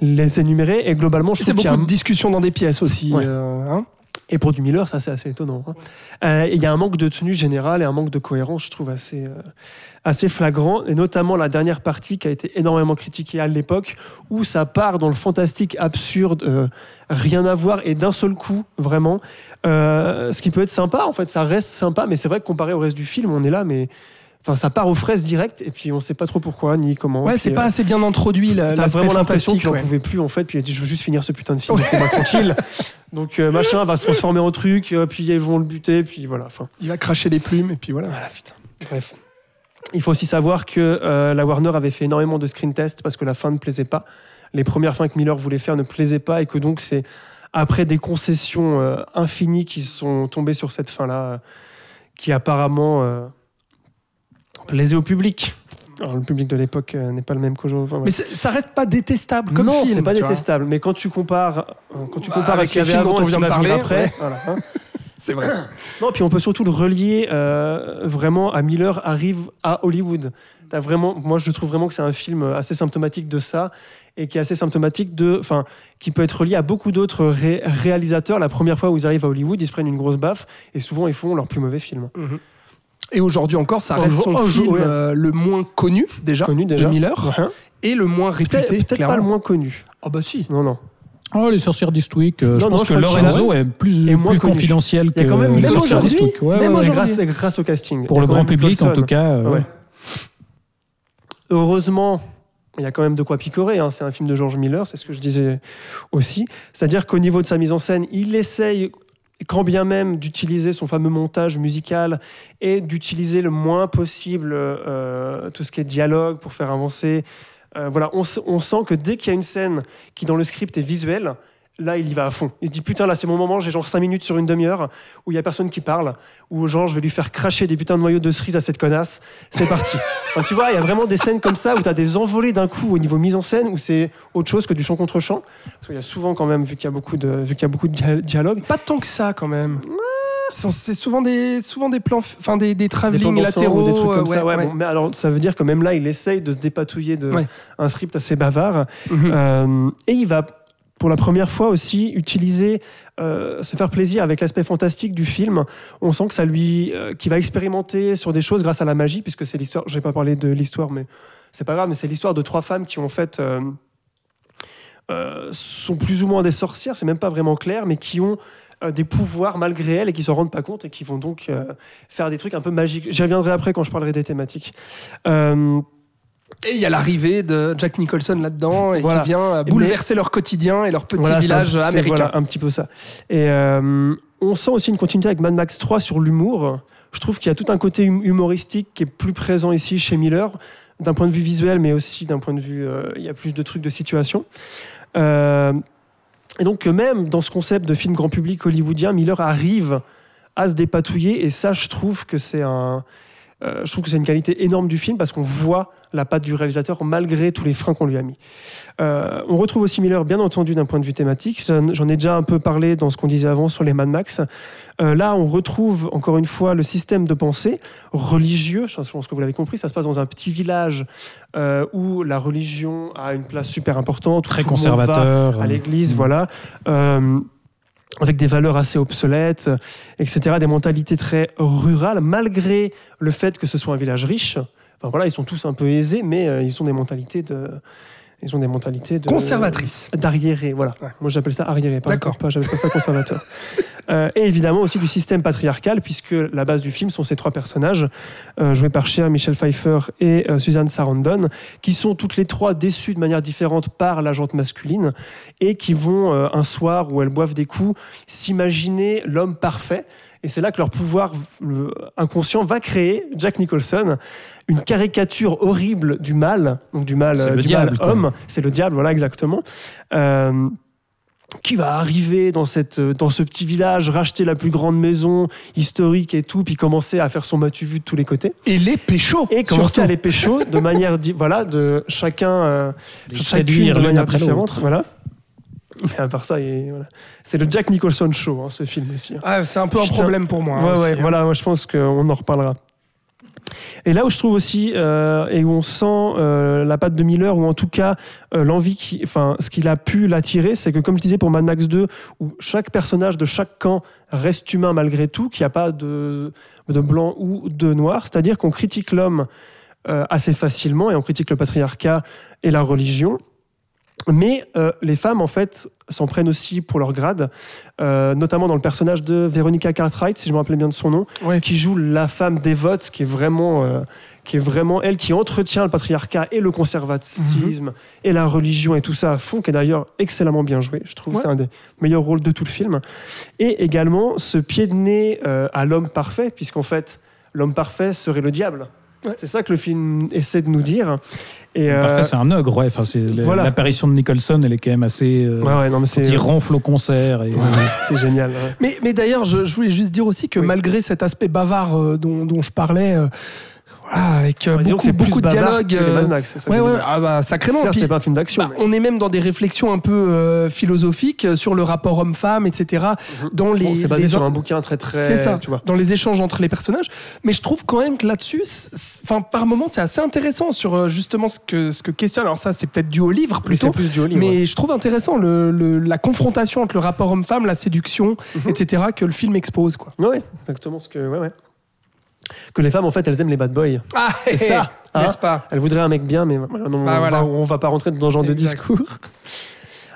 les énumérer. Et globalement, je C'est trouve qu'il y a beaucoup de discussions dans des pièces aussi. Ouais. euh, hein. Et pour du Miller, ça c'est assez étonnant. hein. Euh, Il y a un manque de tenue générale et un manque de cohérence, je trouve assez, euh, assez flagrant. Et notamment la dernière partie qui a été énormément critiquée à l'époque, où ça part dans le fantastique absurde, euh, rien à voir et d'un seul coup, vraiment. Ce qui peut être sympa, en fait, ça reste sympa, mais c'est vrai que comparé au reste du film, on est là, mais. Enfin, ça part aux fraises direct et puis on sait pas trop pourquoi ni comment. Ouais, c'est euh, pas assez bien introduit. la- T'as vraiment l'impression qu'il en ouais. pouvait plus en fait, puis il a dit je veux juste finir ce putain de film, laissez-moi tranquille. Donc euh, machin va se transformer en truc, euh, puis ils vont le buter, puis voilà. Enfin, Il va cracher les plumes et puis voilà. voilà putain. Bref. Il faut aussi savoir que euh, la Warner avait fait énormément de screen tests parce que la fin ne plaisait pas. Les premières fins que Miller voulait faire ne plaisaient pas et que donc c'est après des concessions euh, infinies qui sont tombées sur cette fin-là, euh, qui apparemment euh, plaisait au public. Alors, le public de l'époque euh, n'est pas le même qu'aujourd'hui. Enfin, Mais ça reste pas détestable comme non, film. c'est pas détestable. Mais quand tu compares, euh, quand tu Bah, compares avec y les films dont avant on et ce vient de parler, après, ouais. voilà, hein. C'est vrai. Non, puis on peut surtout le relier euh, vraiment à Miller arrive à Hollywood. T'as vraiment, moi, je trouve vraiment que c'est un film assez symptomatique de ça et qui est assez symptomatique de, enfin, qui peut être lié à beaucoup d'autres ré- réalisateurs. La première fois où ils arrivent à Hollywood, ils se prennent une grosse baffe et souvent ils font leur plus mauvais film. Et aujourd'hui encore, ça Oh, reste son oh, film ouais. euh, le moins connu déjà, Connu déjà. de Miller Ouais. et le moins réputé. peut-être pas le moins connu. Ah bah si. Non, non. Oh, les sorcières d'Eastwick, euh, je Non, non, pense je que Lorenzo est plus, est moins plus confidentiel que Il y a quand même les Même sorcières d'Eastwick. Ouais, C'est ouais. grâce, au casting. Pour le grand public, en tout cas. euh, Ouais. Heureusement, il y a quand même de quoi picorer. hein. C'est un film de George Miller, c'est ce que je disais aussi. C'est-à-dire qu'au niveau de sa mise en scène, il essaye, quand bien même, d'utiliser son fameux montage musical et d'utiliser le moins possible euh, tout ce qui est dialogue pour faire avancer. Euh, voilà, on, sent que dès qu'il y a une scène qui dans le script est visuelle, là il y va à fond. Il se dit putain là c'est mon moment, j'ai genre 5 minutes sur une demi-heure où il y a personne qui parle, où genre je vais lui faire cracher des putains de noyaux de cerise à cette connasse. C'est parti. Enfin, tu vois, il y a vraiment des scènes comme ça où tu as des envolées d'un coup au niveau mise en scène où c'est autre chose que du chant contre chant. Parce qu'il y a souvent quand même, vu qu'il y a beaucoup de, vu qu'il y a beaucoup de dia- dialogue, Pas tant que ça quand même. C'est souvent des, souvent des plans, enfin des, des travelling latéraux. des trucs comme euh, ça. Ouais, ouais. bon, mais alors ça veut dire que même là, il essaye de se dépatouiller de Ouais. un script assez bavard. Mhm. Euh, et il va, pour la première fois aussi, utiliser, euh, se faire plaisir avec l'aspect fantastique du film. On sent que ça lui, euh, qu'il va expérimenter sur des choses grâce à la magie, puisque c'est l'histoire. Je vais pas parler de l'histoire, mais c'est pas grave. Mais c'est l'histoire de trois femmes qui en fait euh, sont plus ou moins des sorcières. C'est même pas vraiment clair, mais qui ont des pouvoirs malgré elles et qui s'en rendent pas compte et qui vont donc faire des trucs un peu magiques. J'y reviendrai après quand je parlerai des thématiques. Et il y a l'arrivée de Jack Nicholson là-dedans et Voilà. qui vient euh, Mais- bouleverser leur quotidien et leur petit Voilà, village un- américain. Voilà, un petit peu ça. Et euh, on sent aussi une continuité avec Mad Max 3 sur l'humour. Je trouve qu'il y a tout un côté hum- humoristique qui est plus présent ici chez Miller, d'un point de vue visuel, mais aussi d'un point de vue. euh, il y a plus de trucs de situation. Euh, et donc, même dans ce concept de film grand public hollywoodien, Miller arrive à se dépatouiller. Et ça, je trouve que c'est un. Euh, je trouve que c'est une qualité énorme du film parce qu'on voit la patte du réalisateur malgré tous les freins qu'on lui a mis. Euh, on retrouve aussi Miller, bien entendu, d'un point de vue thématique. J'en ai déjà un peu parlé dans ce qu'on disait avant sur les Mad Max. Euh, là, on retrouve encore une fois le système de pensée religieux. Je pense que vous l'avez compris, ça se passe dans un petit village euh, où la religion a une place super importante. Très tout le monde va conservateur. à l'église, Mm. voilà. Euh, avec des valeurs assez obsolètes, etc., des mentalités très rurales, malgré le fait que ce soit un village riche. Enfin voilà, ils sont tous un peu aisés, mais euh, ils ont des mentalités de, ils ont des mentalités de Conservatrice. d'arriérés, voilà. Ouais. Moi j'appelle ça arriéré, D'accord. pas j'appelle pas ça conservateur. Euh, et évidemment aussi du système patriarcal, puisque la base du film sont ces trois personnages, euh, joués par Cher, Michel Pfeiffer et euh, Suzanne Sarandon, qui sont toutes les trois déçues de manière différente par la jante masculine, et qui vont, un soir où elles boivent des coups, s'imaginer l'homme parfait. Et c'est là que leur pouvoir inconscient va créer, Jack Nicholson, une caricature horrible du mal, donc du mal, du diable, mal homme, c'est le diable, voilà exactement. Euh, qui va arriver dans, cette, dans ce petit village, racheter la plus grande maison historique et tout, puis commencer à faire son matu vu de tous les côtés. Et les péchos. Et commencer à les pécho de manière, voilà, de chacun, euh, chacune séduire de l'une manière après différente. l'autre. Voilà. Mais à part ça, voilà. c'est le Jack Nicholson show, hein, ce film aussi. hein. Ah, c'est un peu un problème pour moi. hein, Ouais, aussi, ouais, voilà, moi, je pense qu'on en reparlera. Et là où je trouve aussi, euh, et où on sent euh, la patte de Miller, ou en tout cas euh, l'envie, qui, enfin, ce qu'il a pu l'attirer, c'est que comme je disais pour Mad Max 2, où chaque personnage de chaque camp reste humain malgré tout, qu'il n'y a pas de, de blanc ou de noir, c'est-à-dire qu'on critique l'homme assez facilement et on critique le patriarcat et la religion. Mais euh, les femmes, en fait, s'en prennent aussi pour leur grade, euh, notamment dans le personnage de Veronica Cartwright, si je me rappelais bien de son nom, Ouais. qui joue la femme dévote, qui est vraiment, euh, qui est vraiment elle qui entretient le patriarcat et le conservatisme Mhm. et la religion et tout ça à fond, qui est d'ailleurs excellemment bien joué. Je trouve que c'est un des meilleurs rôles de tout le film. Et également ce pied de nez à l'homme parfait, puisqu'en fait, l'homme parfait serait le diable. C'est ça que le film essaie de nous dire. Et, euh, Parfait, c'est un ogre, ouais. Enfin, c'est voilà. l'apparition de Nicholson, elle est quand même assez. euh, ouais, ouais, non, mais c'est il ronfle au concert. Et, Ouais, c'est génial. ouais. Mais, mais d'ailleurs, je, je voulais juste dire aussi que Oui. malgré cet aspect bavard euh, dont, dont je parlais, euh, voilà, avec euh, que beaucoup, c'est plus beaucoup de dialogues. euh, Max, ça ouais, ouais, ah bah, sacrément. Certes, c'est pas un film d'action. Bah, mais- on est même dans des réflexions un peu euh, philosophiques euh, sur le rapport homme-femme, etc. Dans les, Mhm. Bon, c'est basé les sur un bouquin très très. C'est ça, Tu vois. dans les échanges entre les personnages. Mais je trouve quand même que là-dessus, enfin, par moments, c'est assez intéressant sur euh, justement ce que, ce que questionne. Alors, ça, c'est peut-être dû au livre Mais plutôt. c'est plus du livre. Mais je trouve intéressant le, le- la confrontation entre le rapport homme-femme, la séduction, Mhm. etc., que le film expose. Quoi. Ouais, exactement ce que. Ouais, ouais. Que les femmes, en fait, elles aiment les bad boys. Ah, C'est ça, hein. N'est-ce pas Elles voudraient un mec bien, mais Bah, on, voilà. va, on va pas rentrer dans ce genre de discours.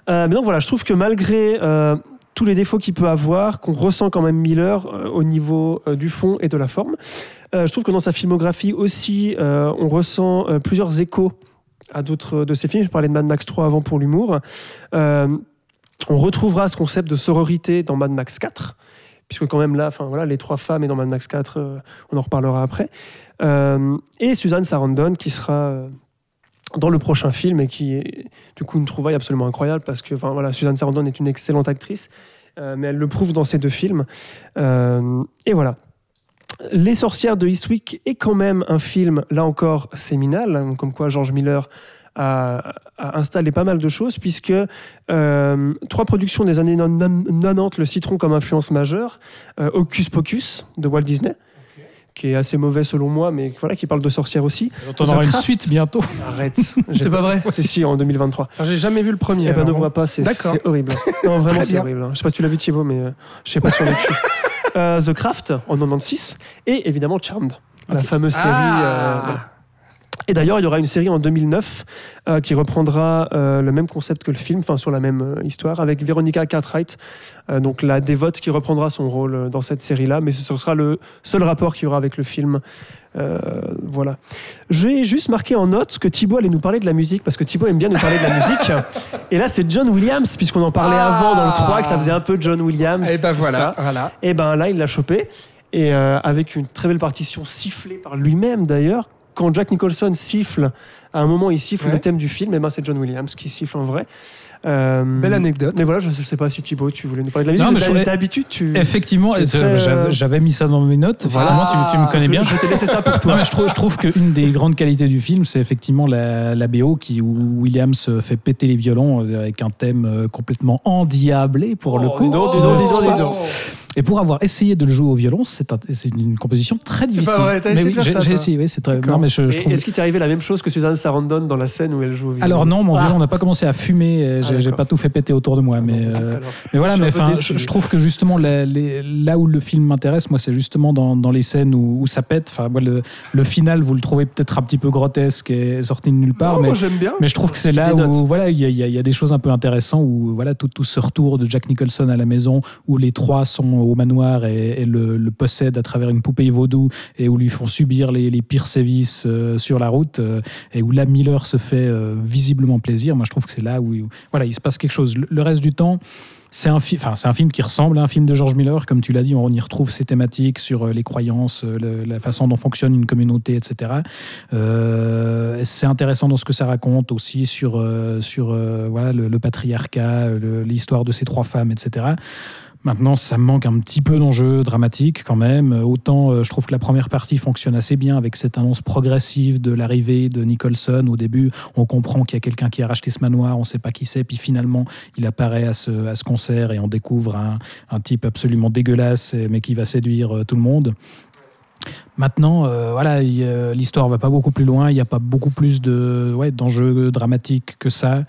Euh, mais donc voilà, je trouve que malgré euh, tous les défauts qu'il peut avoir, qu'on ressent quand même Miller euh, au niveau du fond et de la forme, je trouve que dans sa filmographie aussi, on ressent plusieurs échos à d'autres de ses films. Je parlais de Mad Max 3 avant pour l'humour. On retrouvera ce concept de sororité dans Mad Max 4, puisque quand même là, enfin voilà, les trois femmes et dans Mad Max 4, euh, on en reparlera après. Euh, et Suzanne Sarandon qui sera euh, dans le prochain film et qui est du coup une trouvaille absolument incroyable parce que enfin voilà, Suzanne Sarandon est une excellente actrice, mais elle le prouve dans ces deux films. Et voilà. Les sorcières de Eastwick est quand même un film, là encore, séminal, hein, comme quoi George Miller a, a installé pas mal de choses, puisque euh, trois productions des années 90, Le Citron comme influence majeure, euh, Hocus Pocus de Walt Disney, qui est assez mauvais selon moi, mais voilà, qui parle de sorcières aussi. on aura The une Craft. suite bientôt. Arrête. C'est pas vrai C'est si, en 2023. Alors, J'ai jamais vu le premier. Eh ben, ne vois pas, c'est horrible. Non, vraiment, c'est horrible. Je sais pas si tu l'as vu, Thibaut, mais euh, je sais pas sur le cul. Euh, The Craft, en 96, et évidemment Charmed, la fameuse série. euh, Ah. voilà. Et d'ailleurs, il y aura une série en 2009 euh, qui reprendra euh, le même concept que le film, enfin sur la même euh, histoire, avec Veronica Cartwright, donc la dévote qui reprendra son rôle dans cette série-là, mais ce sera le seul rapport qu'il y aura avec le film. Voilà. J'ai juste marqué en note que Thibaut allait nous parler de la musique, parce que Thibaut aime bien nous parler de la musique. Et là, c'est John Williams, puisqu'on en parlait Ah. avant dans le 3, que ça faisait un peu John Williams. Et ben tout voilà, voilà. Et ben là, il l'a chopé. Et avec une très belle partition sifflée par lui-même d'ailleurs. Quand Jack Nicholson siffle, à un moment, il siffle Ouais. le thème du film, et ben c'est John Williams qui siffle en vrai. Euh, Belle anecdote. Mais voilà, je ne sais pas si Thibaut, tu voulais nous parler de la musique. Non, mais T'as- je- D'habitude, tu. Effectivement, euh, j'avais mis ça dans mes notes. Effectivement, tu, tu me connais bien. Je t'ai laissé ça pour toi. Non, mais je trouve, je trouve qu'une des grandes qualités du film, c'est effectivement la, la BO qui, où Williams fait péter les violons euh, avec un thème complètement endiablé pour le Oh, coup. dis donc, dis donc, dis donc, dis donc. Et pour avoir essayé de le jouer au violon, c'est un- c'est une composition très C'est difficile. pas vrai, t'as Mais essayé oui, j'ai essayé, oui, c'est très. Non, mais je, trouve. Est-ce qu'il t'est arrivé la même chose que Suzanne Sarandon dans la scène où elle joue au violon Alors non, mon Ah. violon n'a pas commencé à fumer. euh, J'ai d'accord. pas tout fait péter autour de moi, mais. Ah, euh, alors. Mais voilà, mais enfin, déçu. je, je trouve que justement la- les- là où le film m'intéresse, moi, c'est justement dans, dans les scènes où, où ça pète. Enfin, moi, le, le final, vous le trouvez peut-être un petit peu grotesque et sorti de nulle part, Non, mais, moi j'aime bien. mais je trouve que c'est là où voilà, il y, y a des choses un peu intéressantes où voilà tout, tout ce retour de Jack Nicholson à la maison où les trois sont au manoir et, le, possèdent à travers une poupée vaudou et où lui font subir les, pires sévices euh, sur la route euh, et où la Miller se fait euh, visiblement plaisir. Moi, je trouve que c'est là où, voilà, il se passe quelque chose. Le, reste du temps. C'est un, fi- enfin, un film qui ressemble à un film de George Miller, comme tu l'as dit, on y retrouve ces thématiques sur les croyances, la façon dont fonctionne une communauté, etc. C'est intéressant dans ce que ça raconte aussi sur, sur voilà, le, patriarcat, l'histoire de ces trois femmes, etc. Maintenant, ça me manque un petit peu d'enjeu dramatique quand même. Autant euh, je trouve que la première partie fonctionne assez bien avec cette annonce progressive de l'arrivée de Nicholson. Au début, on comprend qu'il y a quelqu'un qui a racheté ce manoir, on ne sait pas qui c'est, puis finalement, il apparaît à ce, concert et on découvre un, type absolument dégueulasse, mais qui va séduire euh, tout le monde. Maintenant, euh, voilà, l'histoire va pas beaucoup plus loin, il n'y a pas beaucoup plus de, ouais, d'enjeux dramatiques que ça.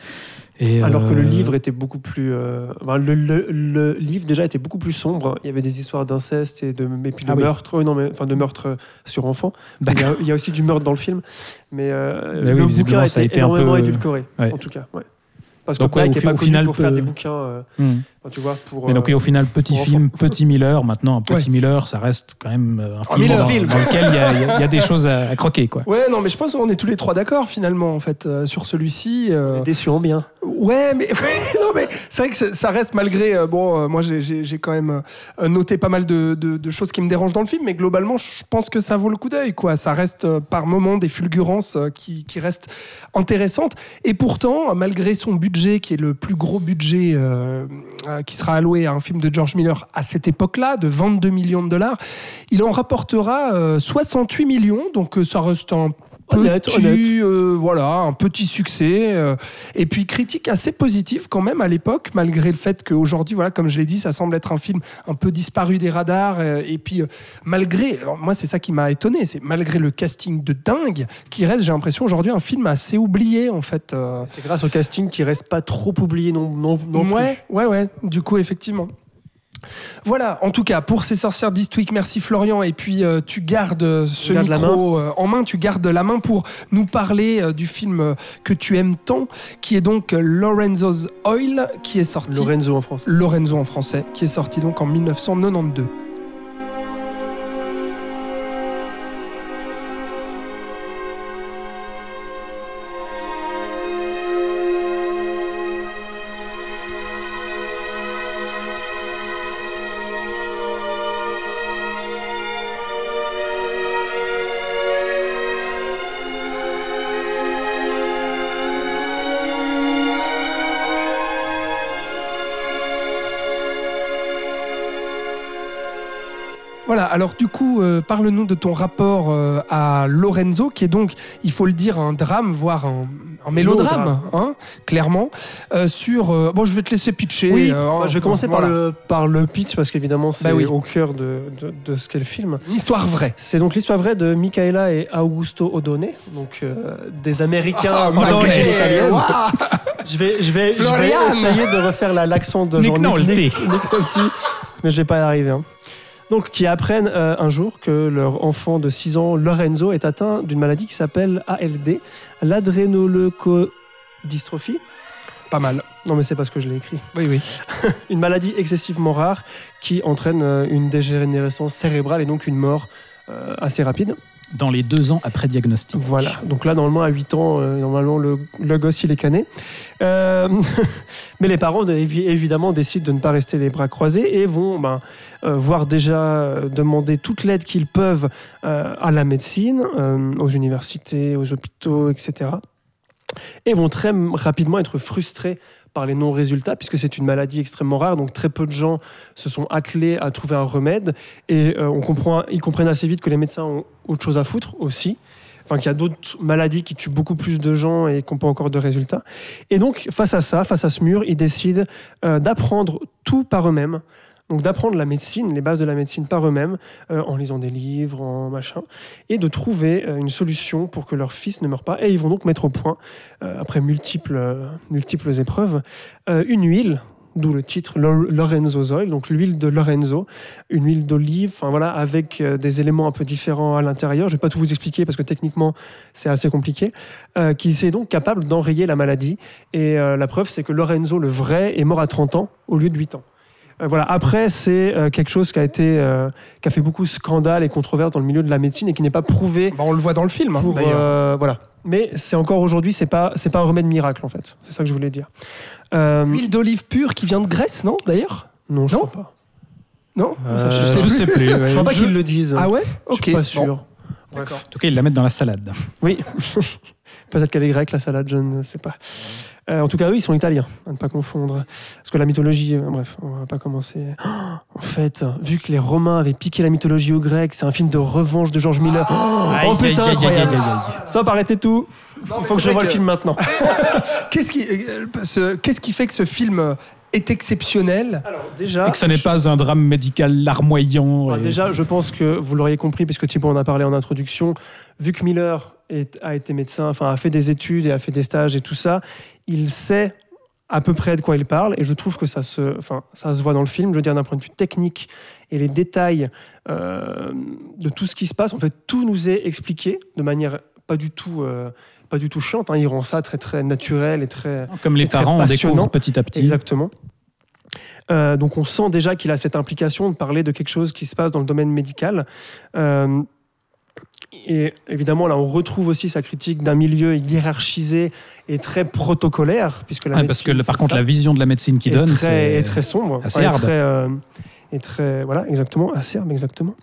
Et, Alors que le euh, livre était beaucoup plus. euh, enfin, le, le- le livre déjà était beaucoup plus sombre. Il y avait des histoires d'inceste et de, et puis de Ah oui. meurtre. euh, non, mais, enfin, de meurtre sur enfant. Il y, a, D'accord. il y a aussi du meurtre dans le film. Mais, oui, le visiblement, bouquin a été un énormément peu- édulcoré, ouais. en tout cas. Ouais. Parce que Pike n'est pas au connu final, pour faire des bouquins. hmm. Tu vois, pour, Mais donc, euh, oui, au final, petit film, petit Miller. Maintenant, un petit Ouais. Miller, ça reste quand même euh, un film, dans, Film. dans lequel il y, a- il y a- il y a des choses à, à croquer. Quoi. Ouais, non, mais je pense qu'on est tous les trois d'accord finalement en fait euh, sur celui-ci. euh. déçu en bien. Ouais, mais ouais, non, mais c'est vrai que ça- reste malgré. euh, bon, euh, moi, j'ai- quand même euh, noté pas mal de, de- de choses qui me dérangent dans le film, mais globalement, je pense que ça vaut le coup d'œil. quoi. Ça reste euh, par moments des fulgurances euh, qui, qui restent intéressantes. Et pourtant, malgré son budget, qui est le plus gros budget euh, euh, qui sera alloué à un film de George Miller à cette époque-là, de 22 millions de dollars, il en rapportera euh, 68 millions. Donc, euh, ça reste un Honnête, petit, honnête. euh, voilà, un petit succès. euh, et puis critique assez positive quand même à l'époque, malgré le fait qu'aujourd'hui, voilà, comme je l'ai dit, ça semble être un film un peu disparu des radars. euh, et puis malgré, alors, moi c'est ça qui m'a étonné, c'est malgré le casting de dingue, qui reste, j'ai l'impression aujourd'hui un film assez oublié en fait. C'est grâce au casting qui reste pas trop oublié non, non, non plus. ouais, ouais, ouais. Du coup, effectivement. Voilà, en tout cas, pour ces sorcières d'Eastwick, merci Florian. Et puis, euh, tu gardes ce garde micro euh, en main, tu gardes la main pour nous parler euh, du film euh, que tu aimes tant, qui est donc euh, Lorenzo's Oil, qui est sorti. Lorenzo en France. Lorenzo en français, qui est sorti donc en 1992. Alors du coup, euh, parle-nous de ton rapport euh, à Lorenzo, qui est donc, il faut le dire, un drame, voire un, un mélodrame, hein, clairement, euh, sur... bon, je vais te laisser pitcher. Oui, moi, je vais commencer voilà. par, le, par le pitch parce qu'évidemment c'est Bah oui. au cœur de, de, de ce qu'est le film. Une histoire vraie. C'est donc l'histoire vraie de Michaela et Augusto Odone, donc des Américains Ah, italienne. Waouh Je vais, je vais, je vais Florian essayer de refaire la- l'accent de Nick Nolte, mais je vais pas y arriver. hein. Donc, qui apprennent euh, un jour que leur enfant de 6 ans, Lorenzo, est atteint d'une maladie qui s'appelle ALD, l'adrénoleucodystrophie. Pas mal. Non, mais c'est parce que je l'ai écrit. Oui, oui. Une maladie excessivement rare qui entraîne euh, une dégénérescence cérébrale et donc une mort euh, assez rapide. Dans les deux ans après diagnostic. Voilà, donc là, normalement, à 8 ans, euh, normalement, le, gosse, il est cané. Euh, mais les parents, évi- évidemment, décident de ne pas rester les bras croisés et vont ben, euh, voir déjà demander toute l'aide qu'ils peuvent à la médecine, aux universités, aux hôpitaux, etc. Et vont très rapidement être frustrés par les non-résultats, puisque c'est une maladie extrêmement rare, donc très peu de gens se sont attelés à trouver un remède, et euh, on comprend, ils comprennent assez vite que les médecins ont autre chose à foutre aussi, enfin qu'il y a d'autres maladies qui tuent beaucoup plus de gens et qui n'ont pas encore de résultats. Et donc, face à ça, face à ce mur, ils décident euh, d'apprendre tout par eux-mêmes, donc d'apprendre la médecine, les bases de la médecine par eux-mêmes, euh, en lisant des livres, en machin, et de trouver euh, une solution pour que leur fils ne meure pas. Et ils vont donc mettre au point, euh, après multiples, multiples épreuves, une huile, d'où le titre Lo- Lorenzo's Oil, donc l'huile de Lorenzo, une huile d'olive, enfin voilà, avec des éléments un peu différents à l'intérieur. Je vais pas tout vous expliquer parce que techniquement c'est assez compliqué, qui est donc capable d'enrayer la maladie. Et la preuve, c'est que Lorenzo, le vrai, est mort à 30 ans au lieu de 8 ans. Euh, voilà. Après, c'est euh, quelque chose qui a été, euh, qui a fait beaucoup de scandales et controverses dans le milieu de la médecine et qui n'est pas prouvé Bah, on le voit dans le film, hein, pour d'ailleurs. euh, voilà. Mais c'est encore aujourd'hui, c'est pas, c'est pas un remède miracle en fait. C'est ça que je voulais dire. Euh, Huile d'olive pure qui vient de Grèce, non, d'ailleurs? Non, je Non? crois pas. Non? Ça, je sais je sais plus. Je crois pas Je- qu'ils le disent. Ah ouais? Je Ok. suis pas Bon, sûr. D'accord. En tout cas, ils la mettent dans la salade. Oui. Peut-être qu'elle est grecque, la salade, je ne sais pas. Euh, en tout cas, eux, ils sont italiens, à ne pas confondre. Parce que la mythologie, euh, bref, on va pas commencer. Oh, en fait, vu que les Romains avaient piqué la mythologie aux Grecs, c'est un film de revanche de George Miller. Oh, Aïe, oh, putain, aïe, incroyable. aïe. Stop, arrêtez tout. Il faut que je vois le film maintenant. Qu'est-ce qui, euh, ce- qu'est-ce qui fait que ce film est exceptionnel? Alors, déjà. Et que ce n'est pas un drame médical larmoyant. Ah, déjà, je pense que vous l'auriez compris, puisque Thibault en a parlé en introduction, vu que Miller est- a été médecin, enfin a fait des études et a fait des stages et tout ça, il sait à peu près de quoi il parle, et je trouve que ça se, enfin, ça se voit dans le film, je veux dire d'un point de vue technique et les détails euh, de tout ce qui se passe, en fait, tout nous est expliqué de manière pas du tout, euh, pas du tout chiante, hein. il rend ça très très naturel et très, Comme les parents, on découvre petit à petit. Exactement. Euh, donc on sent déjà qu'il a cette implication de parler de quelque chose qui se passe dans le domaine médical. Euh, Et évidemment, là, on retrouve aussi sa critique d'un milieu hiérarchisé et très protocolaire, puisque la parce que par contre, ça, la vision de la médecine qu'il donne, très, c'est est très sombre, assez Ouais, très, euh, est très, voilà, exactement, acerbe, exactement.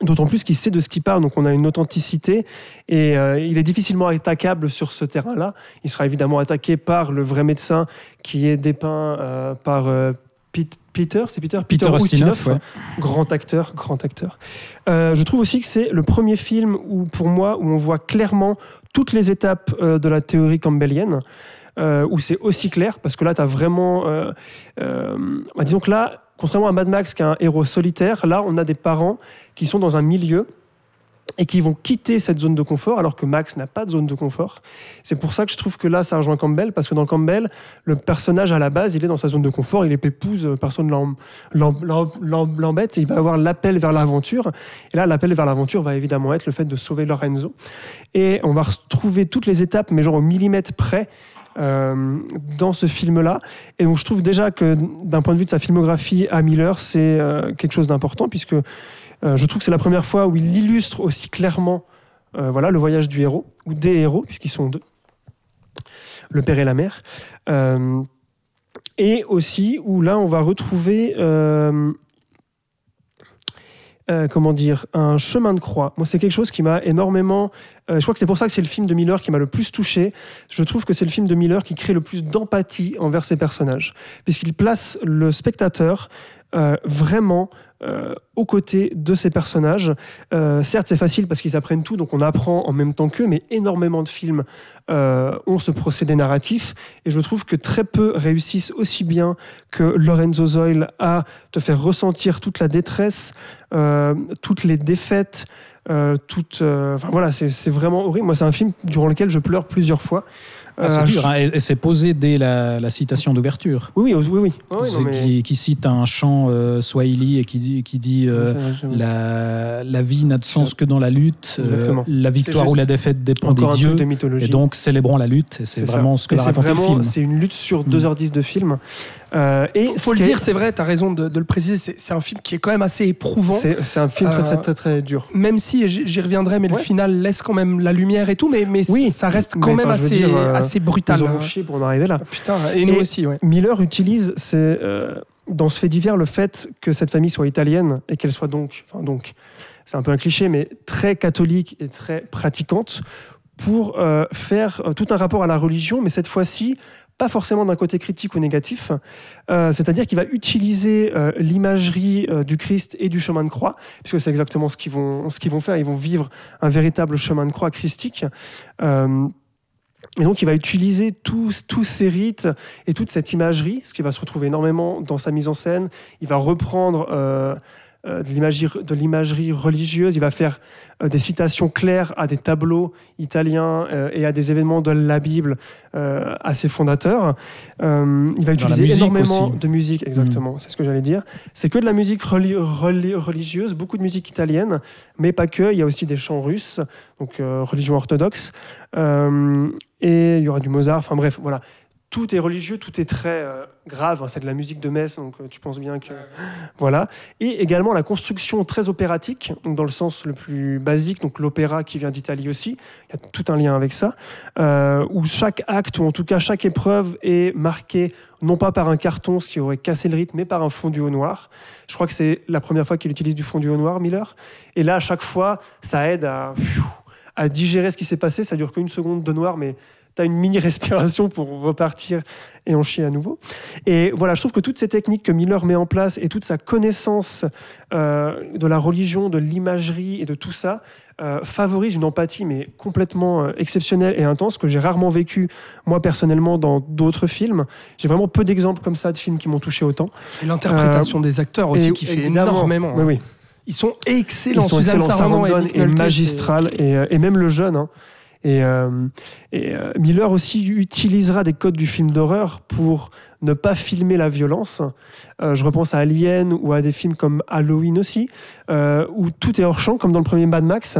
D'autant plus qu'il sait de ce qu'il parle, donc on a une authenticité et euh, il est difficilement attaquable sur ce terrain-là. Il sera évidemment attaqué par le vrai médecin qui est dépeint euh, par euh, Pete- Peter, c'est Peter, Peter Ustinov, ouais. grand acteur, grand acteur. Euh, je trouve aussi que c'est le premier film où, pour moi, où on voit clairement toutes les étapes euh, de la théorie campbellienne, euh, où c'est aussi clair, parce que là, tu as vraiment... bah, disons que là, contrairement à Mad Max, qui est un héros solitaire, là, on a des parents qui sont dans un milieu et qui vont quitter cette zone de confort, alors que Max n'a pas de zone de confort. C'est pour ça que je trouve que là, ça rejoint Campbell, parce que dans Campbell, le personnage, à la base, il est dans sa zone de confort, il est pépouse, euh, personne l'em- l'em- l'em- l'em- l'embête, il va avoir l'appel vers l'aventure. Et là, l'appel vers l'aventure va évidemment être le fait de sauver Lorenzo. Et on va retrouver toutes les étapes, mais genre au millimètre près, euh, dans ce film-là. Et donc, je trouve déjà que d'un point de vue de sa filmographie à Miller, c'est euh, quelque chose d'important, puisque je trouve que c'est la première fois où il illustre aussi clairement euh, voilà, le voyage du héros, ou des héros, puisqu'ils sont deux, le père et la mère. Euh, et aussi où là, on va retrouver... euh, euh, comment dire, un chemin de croix. Moi, c'est quelque chose qui m'a énormément. euh, je crois que c'est pour ça que c'est le film de Miller qui m'a le plus touché. Je trouve que c'est le film de Miller qui crée le plus d'empathie envers ses personnages, puisqu'il place le spectateur euh, vraiment euh, aux côtés de ces personnages. Euh, certes, c'est facile parce qu'ils apprennent tout, donc on apprend en même temps qu'eux, mais énormément de films euh, ont ce procédé narratif, et je trouve que très peu réussissent aussi bien que Lorenzo Zoil à te faire ressentir toute la détresse, toutes les défaites, enfin voilà, c'est vraiment horrible. Moi, c'est un film durant lequel je pleure plusieurs fois. Ah, c'est Euh, dur, hein, et, et c'est posé dès la, la citation d'ouverture. Oui, oui, oui, oui. Non, mais- qui, qui cite un chant euh, swahili et qui dit, qui dit euh, la, la vie n'a de sens que dans la lutte, euh, la victoire ou la défaite dépend Encore des dieux, de mythologie. et donc célébrons la lutte, et c'est ça. vraiment ce que Et la raconte le film. C'est une lutte sur Mm. 2h10 de film. Euh, et Faut le dire, c'est vrai, tu as raison de, de le préciser, c'est un film qui est quand même assez éprouvant. c'est un film très, Euh, très, très, très dur. Même si, j'y reviendrai, mais Ouais. le final laisse quand même la lumière et tout, mais, mais Oui, ça reste quand mais même assez, dire, euh, assez brutal. Ils hein. ont chié pour en arriver là. Putain, et nous Et- aussi, ouais. Miller utilise euh, dans ce fait divers le fait que cette famille soit italienne et qu'elle soit donc, enfin donc, c'est un peu un cliché, mais très catholique et très pratiquante pour euh, faire tout un rapport à la religion, mais cette fois-ci pas forcément d'un côté critique ou négatif, Euh, c'est-à-dire qu'il va utiliser euh, l'imagerie euh, du Christ et du chemin de croix, puisque c'est exactement ce qu'ils vont, ce vont faire, ils vont vivre un véritable chemin de croix christique. Et donc, il va utiliser tous, tous ces rites et toute cette imagerie, ce qui va se retrouver énormément dans sa mise en scène. Il va reprendre de l'imagerie- de l'imagerie religieuse. Il va faire euh, des citations claires à des tableaux italiens euh, et à des événements de la Bible euh, assez fondateurs. Euh, il va utiliser énormément aussi. de musique, exactement. C'est ce que j'allais dire. C'est que de la musique reli- reli- religieuse, beaucoup de musique italienne, mais pas que. Il y a aussi des chants russes, donc euh, religion orthodoxe. Euh, et il y aura du Mozart. Enfin bref, voilà. Tout est religieux, tout est très euh, grave. hein. C'est de la musique de messe, donc euh, tu penses bien que. Voilà. Et également la construction très opératique, donc dans le sens le plus basique, donc l'opéra qui vient d'Italie aussi. Il y a tout un lien avec ça. euh, où chaque acte, ou en tout cas chaque épreuve, est marqué non pas par un carton, ce qui aurait cassé le rythme, mais par un fondu au noir. Je crois que c'est la première fois qu'il utilise du fondu au noir, Miller. Et là, à chaque fois, ça aide à, à digérer ce qui s'est passé. Ça dure qu'une seconde de noir, mais tu as une mini respiration pour repartir et en chier à nouveau. Et voilà, je trouve que toutes ces techniques que Miller met en place et toute sa connaissance euh, de la religion, de l'imagerie et de tout ça euh, favorisent une empathie mais complètement euh, exceptionnelle et intense que j'ai rarement vécu moi personnellement dans d'autres films. J'ai vraiment peu d'exemples comme ça de films qui m'ont touché autant. Et l'interprétation des acteurs aussi Et qui fait énormément. Oui, hein. oui. Ils sont excellents. Ils sont Suzanne excellents. Sarandon et magistral et, euh, et même le jeune. hein. Et, euh, euh, Miller aussi utilisera des codes du film d'horreur pour ne pas filmer la violence. Euh, je repense à Alien ou à des films comme Halloween aussi, euh, où tout est hors champ, comme dans le premier Mad Max.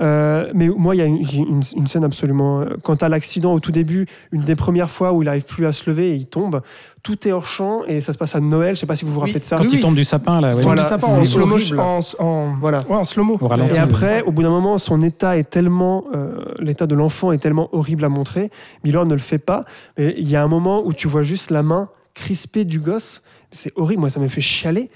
Euh, mais moi, il y a une, une- une scène absolument. Quand à l'accident au tout début, une des premières fois où il n'arrive plus à se lever et il tombe, tout est hors champ et ça se passe à Noël. Je sais pas si vous vous Oui. rappelez de ça. Quand Oui, il oui. tombe du sapin, là. ouais. Voilà. Du sapin en slow horrible. motion. En, en- Voilà. ouais, en slow-mo. Et après, au bout d'un moment, son état est tellement, euh, l'état de l'enfant est tellement horrible à montrer. Miller ne le fait pas. Mais il y a un moment où tu vois juste la main crispée du gosse. C'est horrible. Moi, ça me fait chialer.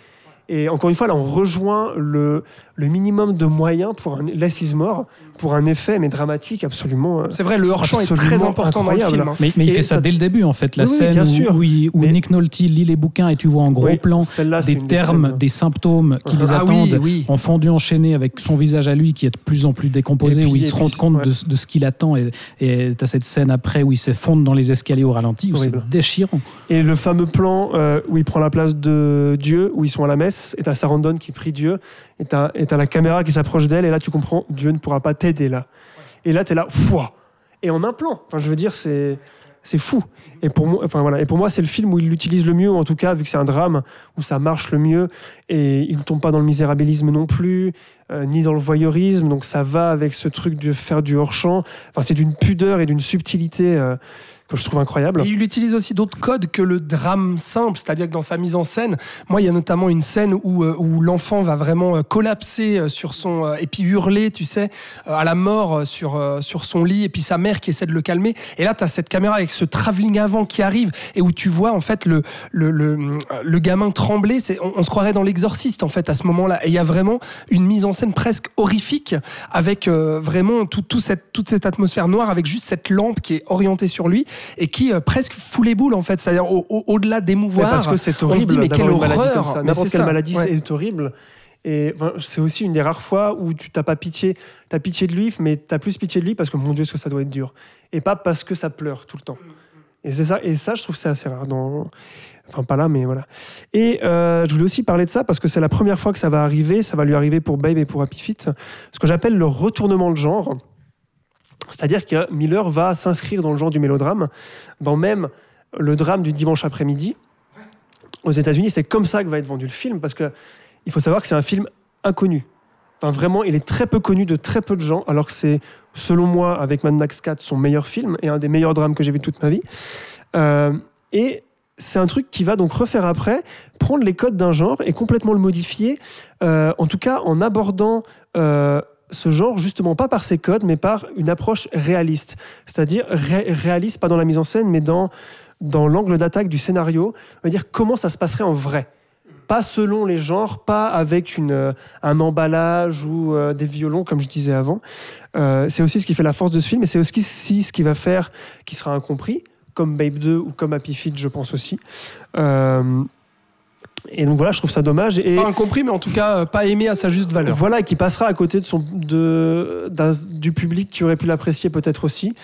Et encore une fois, là, on rejoint le, le minimum de moyens pour un less is more, pour un effet, mais dramatique, absolument. euh, C'est vrai, le hors-champ est très important dans le film. hein. Mais, mais il Et fait ça, ça- dès le début, en fait. La Oui, scène bien où, sûr. où il- où Mais- Nick Nolte lit les bouquins et tu vois en gros Oui, plan des termes, des symptômes qui les Ah attendent oui. en fondu enchaîné avec son visage à lui qui est de plus en plus décomposé, puis- où il se rend compte ouais. de, de ce qu'il attend. Et tu as cette scène après où il s'effondre dans les escaliers au ralenti, où c'est déchirant. Et le fameux plan euh, où il prend la place de Dieu, où ils sont à la messe, et t'as Sarandon qui prie Dieu, et t'as et la caméra qui s'approche d'elle, et là tu comprends, Dieu ne pourra pas t'aider là. Et là t'es là, Fouah et en un plan. Enfin, je veux dire, c'est c'est fou. Et pour moi, enfin voilà, et pour moi c'est le film où il l'utilise le mieux, en tout cas vu que c'est un drame où ça marche le mieux, et il ne tombe pas dans le misérabilisme non plus, euh, ni dans le voyeurisme, donc ça va avec ce truc de faire du hors champ. Enfin, c'est d'une pudeur et d'une subtilité euh, que je trouve incroyable. Il utilise aussi d'autres codes que le drame simple, c'est-à-dire que dans sa mise en scène, moi il y a notamment une scène où, euh, où l'enfant va vraiment euh, collapser euh, sur son et puis hurler, tu sais, à la mort sur sur son lit et puis sa mère qui essaie de le calmer. Et là tu as cette caméra avec ce travelling avant qui arrive et où tu vois en fait le le, le, le gamin trembler, on, se croirait dans l'exorciste en fait à ce moment-là. Et il y a vraiment une mise en scène presque horrifique avec vraiment tout, tout cette, toute cette atmosphère noire avec juste cette lampe qui est orientée sur lui et qui euh, presque fout les boules en fait. C'est-à-dire au- au- au-delà Mais d'émouvoir. parce que c'est on se horrible dit, mais quelle horreur N'importe quelle maladie, ouais. c'est horrible. Et c'est aussi une des rares fois où tu t'as pas pitié, t'as pitié de lui, mais t'as plus pitié de lui parce que mon Dieu, ce que ça doit être dur, et pas parce que ça pleure tout le temps. Et c'est ça, et ça, je trouve c'est assez rare. Dans... Enfin, pas là, mais voilà. Et euh, je voulais aussi parler de ça parce que c'est la première fois que ça va arriver. Ça va lui arriver pour Babe et pour Happy Feet. Ce que j'appelle le retournement de genre. C'est-à-dire que Miller va s'inscrire dans le genre du mélodrame, dans même le drame du dimanche après-midi. Aux États-Unis, c'est comme ça que va être vendu le film, parce que il faut savoir que c'est un film inconnu. Enfin, vraiment, il est très peu connu de très peu de gens, alors que c'est, selon moi, avec Mad Max 4, son meilleur film et un des meilleurs drames que j'ai vu de toute ma vie. Euh, et c'est un truc qui va donc refaire après, prendre les codes d'un genre et complètement le modifier, euh, en tout cas en abordant euh, ce genre justement pas par ses codes, mais par une approche réaliste. C'est-à-dire ré- réaliste, pas dans la mise en scène, mais dans, dans l'angle d'attaque du scénario, c'est-à-dire comment ça se passerait en vrai. Pas selon les genres, pas avec une, euh, un emballage ou euh, des violons, comme je disais avant. Euh, c'est aussi ce qui fait la force de ce film, et c'est aussi ce qui va faire qui sera incompris, comme Babe 2 ou comme Happy Feet, je pense aussi. Et donc voilà, je trouve ça dommage. Et, Pas incompris, mais en tout cas euh, pas aimé à sa juste valeur. voilà, et qui passera à côté de son, de, du public qui aurait pu l'apprécier peut-être aussi.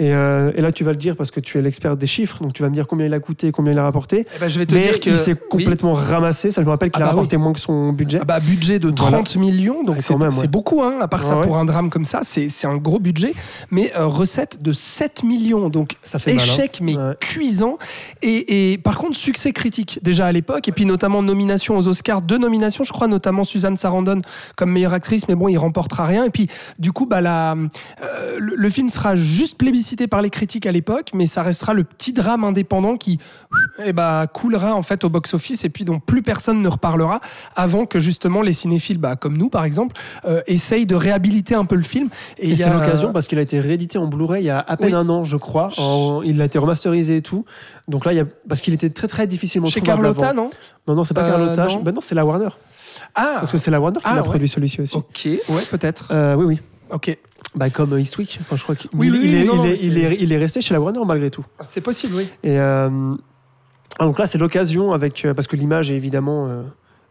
Et, euh, et là, tu vas le dire parce que tu es l'expert des chiffres, donc tu vas me dire combien il a coûté et combien il a rapporté. Eh ben, je vais te Mais dire que il s'est oui. complètement ramassé. Ça, je me rappelle qu'il Ah a bah rapporté moins que son budget. Ah bah, budget de 30 millions, donc c'est ouais. beaucoup, hein, à part ça, Ouais, pour un drame comme ça, c'est un gros budget, mais euh, recette de 7 millions, donc Ça fait mal, hein. échec, mais Ouais. cuisant. Et, et par contre, succès critique, déjà à l'époque, et puis notamment nomination aux Oscars, deux nominations, je crois, notamment Suzanne Sarandon comme meilleure actrice, mais bon, il remportera rien. Et puis, du coup, bah, la, euh, le, le film sera juste plébiscité par les critiques à l'époque, mais ça restera le petit drame indépendant qui eh bah, coulera en fait au box-office et puis dont plus personne ne reparlera avant que justement les cinéphiles, bah, comme nous par exemple, euh, essayent de réhabiliter un peu le film. Et, y c'est a- l'occasion parce qu'il a été réédité en Blu-ray il y a à peine Oui. un an, je crois. En- il a été remasterisé et tout. Donc là, il y a, parce qu'il était très très difficilement Chez trouvable Carlotta, avant. non? Non, non, c'est pas Euh, Carlotta. non. Ben non, c'est la Warner. Ah, Parce que c'est la Warner qui Ah, l'a ouais. produit celui-ci aussi. ok, ouais, peut-être. Euh, oui, oui. Ok, Bah, comme Eastwick. Enfin, je crois qu'il Oui, oui, il est, non, il, non, est, mais il, c'est- est, il est resté chez la Warner malgré tout. c'est possible, oui. Et euh, donc là, c'est l'occasion avec euh, parce que l'image est évidemment. euh,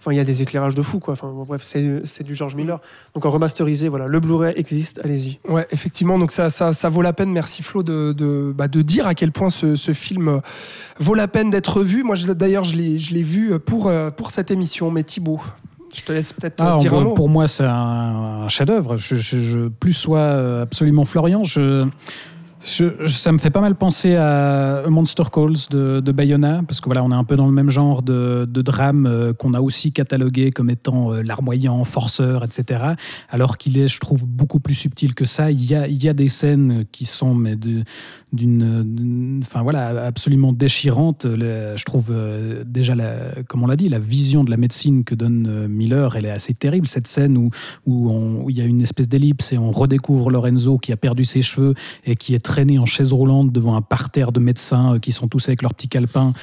Enfin, il y a des éclairages de fou, quoi. Enfin, bon, bref, c'est du George Miller. Donc en remasterisé, voilà, le Blu-ray existe. Allez-y. Ouais, effectivement, donc ça, ça, ça vaut la peine, merci Flo, de, de, bah, de dire à quel point ce, ce film vaut la peine d'être vu. Moi, d'ailleurs, je l'ai je l'ai vu pour, pour cette émission, mais Thibaut, Je te laisse peut-être Ah, dire un mot. pour moi, c'est un, un chef-d'œuvre. Je, je- je- plus soit absolument Florian, je, ça me fait pas mal penser à Monster Calls de, Bayona, parce que voilà, on est un peu dans le même genre de, drame euh, qu'on a aussi catalogué comme étant euh, larmoyant, forceur, etc. Alors qu'il est, je trouve, beaucoup plus subtil que ça. Il y a, des scènes qui sont d'une, enfin voilà, absolument déchirantes. Je trouve euh, déjà, comme on l'a dit, la vision de la médecine que donne Miller, elle est assez terrible. Cette scène où, où il y a une espèce d'ellipse et on redécouvre Lorenzo qui a perdu ses cheveux et qui est traîné en chaise roulante devant un parterre de médecins euh, qui sont tous avec leur petit calepin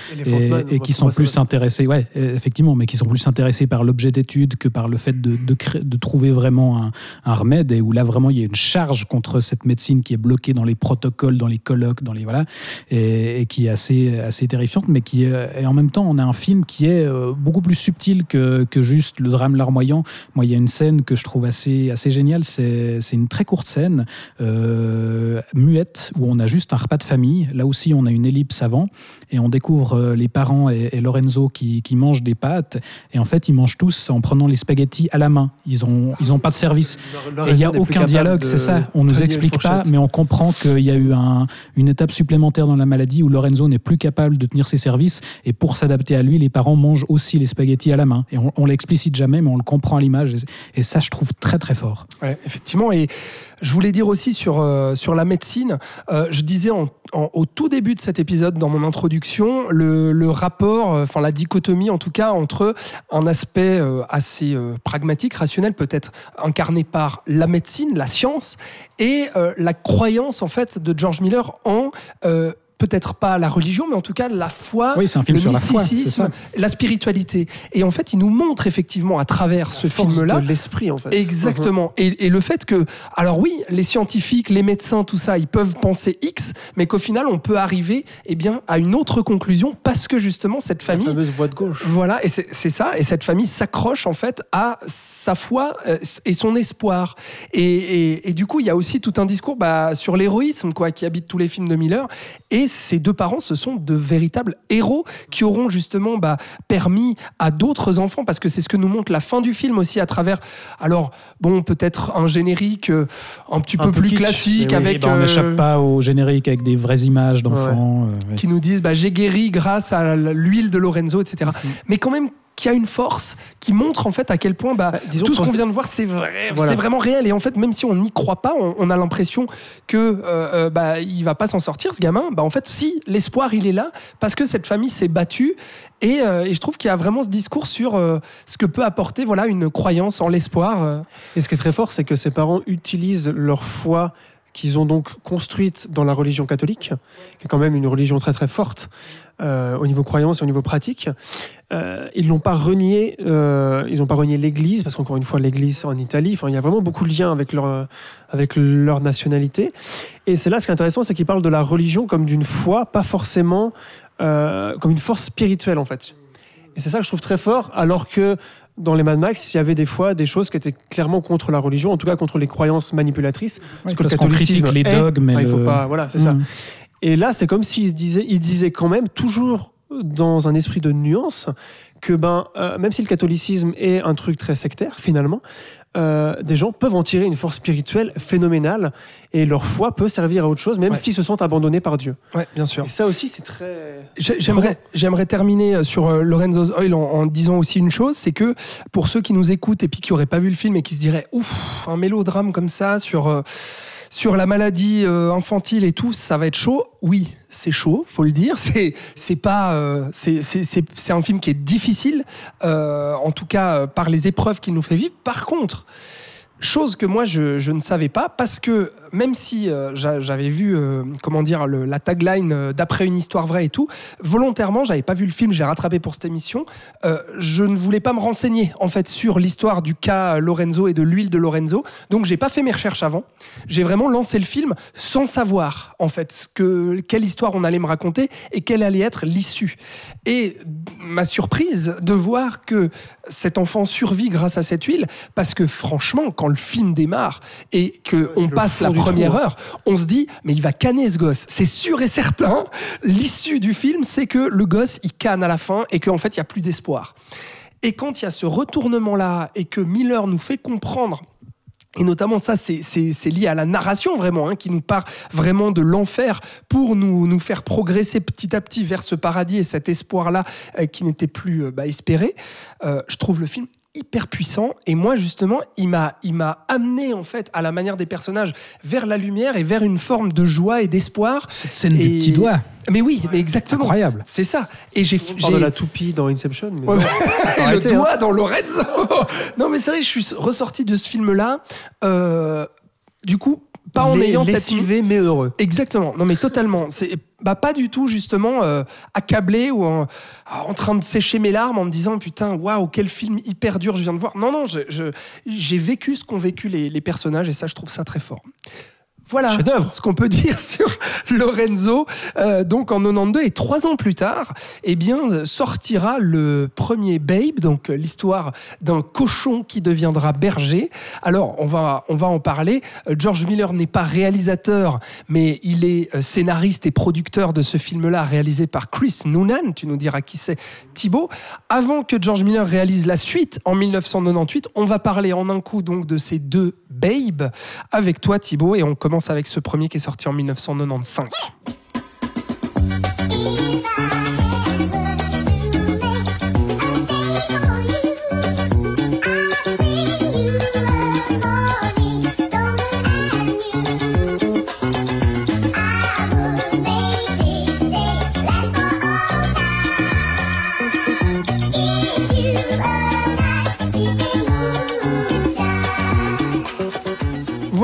Et qui sont plus intéressés, ouais, euh, effectivement, mais qui sont plus intéressés par l'objet d'étude que par le fait de, de, cré- de trouver vraiment un, un remède et où là vraiment il y a une charge contre cette médecine qui est bloquée dans les protocoles, dans les colloques, dans les voilà, et, et qui est assez assez terrifiante, mais qui est, et en même temps on a un film qui est euh, beaucoup plus subtil que, que juste le drame larmoyant. Moi, il y a une scène que je trouve assez assez géniale, c'est c'est une très courte scène euh, muette où on a juste un repas de famille. Là aussi, on a une ellipse avant et on découvre euh, les parents et, et Lorenzo qui, qui mangent des pâtes et en fait ils mangent tous en prenant les spaghettis à la main. Ils ont ils ont pas de service. Leur- leur Et il n'y a aucun dialogue, c'est ça. On nous tenir une explique pas, mais on comprend qu'il y a eu un- une étape supplémentaire dans la maladie où Lorenzo n'est plus capable de tenir ses services. Et pour s'adapter à lui, les parents mangent aussi les spaghettis à la main. Et on, on l'explicite jamais, mais on le comprend à l'image. Et, et ça, je trouve très très fort. Ouais, effectivement. Et je voulais dire aussi sur, euh, sur la médecine, euh, je disais en- au tout début de cet épisode, dans mon introduction, le, le rapport, euh, enfin la dichotomie en tout cas, entre un aspect euh, assez euh, pragmatique, rationnel, peut-être incarné par la médecine, la science, et la croyance en fait de George Miller en... Peut-être pas la religion, mais en tout cas la foi, Oui, c'est un film le sur la foi, c'est mysticisme, la spiritualité. Et en fait, il nous montre effectivement à travers ce film-là de l'esprit en fait. Exactement. Et, et le fait que, alors oui, les scientifiques, les médecins, tout ça, ils peuvent penser X, mais qu'au final, on peut arriver eh bien, à une autre conclusion parce que justement, cette La famille. fameuse voie de gauche. Voilà, et c'est ça, et cette famille s'accroche en fait à sa foi euh, et son espoir. Et, et- et du coup, il y a aussi tout un discours bah, sur l'héroïsme quoi, qui habite tous les films de Miller. Et ces deux parents, ce sont de véritables héros qui auront justement bah, permis à d'autres enfants, parce que c'est ce que nous montre la fin du film aussi à travers, alors bon, peut-être un générique euh, un petit Un peu peu plus kitsch, classique oui, avec. Eh ben, on euh, n'échappe pas au générique avec des vraies images d'enfants. euh, ouais. qui nous disent bah, j'ai guéri grâce à l'huile de Lorenzo, etc. Mm-hmm. Mais quand même qui a une force qui montre en fait à quel point bah, Bah, disons tout ce qu'on vient de voir c'est vrai, Voilà. c'est vraiment réel et en fait même si on n'y croit pas, on, on a l'impression que euh, euh, bah, il va pas s'en sortir ce gamin. Bah en fait si l'espoir il est là parce que cette famille s'est battue et, euh, et je trouve qu'il y a vraiment ce discours sur euh, ce que peut apporter voilà une croyance en l'espoir. Et ce qui est très fort, c'est que ses parents utilisent leur foi qu'ils ont donc construite dans la religion catholique, qui est quand même une religion très très forte euh, au niveau croyance et au niveau pratique. Euh, ils n'ont pas renié, euh, ils n'ont pas renié l'Église, parce qu'encore une fois, l'Église en Italie. Enfin, il y a vraiment beaucoup de liens avec leur avec leur nationalité. Et c'est là ce qui est intéressant, c'est qu'ils parlent de la religion comme d'une foi, pas forcément comme une force spirituelle en fait. Et c'est ça que je trouve très fort, alors que dans les Mad Max, il y avait des fois des choses qui étaient clairement contre la religion, en tout cas contre les croyances manipulatrices. Oui, que le parce qu'on catholicisme critique les dogmes. et Enfin, il faut le- pas, voilà, c'est ça. Mm. Et là, c'est comme s'il disait, il disait quand même toujours dans un esprit de nuance que ben, euh, même si le catholicisme est un truc très sectaire finalement, euh, des gens peuvent en tirer une force spirituelle phénoménale et leur foi peut servir à autre chose, même Ouais. s'ils se sentent abandonnés par Dieu. Ouais, bien sûr. Et ça aussi, c'est très. J'ai- J'aimerais, j'aimerais terminer sur euh, Lorenzo's Oil en, en disant aussi une chose, c'est que pour ceux qui nous écoutent et puis qui n'auraient pas vu le film et qui se diraient ouf, un mélodrame comme ça sur euh, sur la maladie euh, infantile et tout, ça va être chaud. Oui, c'est chaud, faut le dire. C'est pas euh, c'est un film qui est difficile, euh, en tout cas par les épreuves qu'il nous fait vivre. Par contre. Chose que moi je, ne savais pas parce que même si euh, j'a- j'avais vu euh, comment dire la tagline euh, d'après une histoire vraie et tout, volontairement j'avais pas vu le film, j'ai rattrapé pour cette émission. je ne voulais pas me renseigner en fait sur l'histoire du cas Lorenzo et de l'huile de Lorenzo, donc j'ai pas fait mes recherches avant. J'ai vraiment lancé le film sans savoir en fait ce que quelle histoire on allait me raconter et quelle allait être l'issue. Et ma surprise de voir que cet enfant survit grâce à cette huile, parce que franchement, quand le film démarre et que c'est on passe la première trou, hein. heure, on se dit mais il va canner ce gosse. C'est sûr et certain. L'issue du film, c'est que le gosse il canne à la fin et qu'en fait il y a plus d'espoir. Et quand il y a ce retournement-là et que Miller nous fait comprendre et notamment ça, c'est- lié à la narration vraiment, hein, qui nous part vraiment de l'enfer pour nous, nous faire progresser petit à petit vers ce paradis et cet espoir-là euh, qui n'était plus euh, bah, espéré. Euh, je trouve le film hyper puissant et moi justement il m'a il m'a amené en fait à la manière des personnages vers la lumière et vers une forme de joie et d'espoir Cette scène Et- du petit doigt, mais oui mais exactement incroyable. c'est ça et j'ai On de la toupie dans Inception. Mais Ouais, le hein. doigt dans Lorenzo. non, mais c'est vrai, je suis ressorti de ce film-là. euh, du coup, pas en ayant cette. mais heureux. Exactement. Non, mais totalement. C'est bah, pas du tout justement euh, accablé ou en, en train de sécher mes larmes en me disant putain waouh quel film hyper dur je viens de voir. Non non, j'ai vécu ce qu'ont vécu les, les personnages et ça je trouve ça très fort. Voilà ce qu'on peut dire sur Lorenzo. Euh, donc en 92 et trois ans plus tard, eh bien sortira le premier Babe, donc euh, l'histoire d'un cochon qui deviendra berger. Alors on va on va en parler. Euh, George Miller n'est pas réalisateur, mais il est scénariste et producteur de ce film-là, réalisé par Chris Noonan. Tu nous diras qui c'est, Thibaut. Avant que George Miller réalise la suite en 1998, on va parler en un coup donc de ces deux Babe avec toi Thibaut et on commence avec ce premier qui est sorti en 1995.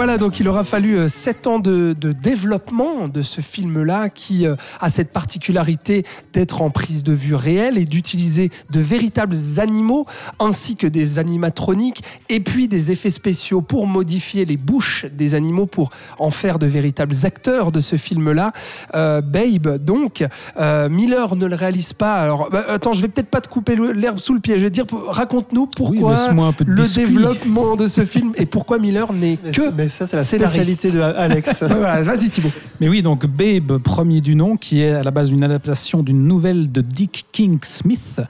Voilà, donc il aura fallu euh, sept ans de, de développement de ce film-là qui euh, a cette particularité d'être en prise de vue réelle et d'utiliser de véritables animaux ainsi que des animatroniques et puis des effets spéciaux pour modifier les bouches des animaux pour en faire de véritables acteurs de ce film-là. Euh, Babe, donc, euh, Miller ne le réalise pas. Alors, bah, attends, je vais peut-être pas te couper l'herbe sous le pied. Je vais te dire, raconte-nous pourquoi le biscuit. développement de ce film et pourquoi Miller n'est que mais ça, c'est la scénariste. spécialité de Alex. Vas-y Thibaut. Mais oui, donc Babe, premier du nom, qui est à la base une adaptation d'une nouvelle de Dick King Smith,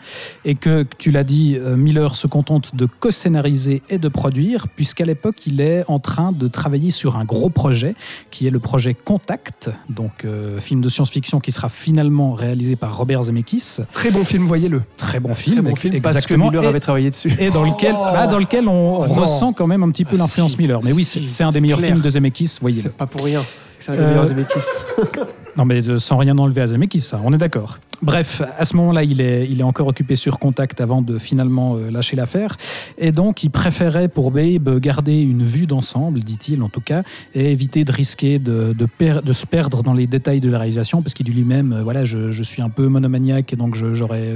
et que, tu l'as dit, euh, Miller se contente de co-scénariser et de produire, puisqu'à l'époque, il est en train de travailler sur un gros projet, qui est le projet Contact, donc euh, film de science-fiction qui sera finalement réalisé par Robert Zemeckis. Très bon film, voyez-le. Très bon film, Très bon film parce que exactement. Miller et, avait travaillé dessus. et dans lequel, Oh. ah, dans lequel on Oh ressent quand même un petit peu Ah, l'influence si. Miller. Mais oui, Si, c'est un des c'est meilleurs clair. films de Zemeckis, voyez-le. C'est pas pour rien. C'est un des Euh, meilleurs Zemeckis. Non, mais euh, sans rien enlever à Zemeckis, ça, on est d'accord. Bref, à ce moment-là, il est, il est encore occupé sur Contact avant de finalement euh, lâcher l'affaire. Et donc, il préférait pour Babe garder une vue d'ensemble, dit-il en tout cas, et éviter de risquer de, de, per- de se perdre dans les détails de la réalisation, parce qu'il dit lui-même, euh, voilà, je, je suis un peu monomaniaque, et donc j'aurais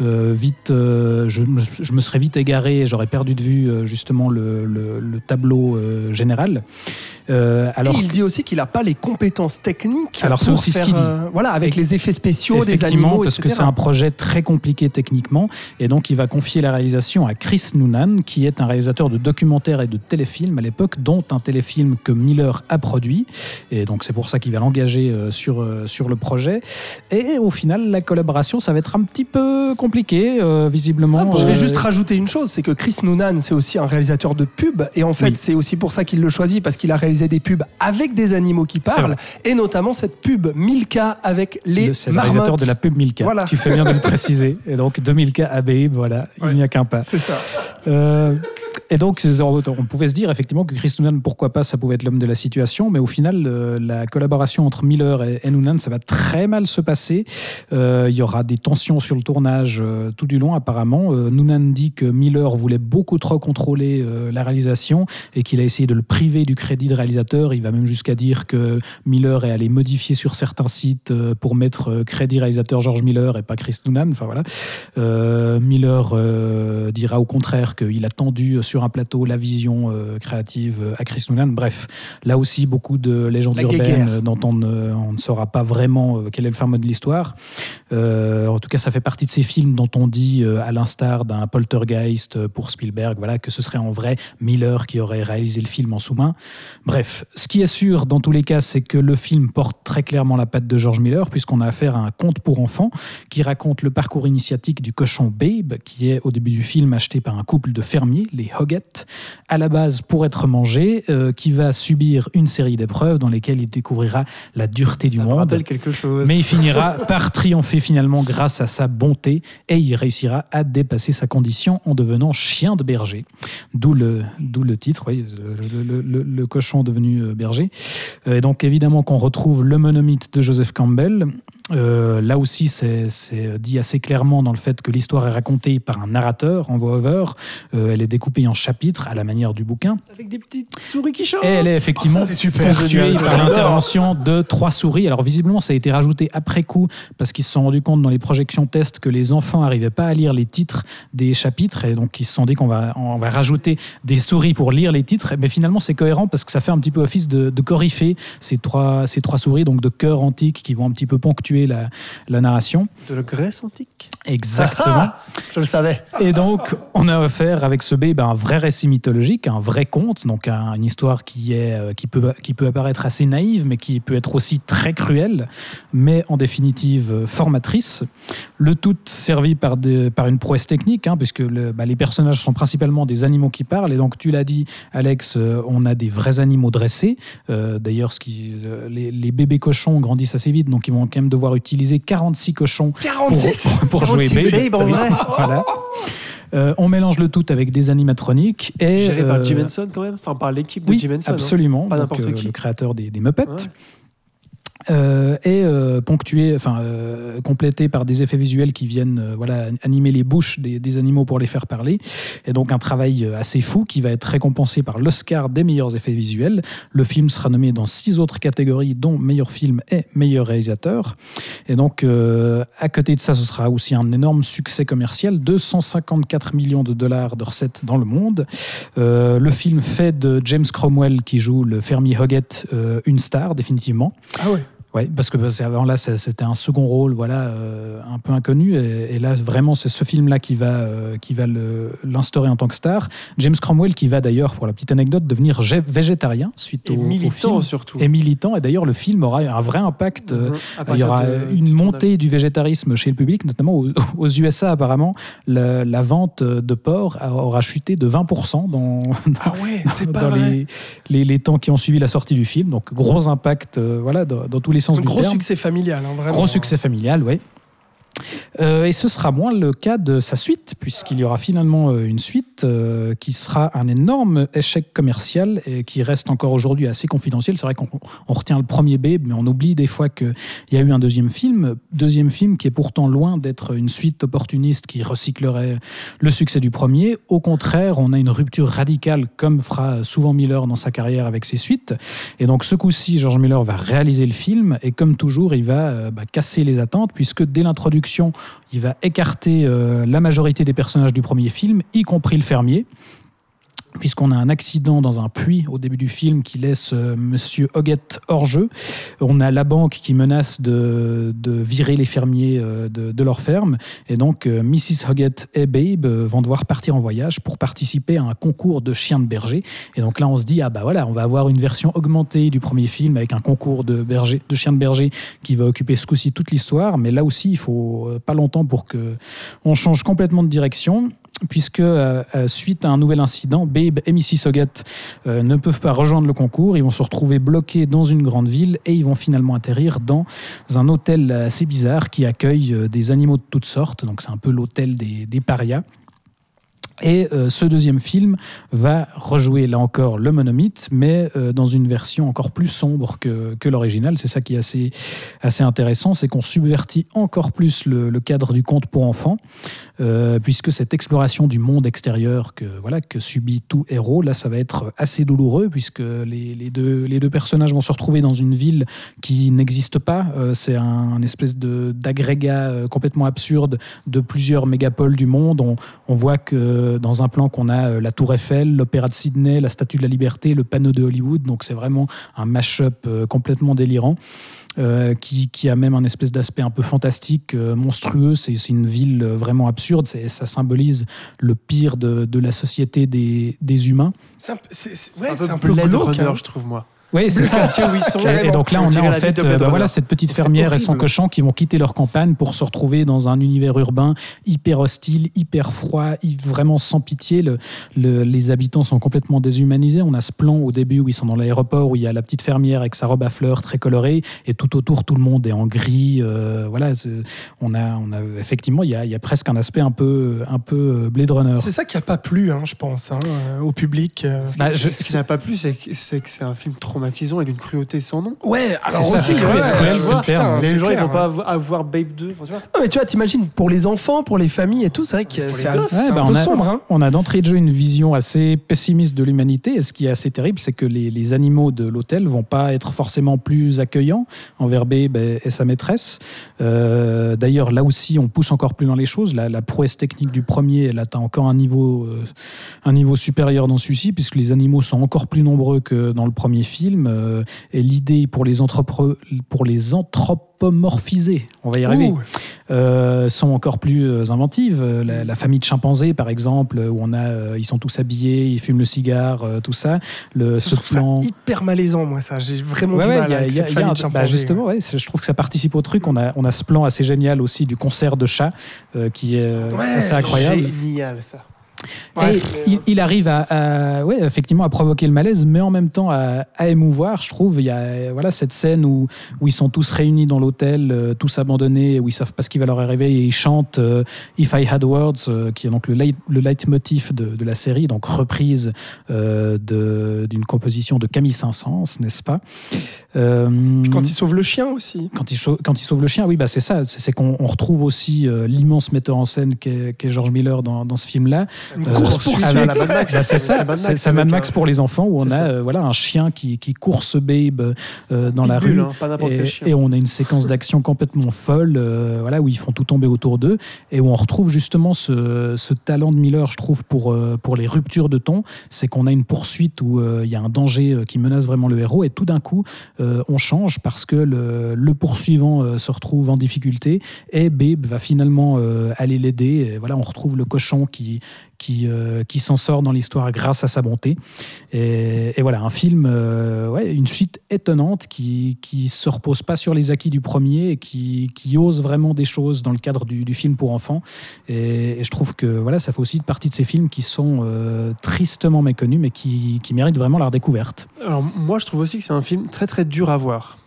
euh, vite, euh, je, je me serais vite égaré, j'aurais perdu de vue justement le, le- le tableau euh, général. Euh, alors, et il dit aussi qu'il n'a pas les compétences techniques Alors, c'est ce faire, qu'il dit. euh, voilà, avec les effets spéciaux des animaux, parce que c'est un projet très compliqué techniquement, et donc il va confier la réalisation à Chris Noonan, qui est un réalisateur de documentaires et de téléfilms à l'époque, dont un téléfilm que Miller a produit, et donc c'est pour ça qu'il va l'engager euh, sur, sur le projet. Et au final, la collaboration, ça va être un petit peu compliqué, euh, visiblement. Je vais juste rajouter une chose, c'est que Chris Noonan, c'est aussi un réalisateur de pubs, et en fait, Oui. c'est aussi pour ça qu'il le choisit, parce qu'il a réalisé des pubs avec des animaux qui parlent, et notamment cette pub Milka avec les le- c'est le réalisateur de la pub Milka. Voilà. Tu fais bien de le préciser. Et donc, de Milka à Babe, voilà, Ouais. il n'y a qu'un pas. C'est ça. Euh, et donc, on pouvait se dire effectivement que Chris Noonan, pourquoi pas, ça pouvait être l'homme de la situation, mais au final, euh, la collaboration entre Miller et, Noonan, ça va très mal se passer. Euh, il y aura des tensions sur le tournage euh, tout du long, apparemment. Noonan dit que Miller voulait beaucoup trop contrôler la réalisation et qu'il a essayé de le priver du crédit de réalisateur. Il va même jusqu'à dire que Miller est allé modifier sur certains sites pour mettre crédit réalisateur George Miller et pas Chris Noonan. Enfin voilà. Miller dira au contraire qu'il a tendu sur un plateau la vision euh, créative euh, à Chris Nolan. Bref, là aussi beaucoup de légendes urbaines euh, dont on ne, on ne saura pas vraiment quel est le fin mot de l'histoire. Euh, en tout cas, ça fait partie de ces films dont on dit, à l'instar d'un Poltergeist pour Spielberg, voilà, que ce serait en vrai Miller qui aurait réalisé le film en sous-main. Bref, ce qui est sûr dans tous les cas, c'est que le film porte très clairement la patte de George Miller, puisqu'on a affaire à un conte pour enfants qui raconte le parcours initiatique du cochon Babe, qui est au début du film acheté par un couple de fermiers, les Hoggett, à la base pour être mangé, euh, qui va subir une série d'épreuves dans lesquelles il découvrira la dureté du Ça monde. rappelle quelque chose. Mais il finira par triompher finalement grâce à sa bonté et il réussira à dépasser sa condition en devenant chien de berger. D'où le, d'où le titre, oui, le, le- le- le cochon devenu euh, berger. Euh, Et donc évidemment qu'on retrouve le monomythe de Joseph Campbell. Euh, là aussi, c'est, c'est dit assez clairement dans le fait que l'histoire est racontée par un narrateur en voix-over. Euh, elle est découpée en chapitres à la manière du bouquin. Avec des petites souris qui chantent. Et elle est effectivement super ponctuée par l'intervention de trois souris. Alors visiblement, ça a été rajouté après coup parce qu'ils se sont rendus compte dans les projections tests que les enfants n'arrivaient pas à lire les titres des chapitres et donc ils se sont dit qu'on va, on va rajouter des souris pour lire les titres. Mais finalement, c'est cohérent parce que ça fait un petit peu office de, de coryphée ces trois, ces trois souris, donc de cœurs antiques qui vont un petit peu ponctuer la, la narration. De la Grèce antique. Exactement. Ah, je le savais. Et donc, on a affaire avec ce B ben, un vrai récit mythologique, un vrai conte, donc un- une histoire qui, est, euh, qui, peut, qui peut apparaître assez naïve, mais qui peut être aussi très cruelle, mais en définitive euh, formatrice. Le tout servi par, des- par une prouesse technique, hein, puisque le- bah, les personnages sont principalement des animaux qui parlent. Et donc, tu l'as dit, Alex, euh, on a des vrais animaux dressés. Euh, D'ailleurs, euh, les, les bébés cochons grandissent assez vite, donc ils vont quand même devoir utiliser 46 cochons pour, 46 pour jouer 46 Babe. Babe, en vrai. Voilà. Euh, on mélange le tout avec des animatroniques et Géré par euh, Jim Henson quand même. Enfin, par l'équipe de oui, Jim Henson. hein. absolument. Pas donc, n'importe euh, qui. le créateur des, des Muppets. Ouais. Euh, et euh, ponctué, enfin euh, complété par des effets visuels qui viennent euh, voilà animer les bouches des, des animaux pour les faire parler. Et donc un travail euh, assez fou qui va être récompensé par l'Oscar des meilleurs effets visuels. Le film sera nommé dans six autres catégories, dont meilleur film et meilleur réalisateur. Et donc euh, à côté de ça, ce sera aussi un énorme succès commercial, 254 millions de dollars de recettes dans le monde. Le film fait de James Cromwell qui joue le fermier Hoggett une star définitivement. Ah ouais. Ouais, parce que qu'avant là, c'était un second rôle, voilà, euh, un peu inconnu. Et, et là, vraiment, c'est ce film-là qui va, euh, qui va l'instaurer en tant que star. James Cromwell, qui va d'ailleurs, pour la petite anecdote, devenir gé- végétarien suite Et au, au militant film. surtout. Et militant. Et d'ailleurs, le film aura un vrai impact. euh, Mhm. À il y aura de- une montée du végétarisme chez le public, notamment aux, aux USA apparemment. La vente de porc aura chuté de 20% dans, Ah ouais, dans les, les, les temps qui ont suivi la sortie du film. Donc gros impact euh, voilà, dans, dans tous les sens Un du gros terme. succès familial, hein, vraiment. Gros succès familial, oui. Euh, et ce sera moins le cas de sa suite, puisqu'il y aura finalement euh, une suite euh, qui sera un énorme échec commercial et qui reste encore aujourd'hui assez confidentiel. C'est vrai qu'on on retient le premier Babe, mais on oublie des fois qu'il y a eu un deuxième film. Deuxième film qui est pourtant loin d'être une suite opportuniste qui recyclerait le succès du premier. Au contraire, on a une rupture radicale, comme fera souvent Miller dans sa carrière avec ses suites. Et donc ce coup-ci, George Miller va réaliser le film et comme toujours, il va bah, casser les attentes puisque dès l'introduction, il va écarter euh, la majorité des personnages du premier film, y compris le fermier puisqu'on a un accident dans un puits au début du film qui laisse euh, Monsieur Hoggett hors jeu. On a la banque qui menace de, virer les fermiers euh, de, leur ferme. Et donc, euh, Mrs. Hoggett et Babe euh, vont devoir partir en voyage pour participer à un concours de chiens de berger. Et donc là, on se dit, ah bah voilà, on va avoir une version augmentée du premier film avec un concours de, berger, de chiens de berger qui va occuper ce coup-ci toute l'histoire. Mais là aussi, il faut pas longtemps pour que on change complètement de direction puisque euh, euh, suite à un nouvel incident, Babe et. Hoggett euh, ne peuvent pas rejoindre le concours, ils vont se retrouver bloqués dans une grande ville et ils vont finalement atterrir dans un hôtel assez bizarre qui accueille euh, des animaux de toutes sortes, donc c'est un peu l'hôtel des, des parias. Et euh, ce deuxième film va rejouer là encore le monomythe, mais euh, dans une version encore plus sombre que, l'original. C'est ça qui est assez, intéressant, c'est qu'on subvertit encore plus le, cadre du conte pour enfants, euh, puisque cette exploration du monde extérieur que, voilà, que subit tout héros, là ça va être assez douloureux, puisque les, deux, les deux personnages vont se retrouver dans une ville qui n'existe pas. C'est un, espèce d'agrégat complètement absurde de plusieurs mégapoles du monde. On, on voit que euh, dans un plan qu'on a euh, la Tour Eiffel, l'Opéra de Sydney, la Statue de la Liberté, le panneau de Hollywood. Donc c'est vraiment un mash-up euh, complètement délirant. euh, qui, qui a même un espèce d'aspect un peu fantastique, euh, monstrueux. C'est c'est une ville vraiment absurde. Ça symbolise le pire de, de la société des, des humains. C'est un, ouais, un peu un peu Blade glauque. Hein. je trouve, moi. Oui, c'est ça. quartier où ils sont. Et, et donc là, On on, a en fait euh, bah voilà, cette petite fermière et son cochon qui vont quitter leur campagne pour se retrouver dans un univers urbain hyper hostile, hyper froid, vraiment sans pitié. Le- le- les habitants sont complètement déshumanisés. On a ce plan au début où ils sont dans l'aéroport, où il y a la petite fermière avec sa robe à fleurs très colorée, et tout autour, tout le monde est en gris. euh, voilà, on a, on a effectivement, il y a, il y a presque un aspect un peu, un peu euh, Blade Runner. C'est ça qui a pas plu, hein, je pense, hein, au public. Bah, je- Ce qui n'a pas plu, c'est que c'est un film traumatisant et d'une cruauté sans nom. Ouais, alors ça, aussi, c'est cruel, ouais, cruel, c'est vois, le terme. putain, les gens, ils vont pas hein. avoir, avoir Babe 2. enfin, tu vois. Non, mais tu vois, t'imagines, pour les enfants, pour les familles et tout, c'est vrai que c'est un bah, peu on, a, sombre. Hein. on a d'entrée de jeu une vision assez pessimiste de l'humanité. Et ce qui est assez terrible, c'est que les, les animaux de l'hôtel vont pas être forcément plus accueillants envers Babe et, et sa maîtresse. Euh, D'ailleurs, là aussi, on pousse encore plus dans les choses. La, la prouesse technique du premier, elle atteint encore un niveau, euh, un niveau supérieur dans celui-ci, puisque les animaux sont encore plus nombreux que dans le premier film. Euh, et l'idée pour les, anthropo- pour les anthropomorphiser, on va y arriver, euh, sont encore plus euh, inventives. La, la famille de chimpanzés, par exemple, où on a, ils sont tous habillés, ils fument le cigare, tout ça. Le, Je ce trouve ça plan. hyper malaisant, moi, ça. J'ai vraiment Ouais, du ouais, mal a- avec a- cette famille un- de bah, chimpanzés. justement, ouais, je trouve que ça participe au truc. On a, on a ce plan assez génial aussi du concert de chats euh, qui est assez c'est incroyable. Génial, ça. Ouais, Et il, il arrive à, à- ouais, effectivement à provoquer le malaise, mais en même temps à, à émouvoir, je trouve. Il y a voilà, cette scène où, où ils sont tous réunis dans l'hôtel, euh, tous abandonnés, où ils savent pas ce qui va leur arriver, et ils chantent euh, If I Had Words, euh, qui est donc le, leit- le leitmotiv de, de la série, donc reprise d'une composition de Camille Saint-Saëns, n'est-ce pas? Quand il sauve le chien aussi. quand il, sau- quand il sauve le chien, oui, bah c'est ça. C'est qu'on on retrouve aussi l'immense metteur en scène qu'est qu'est George Miller dans, dans ce film-là. Une Euh, course poursuite. c'est ça, c'est Mad Max pour les enfants où on a euh, voilà, un chien qui, qui course Babe euh, dans la rue. hein, Et, on a une séquence d'action complètement folle, voilà, où ils font tout tomber autour d'eux, et où on retrouve justement ce, ce talent de Miller, je trouve, pour, pour les ruptures de ton. C'est qu'on a une poursuite où il y a un danger qui menace vraiment le héros, et tout d'un coup, on change parce que le, le poursuivant se retrouve en difficulté, et Babe va finalement aller l'aider. Voilà, on retrouve le cochon qui, qui, euh, qui s'en sort dans l'histoire grâce à sa bonté. Et, voilà, un film, euh, ouais, une suite étonnante qui qui se repose pas sur les acquis du premier et qui, qui ose vraiment des choses dans le cadre du, du film pour enfants. Et, je trouve que voilà, ça fait aussi partie de ces films qui sont euh, tristement méconnus, mais qui, qui méritent vraiment la redécouverte. Alors, moi, je trouve aussi que c'est un film très très dur à voir.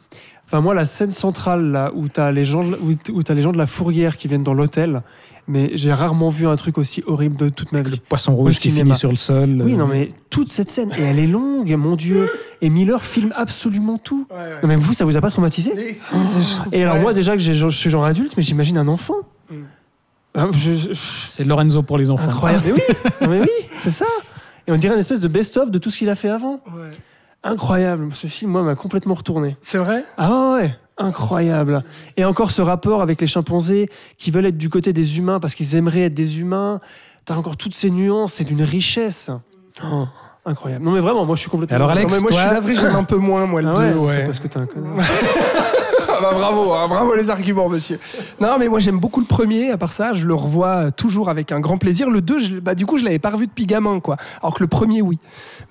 Enfin, moi, la scène centrale, là, où tu as, les où, où t'as les gens de la fourrière qui viennent dans l'hôtel, mais j'ai rarement vu un truc aussi horrible de toute ma Le vie. poisson rouge qui finit sur le sol. Oui, euh, non, mais toute cette scène, et elle est longue, mon Dieu. Et Miller filme absolument tout. Non, mais vous, ça vous a pas traumatisé Mais si, trouve- Et alors, ouais. moi, déjà que je suis genre adulte, mais j'imagine un enfant. Mm. Ah, je- C'est Lorenzo pour les enfants. incroyable. Mais oui, non, mais oui, c'est ça. Et on dirait une espèce de best-of de tout ce qu'il a fait avant. Ouais. Incroyable. Ce film, moi, m'a complètement retourné. C'est vrai? Ah ouais, incroyable. Et encore ce rapport avec les chimpanzés qui veulent être du côté des humains parce qu'ils aimeraient être des humains. T'as encore toutes ces nuances, c'est d'une richesse. Oh, incroyable. Non mais vraiment, moi je suis complètement. Alors, Alex, Non, mais moi, je suis navré, j'aime un peu moins, moi, le Ah ouais, 2. c'est parce que t'es un connard. Ah bah bravo, hein, bravo les arguments, monsieur. Non, mais moi j'aime beaucoup le premier. À part ça, je le revois toujours avec un grand plaisir. Le 2, je- bah, du coup, je l'avais pas revu depuis gamin, quoi. Alors que le premier, oui.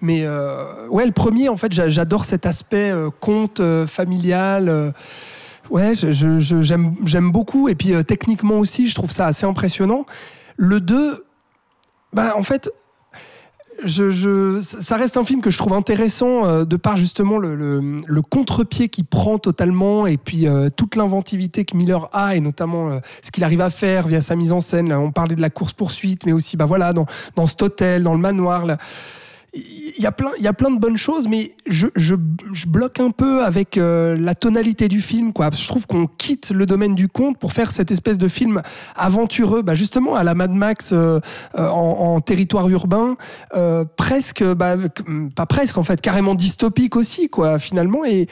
Mais euh, ouais, le premier, en fait, j'a- j'adore cet aspect euh, conte euh, familial. ouais, j'aime beaucoup. Et puis techniquement aussi, je trouve ça assez impressionnant. Le 2, bah en fait. Je, je- ça reste un film que je trouve intéressant euh, de par justement le, le- le contre-pied qu'il prend totalement et puis euh, toute l'inventivité que Miller a et notamment euh, ce qu'il arrive à faire via sa mise en scène. Là, on parlait de la course-poursuite, mais aussi bah, voilà, dans, dans cet hôtel, dans le manoir. là. Il y, a plein, y a plein de bonnes choses, mais je, je, bloque un peu avec euh, la tonalité du film. Quoi. Je trouve qu'on quitte le domaine du conte pour faire cette espèce de film aventureux, bah, justement à la Mad Max euh, euh, en, territoire urbain, presque, bah, pas presque en fait, carrément dystopique aussi, quoi, finalement. Et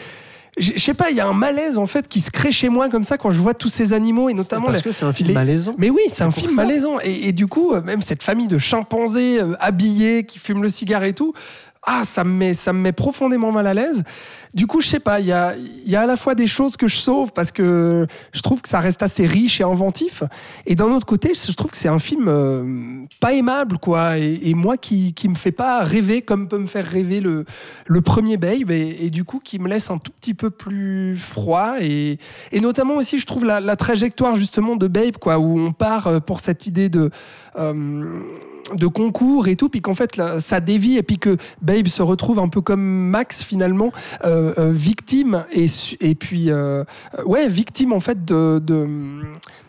je sais pas, il y a un malaise en fait qui se crée chez moi comme ça quand je vois tous ces animaux et notamment Parce les- que c'est un film les- malaisant. Mais oui, c'est un film ça. malaisant. Et, et du coup, euh, même cette famille de chimpanzés euh, habillés qui fument le cigare et tout, ah, ça me met, ça me met profondément mal à l'aise. Du coup, je sais pas, il y a, à la fois des choses que je sauve parce que je trouve que ça reste assez riche et inventif. Et d'un autre côté, je trouve que c'est un film euh, pas aimable, quoi. Et, moi, qui, qui me fait pas rêver comme peut me faire rêver le, premier Babe. Et, du coup, qui me laisse un tout petit peu plus froid. Et, notamment aussi, je trouve la, trajectoire justement de Babe, quoi, où on part euh, pour cette idée de. euh, de concours et tout, puis qu'en fait ça dévie et puis que Babe se retrouve un peu comme Max finalement euh, victime et, puis euh, euh, ouais victime en fait de, de,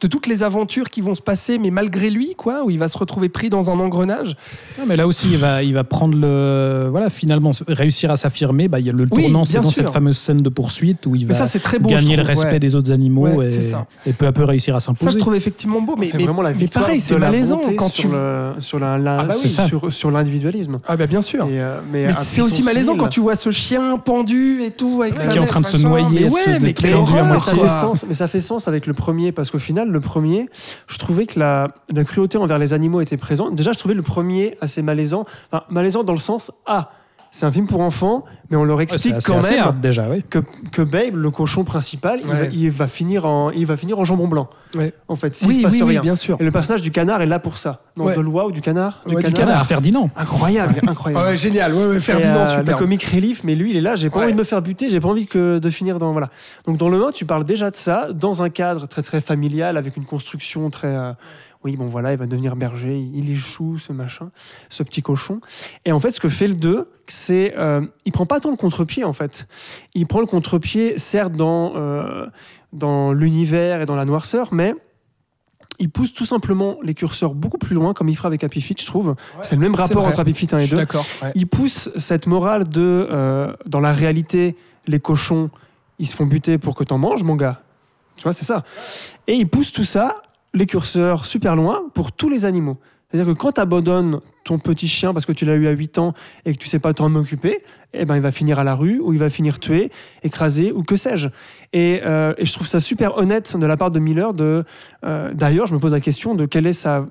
de toutes les aventures qui vont se passer mais malgré lui quoi où il va se retrouver pris dans un engrenage Non, mais là aussi, il va, il va prendre le. Voilà, finalement, réussir à s'affirmer. Bah, il y a le Oui, tournant, c'est dans sûr. cette fameuse scène de poursuite où il mais va ça c'est très beau je gagner le respect ouais. des autres animaux Ouais, et, c'est ça. et peu à peu réussir à ça je s'imposer. trouve effectivement beau mais, c'est mais, vraiment la mais victoire pareil de c'est la malaisant quand sur tu le, sur la- la- Ah bah oui. Sur, sur l'individualisme. ah bah bien sûr Et, euh, mais c'est aussi malaisant quand tu vois ce chien pendu et tout avec Ouais. sa Qui est en train de se noyer, mais de se- ouais mais quelle horreur ça, fait sens, mais ça fait sens avec le premier, parce qu'au final, le premier, je trouvais que la, la cruauté envers les animaux était présente. Déjà, je trouvais le premier assez malaisant. Enfin, malaisant dans le sens, ah, c'est un film pour enfants, mais on leur explique quand même hard déjà, oui. que, que Babe, le cochon principal, il, va, Ouais. il va finir en, il va finir en jambon blanc. Ouais. En fait, s'il oui se passe oui, rien. bien sûr Et le personnage du canard est là pour ça. Non, Ouais. de ou du canard? Ouais, du Canard, Ferdinand. Incroyable, incroyable. Génial Ferdinand euh, super Le comic relief, mais lui, il est là. J'ai pas envie de me faire buter. J'ai pas envie que de finir dans voilà. Donc dans le 1, tu parles déjà de ça dans un cadre très très familial avec une construction très. euh, oui, bon voilà, il va devenir berger. Il échoue ce machin, ce petit cochon. Et en fait, ce que fait le 2, c'est euh, il prend pas tant le contre-pied en fait. Il prend le contre-pied, certes dans euh, dans l'univers et dans la noirceur, mais il pousse tout simplement les curseurs beaucoup plus loin, comme il fera avec Happy Feet, je trouve. c'est le même rapport vrai. entre Happy Feet 1 Je et suis 2 d'accord ouais. il pousse cette morale de euh, dans la réalité les cochons ils se font buter pour que t'en manges mon gars tu vois c'est ça et il pousse tout ça les curseurs super loin pour tous les animaux c'est à dire que quand t'abandonnes ton petit chien parce que tu l'as eu à 8 ans et que tu sais pas t'en occuper eh ben il va finir à la rue ou il va finir tué écrasé ou que sais-je et, euh, je trouve ça super honnête de la part de Miller de euh, d'ailleurs je me pose la question de quelle est sa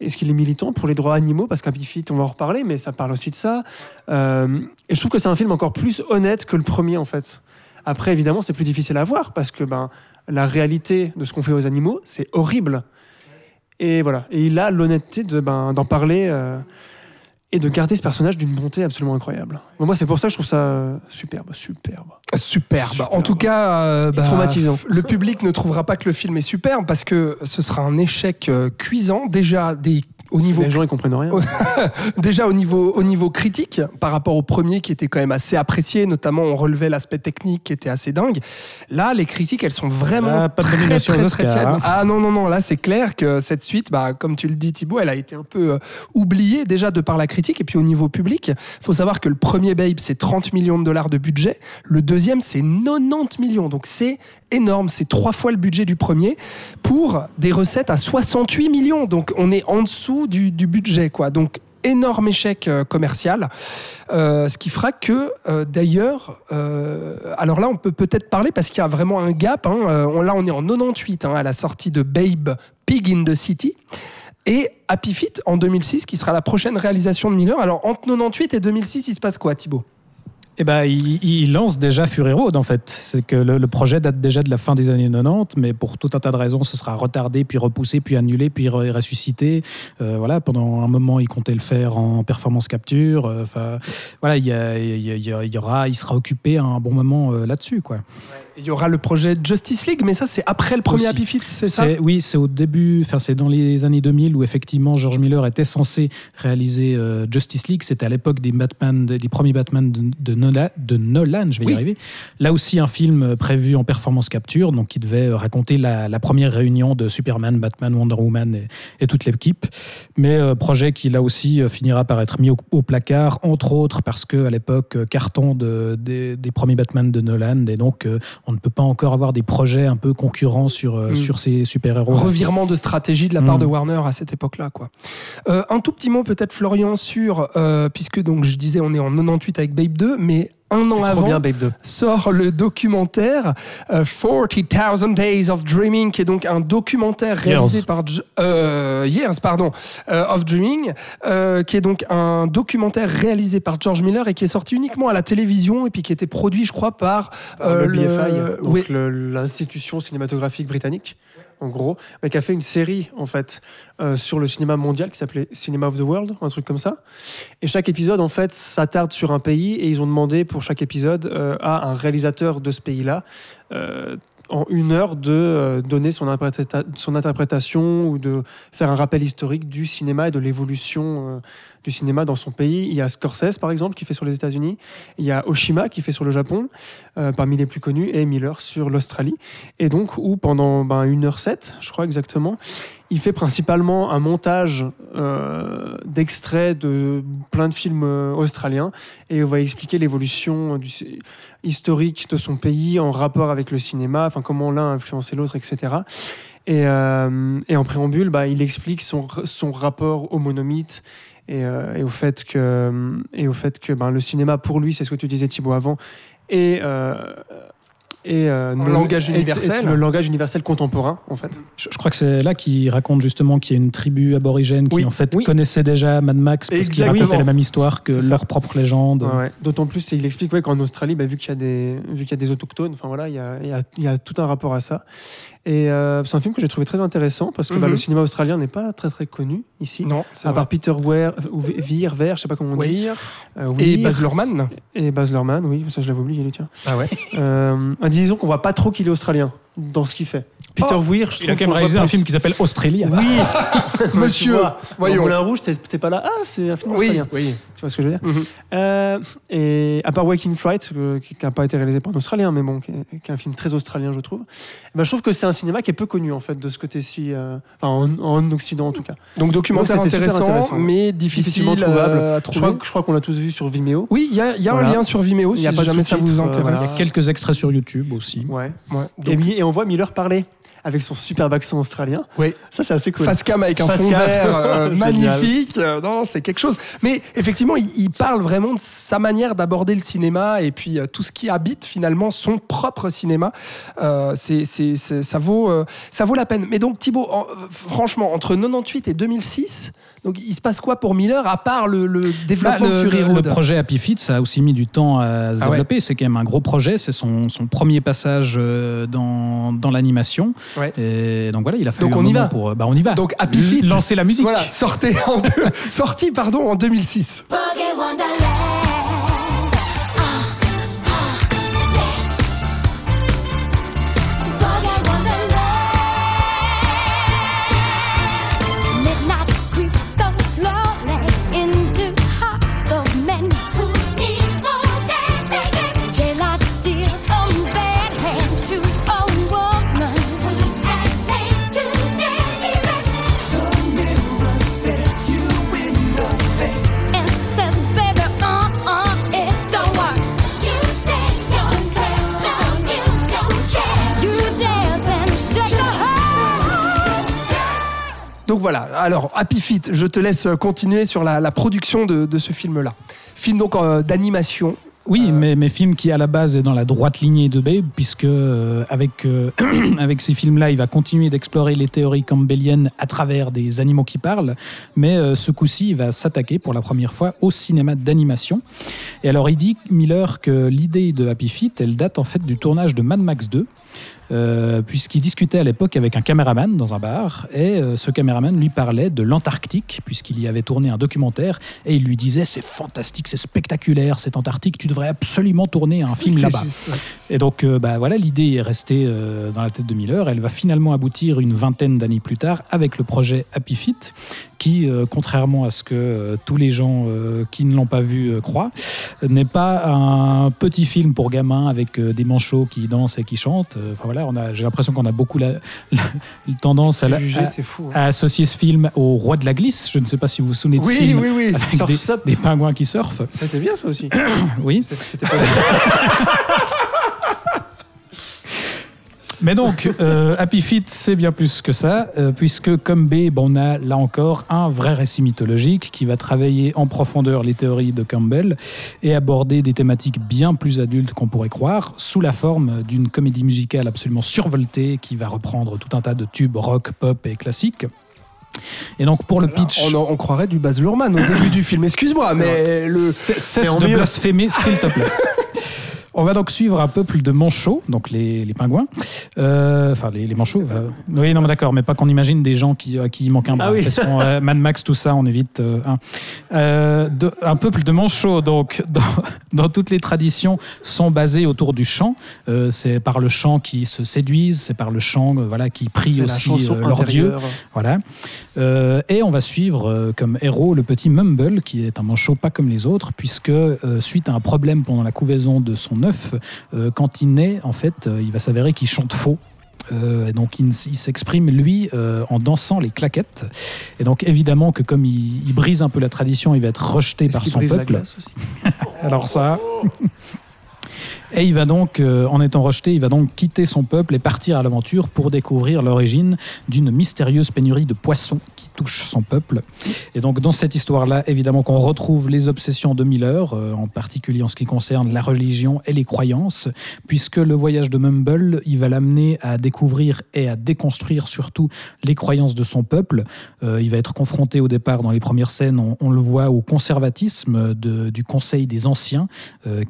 est-ce qu'il est militant pour les droits animaux? Parce qu'Happy Feet, on va en reparler, mais ça parle aussi de ça. Euh, et je trouve que c'est un film encore plus honnête que le premier, en fait. Après, évidemment, c'est plus difficile à voir parce que ben, la réalité de ce qu'on fait aux animaux, c'est horrible. Et voilà. Et il a l'honnêteté de, ben, d'en parler euh, et de garder ce personnage d'une bonté absolument incroyable. Bon, moi, c'est pour ça que je trouve ça euh, superbe, superbe. Superbe. Superbe. En tout cas, euh, Et traumatisant. le public ne trouvera pas que le film est superbe parce que ce sera un échec euh, cuisant. Déjà, des, au niveau Les gens, ils comprennent rien. Déjà au niveau, au niveau critique, par rapport au premier qui était quand même assez apprécié, notamment on relevait l'aspect technique qui était assez dingue. Là, les critiques, elles sont vraiment Là, pas de très, très, très tièdes. hein. Ah non, non, non, là c'est clair que cette suite, bah, comme tu le dis Thibaut, elle a été un peu euh, oubliée déjà de par la critique et puis au niveau public. faut savoir que le premier Babe, c'est 30 millions de dollars de budget. Le deuxième, c'est 90 millions. Donc c'est énorme. C'est trois fois le budget du premier pour des recettes à 68 millions. Donc on est en dessous du, budget, quoi. Donc énorme échec euh, commercial, Euh, ce qui fera que euh, d'ailleurs, alors là on peut peut-être parler parce qu'il y a vraiment un gap. hein. On- là on est en 98 hein, à la sortie de Babe Pig in the City. Et Happy Feet en 2006, qui sera la prochaine réalisation de Miller. Alors entre 98 et 2006, il se passe quoi, Thibaut? Eh ben, il, il lance déjà Fury Road, en fait. C'est que le, le projet date déjà de la fin des années 90, mais pour tout un tas de raisons, ce sera retardé, puis repoussé, puis annulé, puis re- ressuscité. Euh, voilà, pendant un moment, il comptait le faire en performance capture. Euh, Enfin, voilà, il, y a- il y a- il y a- il y aura, il sera occupé un bon moment euh, là-dessus, quoi. Il y aura le projet Justice League, mais ça c'est après le premier Aussi. Happy Feet, c'est ça? Oui, c'est au début, enfin c'est dans les années 2000 où effectivement George Miller était censé réaliser euh, Justice League. C'était à l'époque des Batman, des premiers Batman de, de Nolan, de Nolan, je vais Oui. y arriver. Là aussi un film prévu en performance capture, donc qui devait raconter la, la première réunion de Superman, Batman, Wonder Woman et, et toute l'équipe. Mais euh, projet qui là aussi euh, finira par être mis au, au placard, entre autres parce que à l'époque euh, carton de, des, des premiers Batman de Nolan, et donc euh, on ne peut pas encore avoir des projets un peu concurrents sur, euh, Mm. sur ces super-héros. revirement de stratégie de la part Mm. de Warner à cette époque-là. quoi. Un tout petit mot peut-être Florian sur, puisque donc je disais on est en 98 avec Babe 2, mais mais un an avant bien, Babe 2. sort le documentaire euh, 40,000 Days of Dreaming, qui est donc un documentaire réalisé Years. par euh, Years, pardon, euh, of Dreaming, euh, qui est donc un documentaire réalisé par George Miller et qui est sorti uniquement à la télévision et puis qui était produit, je crois, par euh, le BFI, donc oui, le- l'institution cinématographique britannique, en gros, mais qui a fait une série en fait euh, sur le cinéma mondial qui s'appelait Cinema of the World, un truc comme ça. Et chaque épisode en fait s'attarde sur un pays et ils ont demandé pour chaque épisode euh, à un réalisateur de ce pays-là. En une heure de euh, donner son interprétation ou de faire un rappel historique du cinéma et de l'évolution euh, du cinéma dans son pays. Il y a Scorsese, par exemple, qui fait sur les États-Unis. Il y a Oshima, qui fait sur le Japon, euh, parmi les plus connus, et Miller sur l'Australie. Et donc, où pendant ben, 1h07, je crois exactement, il fait principalement un montage euh, d'extraits de plein de films euh, australiens et on va expliquer l'évolution historique de son pays en rapport avec le cinéma, enfin comment l'un a influencé l'autre, etc. Et, euh, et en préambule, bah, il explique son, rapport au monomythe et, euh, et au fait que, et au fait que ben, le cinéma, pour lui, c'est ce que tu disais Thibaut avant, euh, et euh, le- langage universel. le langage universel contemporain, en fait. Je, je crois que c'est là qu'il raconte justement qu'il y a une tribu aborigène qui Oui, en fait oui. connaissait déjà Mad Max parce qu'il Exactement. racontait la même histoire que leur propre légende. Ouais, ouais. D'autant plus, il explique ouais, qu'en Australie, bah, vu qu'il y, a des- vu qu'il y a des autochtones, enfin voilà, il y a, il y a- il y a tout un rapport à ça. Et euh, c'est un film que j'ai trouvé très intéressant parce que bah, Mhm. le cinéma australien n'est pas très très connu ici. non, À vrai. part Peter Weir, ou Weir, Weir, je sais pas comment on dit. Weir Euh, et Baz Luhrmann. et Baz Luhrmann, oui, ça je l'avais oublié, lui, tiens. Ah ouais. Euh, disons qu'on voit pas trop qu'il est australien dans ce qu'il fait. Peter Oh, Weir, je Il a trouve quand même réalisé un film qui s'appelle Australia. Oui, Monsieur, voyons. Moulin Rouge, t'es pas là. Ah, c'est un film Oui, australien. oui. Tu vois ce que je veux dire Mhm. Euh, Et à part Waking Fright, euh, qui n'a pas été réalisé par un Australien, mais bon, qui est, qui est un film très australien, je trouve. eh ben, je trouve que c'est un cinéma qui est peu connu en fait de ce côté-ci, euh, enfin en, en Occident en tout cas. Donc documentaire Donc, intéressant, intéressant. mais difficile Difficilement trouvable. à Je trouver. crois, je crois qu'on l'a tous vu sur Vimeo. Oui, il y a, il y a Voilà. un lien sur Vimeo Il si y a pas jamais ça vous intéresse. voilà. Il y a quelques extraits sur YouTube aussi. Ouais. Ouais, donc, Et, Mi- et on voit Miller parler avec son superbe accent australien. Oui. Ça, c'est assez cool. Face cam avec un Face fond cam. vert euh, magnifique. Euh, Non, non, c'est quelque chose. Mais effectivement, il, il parle vraiment de sa manière d'aborder le cinéma et puis euh, tout ce qui habite finalement son propre cinéma. C'est, ça, vaut, ça vaut la peine. Mais donc, Thibaut, en- franchement, entre 98 et 2006, donc, il se passe quoi pour Miller à part le, le Bah, développement le, de Fury le- projet Happy Feet, ça a aussi mis du temps à se Ah ouais. développer. C'est quand même un gros projet. C'est son, son premier passage euh, dans, dans l'animation. Ouais. Et donc voilà, il a fallu Donc un on y moment va. pour. Bah, on y va. Donc, Happy Feet. Lancer la musique. Voilà, sortez en deux- sorti pardon, en 2006. Donc voilà, alors Happy Feet, je te laisse continuer sur la, la production de, de ce film-là. Film donc euh, d'animation. Oui, mais, mais film qui à la base est dans la droite lignée de Babe, puisque euh, avec, euh, avec ces films-là, il va continuer d'explorer les théories campbelliennes à travers des animaux qui parlent, mais euh, ce coup-ci, il va s'attaquer pour la première fois au cinéma d'animation. Et alors, il dit, Miller, que l'idée de Happy Feet, elle date en fait du tournage de Mad Max 2. Euh, puisqu'il discutait à l'époque avec un caméraman dans un bar, et euh, ce caméraman lui parlait de l'Antarctique, puisqu'il y avait tourné un documentaire, et il lui disait c'est fantastique, c'est spectaculaire, cette Antarctique, tu devrais absolument tourner un film là-bas. ouais. Et donc, euh, bah, voilà, l'idée est restée euh, dans la tête de Miller. Elle va finalement aboutir une vingtaine d'années plus tard avec le projet Happy Feet, qui, euh, contrairement à ce que euh, tous les gens euh, qui ne l'ont pas vu croient, n'est pas un petit film pour gamins avec des manchots qui dansent et qui chantent. Enfin voilà, on a, j'ai l'impression qu'on a beaucoup la, la- la tendance à, à- fou. hein. à associer ce film au Roi de la glisse. Je ne sais pas si vous vous souvenez de ce Oui, film oui, oui. avec Surf des, pingouins qui surfent. C'était bien ça aussi. Oui. C'était c'était pas. Mais donc, euh, Happy Feet, c'est bien plus que ça, euh, puisque comme B, bon, on a là encore un vrai récit mythologique qui va travailler en profondeur les théories de Campbell et aborder des thématiques bien plus adultes qu'on pourrait croire, sous la forme d'une comédie musicale absolument survoltée qui va reprendre tout un tas de tubes rock, pop et classiques. Et donc pour le pitch, On, on croirait du Baz Luhrmann au début du film. Excuse-moi, mais le. Cesse de blasphémer, s'il te plaît. On va donc suivre un peuple de manchots, donc les, les pingouins. Euh, Enfin, les, les manchots. euh, oui, non, mais d'accord, mais pas qu'on imagine des gens qui, à qui il manque un bras. Ah oui. Parce qu'on, euh, Mad Max, tout ça, on évite. un. De- un peuple de manchots, donc, dans, dans toutes les traditions, sont basés autour du chant. C'est par le chant qu'ils se séduisent, c'est par le chant voilà, qui prient aussi leur dieu. Voilà. Et on va suivre comme héros le petit Mumble, qui est un manchot pas comme les autres, puisque suite à un problème pendant la couvaison de son euh, quand il naît, en fait, euh, il va s'avérer qu'il chante faux. Euh, et donc il, il s'exprime lui euh, en dansant les claquettes et donc évidemment que comme il, il brise un peu la tradition il va être rejeté par son brise la peuple glace aussi? Alors ça. Et il va donc, euh, en étant rejeté, il va donc quitter son peuple et partir à l'aventure pour découvrir l'origine d'une mystérieuse pénurie de poissons qui touche son peuple. Et donc dans cette histoire-là, évidemment qu'on retrouve les obsessions de Miller, euh, en particulier en ce qui concerne la religion et les croyances, puisque le voyage de Mumble, il va l'amener à découvrir et à déconstruire surtout les croyances de son peuple. Euh, il va être confronté au départ dans les premières scènes, on, le voit au conservatisme du Conseil des Anciens,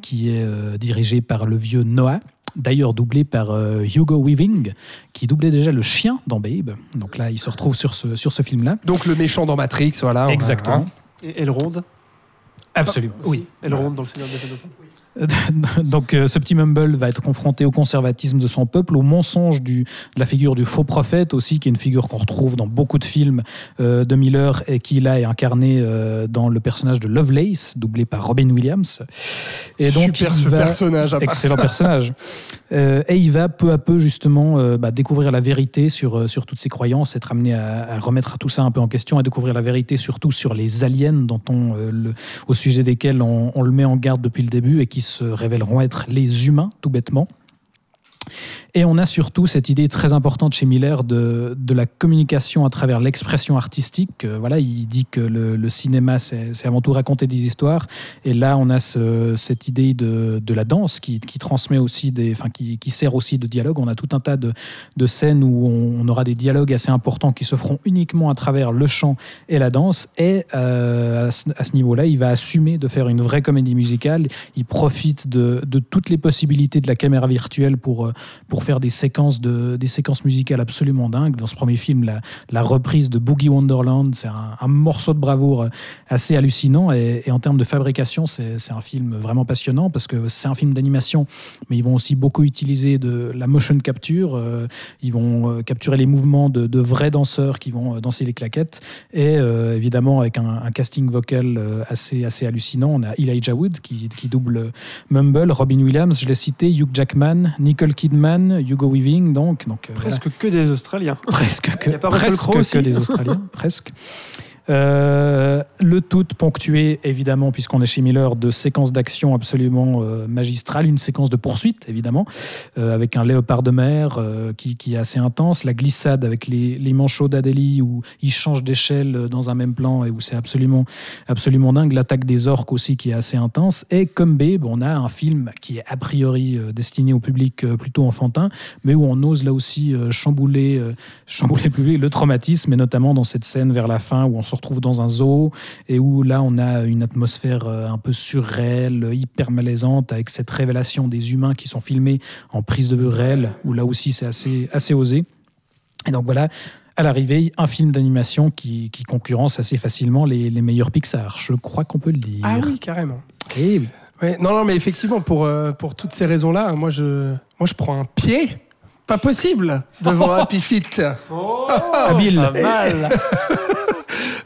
qui est dirigé par le vieux Noah. D'ailleurs doublé par euh, Hugo Weaving, qui doublait déjà le chien dans Babe. Donc là, il se retrouve sur ce, sur ce film-là. Donc le méchant dans Matrix, voilà. on a- Exactement. hein. Et Elrond? Absolument. Oui. Elrond dans le Seigneur des Anneaux. Donc euh, ce petit Mumble va être confronté au conservatisme de son peuple, au mensonge du, de la figure du faux prophète aussi, qui est une figure qu'on retrouve dans beaucoup de films euh, de Miller et qui là est incarné euh, dans le personnage de Lovelace, doublé par Robin Williams. Et donc Super il ce va- personnage, à excellent ça. personnage. Et il va peu à peu justement bah, découvrir la vérité sur, sur toutes ses croyances, être amené à, à remettre tout ça un peu en question, à découvrir la vérité surtout sur les aliens dont on, le- au sujet desquels on, on le met en garde depuis le début et qui se révéleront être les humains, tout bêtement. Et on a surtout cette idée très importante chez Miller de, de la communication à travers l'expression artistique. Euh, voilà, il dit que le, cinéma, c'est avant tout raconter des histoires. Et là, on a ce- cette idée de, de la danse qui, qui transmet aussi des, enfin, qui, qui sert aussi de dialogue. On a tout un tas de, de scènes où on, aura des dialogues assez importants qui se feront uniquement à travers le chant et la danse. Et euh, à ce, ce niveau-là, il va assumer de faire une vraie comédie musicale. Il profite de, de toutes les possibilités de la caméra virtuelle pour, euh, pour faire des séquences, de, des séquences musicales absolument dingues. Dans ce premier film, la, reprise de Boogie Wonderland, c'est un, morceau de bravoure assez hallucinant. Et, en termes de fabrication, c'est un film vraiment passionnant parce que c'est un film d'animation, mais ils vont aussi beaucoup utiliser de la motion capture. euh, ils vont euh, capturer les mouvements de, de vrais danseurs qui vont euh, danser les claquettes. Et évidemment, avec un, casting vocal assez, assez hallucinant, on a Elijah Wood qui, qui double Mumble, Robin Williams, je l'ai cité, Hugh Jackman, Nicole Kidman, Hugo Weaving, donc. donc euh, voilà. Presque que des Australiens. Presque que, Il y a pas Russell presque que des Australiens, presque. Euh, le tout ponctué, évidemment, puisqu'on est chez Miller, de séquences d'action absolument euh, magistrales, une séquence de poursuite, évidemment, euh, avec un léopard de mer euh, qui, est assez intense, la glissade avec les, manchots d'Adélie où ils changent d'échelle dans un même plan et où c'est absolument, absolument dingue, l'attaque des orques aussi qui est assez intense, et comme Babe, on a un film qui est a priori destiné au public plutôt enfantin, mais où on ose là aussi chambouler, chambouler le public, le traumatisme, et notamment dans cette scène vers la fin où on se retrouve dans un zoo et où là on a une atmosphère euh, un peu surréelle, hyper malaisante, avec cette révélation des humains qui sont filmés en prise de vue réelle, où là aussi c'est assez, assez osé. Et donc voilà, à l'arrivée, un film d'animation qui, qui concurrence assez facilement les, les meilleurs Pixar. Je crois qu'on peut le dire. Ah oui, carrément. Eh oui. Ouais, non, non, mais effectivement, pour, euh, pour toutes ces raisons-là, moi je, moi, je prends un pied. Pas possible devant Happy Feet. Habile. Pas mal.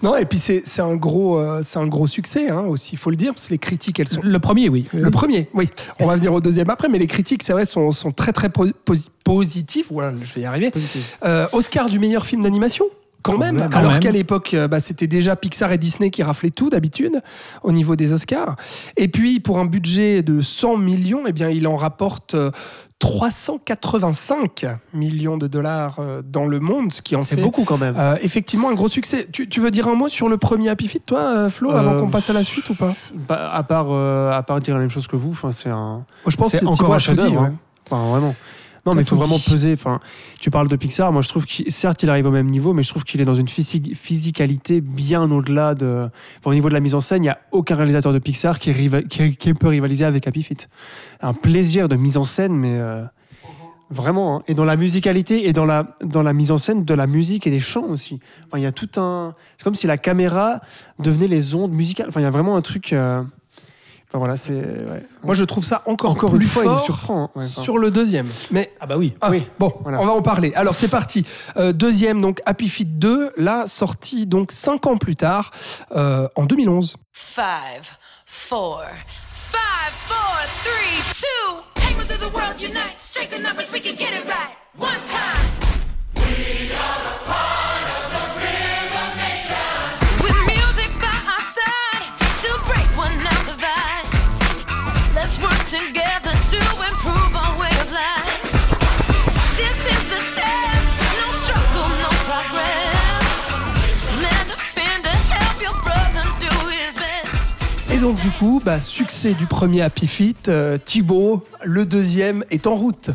Non, et puis c'est un, gros, euh, c'est un gros succès hein, aussi, il faut le dire, parce que les critiques, elles sont Le premier, oui. Le premier, oui. On va venir au deuxième après, mais les critiques, c'est vrai, sont, sont très très po- posi- positives. Voilà, je vais y arriver. Euh, Oscar du meilleur film d'animation. Quand même, même. Quand alors qu'à l'époque, euh, bah, c'était déjà Pixar et Disney qui raflaient tout d'habitude au niveau des Oscars. Et puis, pour un budget de 100 millions, eh bien, il en rapporte 385 millions de dollars euh, dans le monde, ce qui en C'est fait beaucoup quand même. euh, effectivement un gros succès. Tu, tu veux dire un mot sur le premier Happy Feet, toi, euh, Flo, avant Euh, qu'on passe à la suite ou pas? Bah, à, part, euh, à part dire la même chose que vous, enfin, c'est un. Moi, Je pense c'est encore un chef-d'œuvre. ouais. hein. Enfin, vraiment. Non, mais il faut vraiment peser. Enfin, tu parles de Pixar. Moi, je trouve qu'il, certes, il arrive au même niveau, mais je trouve qu'il est dans une physi- physicalité bien au-delà de. Enfin, au niveau de la mise en scène, il n'y a aucun réalisateur de Pixar qui, riva- qui, qui peut rivaliser avec Happy Feet. Un plaisir de mise en scène, mais euh, vraiment. hein. Et dans la musicalité et dans la, dans la mise en scène de la musique et des chants aussi. Enfin, il y a tout un. C'est comme si la caméra devenait les ondes musicales. Enfin, il y a vraiment un truc. euh, Enfin, voilà, c'est. ouais. Moi, je trouve ça encore, Encore plus une fois, il me fort surprend. hein. Ouais, enfin. sur le deuxième. Mais Ah bah oui. Ah, Oui, bon, voilà. on va en parler. Alors c'est parti. Euh, deuxième, donc Happy Feet 2, là sorti donc cinq ans plus tard, euh, en 2011. Five, four, five, four, three, two. Penguins of the world unite. Strength in numbers, we can get it right. One time. With Et donc du coup, bah, succès du premier Happy Feet, euh, Thibaut, le deuxième est en route.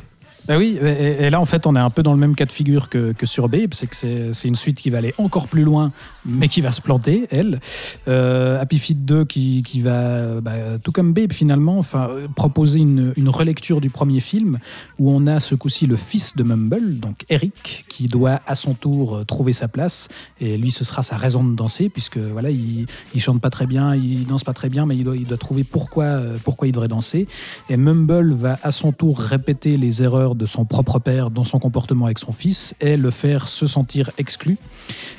Bah oui, et, là en fait on est un peu dans le même cas de figure que, que sur Babe, c'est que c'est une suite qui va aller encore plus loin, mais qui va se planter, elle. Euh, Happy Feet 2 qui, qui va, bah, tout comme Babe finalement, enfin, proposer une, une relecture du premier film, où on a ce coup-ci le fils de Mumble, donc Eric, qui doit à son tour euh, trouver sa place, et lui ce sera sa raison de danser, puisque voilà, il, il chante pas très bien, il danse pas très bien, mais il doit, il doit trouver pourquoi, euh, pourquoi il devrait danser. Et Mumble va à son tour répéter les erreurs de son propre père dans son comportement avec son fils et le faire se sentir exclu.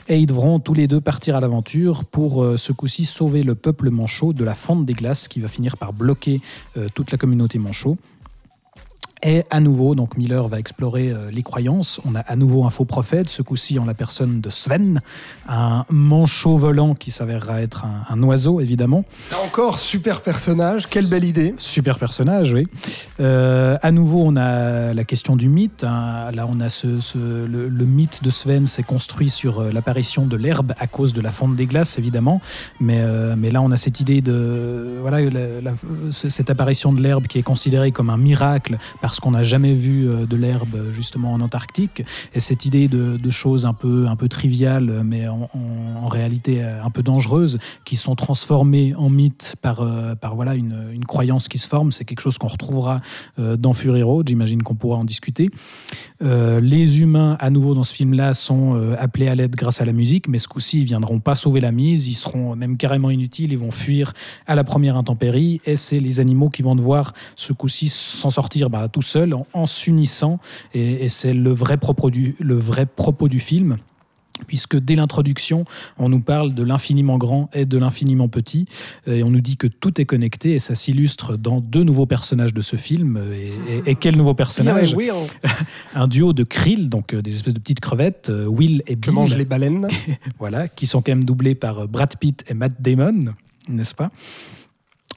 Et ils devront tous les deux partir à l'aventure pour euh, ce coup-ci sauver le peuple manchot de la fente des glaces qui va finir par bloquer euh, toute la communauté manchot. Et à nouveau, donc Miller va explorer euh, les croyances. On a à nouveau un faux prophète, ce coup-ci en la personne de Sven, un manchot volant qui s'avérera être un, un oiseau, évidemment. Encore, super personnage, quelle belle idée. Super personnage, oui. Euh, à nouveau, on a la question du mythe. hein. Là, on a ce, ce- le, le mythe de Sven s'est construit sur euh, l'apparition de l'herbe à cause de la fonte des glaces, évidemment. Mais, mais là, on a cette idée de voilà la- la- c- cette apparition de l'herbe qui est considérée comme un miracle parce qu'on n'a jamais vu euh, de l'herbe justement en Antarctique. Et cette idée de, choses un peu un peu triviales, mais en, réalité euh, un peu dangereuses, qui sont transformées en mythes par, euh, par voilà, une, une croyance qui se forme. C'est quelque chose qu'on retrouvera dans Fury Road. J'imagine qu'on pourra en discuter. Les humains, à nouveau dans ce film-là, sont appelés à l'aide grâce à la musique, mais ce coup-ci, ils viendront pas sauver la mise. Ils seront même carrément inutiles. Ils vont fuir à la première intempérie. Et c'est les animaux qui vont devoir, ce coup-ci, s'en sortir bah, tout seuls, en, en s'unissant. Et, et c'est le vrai propos du, le vrai propos du film puisque dès l'introduction, on nous parle de l'infiniment grand et de l'infiniment petit, et on nous dit que tout est connecté, et ça s'illustre dans deux nouveaux personnages de ce film. Et, et- et quel nouveau personnage Un duo de krill, donc euh, des espèces de petites crevettes, euh, Will et Que Bill, mangent les baleines. voilà, qui sont quand même doublés par euh, Brad Pitt et Matt Damon, n'est-ce pas?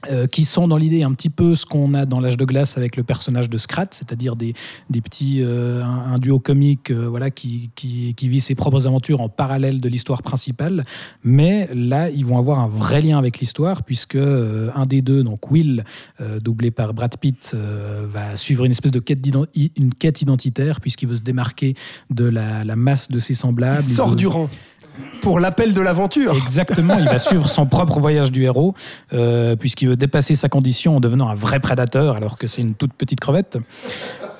Euh, qui sont dans l'idée un petit peu ce qu'on a dans l'âge de glace avec le personnage de Scrat, c'est-à-dire des, des petits euh, un, un duo comique euh, voilà qui, qui, qui vit ses propres aventures en parallèle de l'histoire principale, mais là ils vont avoir un vrai lien avec l'histoire puisque un des deux donc Will doublé par Brad Pitt va suivre une espèce de quête, une quête identitaire puisqu'il veut se démarquer de la, la masse de ses semblables. Il Il sort veut- du rang pour l'appel de l'aventure. Exactement, il va suivre son propre voyage du héros, euh, puisqu'il veut dépasser sa condition en devenant un vrai prédateur, alors que c'est une toute petite crevette.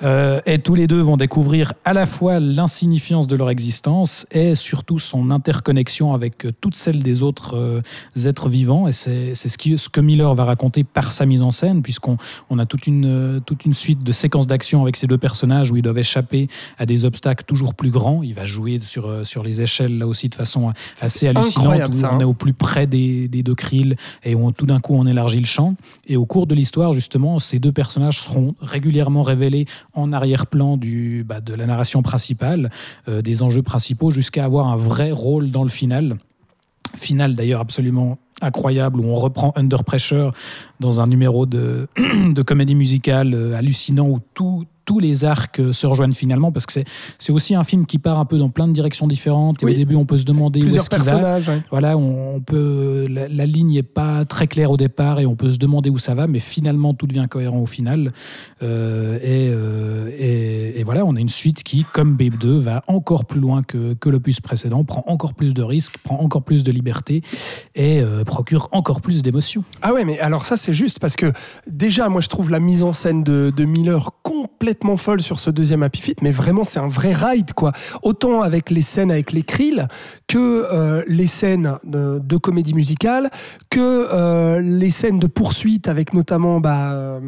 Euh, et tous les deux vont découvrir à la fois l'insignifiance de leur existence et surtout son interconnexion avec euh, toutes celles des autres euh, êtres vivants. Et c'est ce, qui- ce que Miller va raconter par sa mise en scène, puisqu'on on a toute une, euh, toute une suite de séquences d'action avec ces deux personnages où ils doivent échapper à des obstacles toujours plus grands. Il va jouer sur, sur les échelles là aussi de façon assez hallucinante, où ça, on hein. est au plus près des, des deux krills et où on- tout d'un coup on élargit le champ. Et au cours de l'histoire, justement, ces deux personnages seront régulièrement révélés en arrière-plan du, bah, de la narration principale, euh, des enjeux principaux, jusqu'à avoir un vrai rôle dans le final. Final d'ailleurs absolument incroyable où on reprend Under Pressure dans un numéro de, de comédie musicale euh, hallucinant où tout, tout tous les arcs euh, se rejoignent finalement parce que c'est c'est aussi un film qui part un peu dans plein de directions différentes. Et Oui. au début, on peut se demander où est-ce qu'il va. ouais. Voilà, on, on peut, la, la ligne n'est pas très claire au départ et on peut se demander où ça va, mais finalement tout devient cohérent au final. Euh, et, euh, et- et voilà, on a une suite qui, comme Babe 2, va encore plus loin que, que l'opus précédent, prend encore plus de risques, prend encore plus de liberté et euh, procure encore plus d'émotions. Ah ouais, mais alors ça c'est juste parce que déjà moi je trouve la mise en scène de, de Miller complètement folle sur ce deuxième Happy mais vraiment c'est un vrai ride quoi. Autant avec les scènes avec les Krill que euh, les scènes de, de comédie musicale, que euh, les scènes de poursuite avec notamment bah, euh,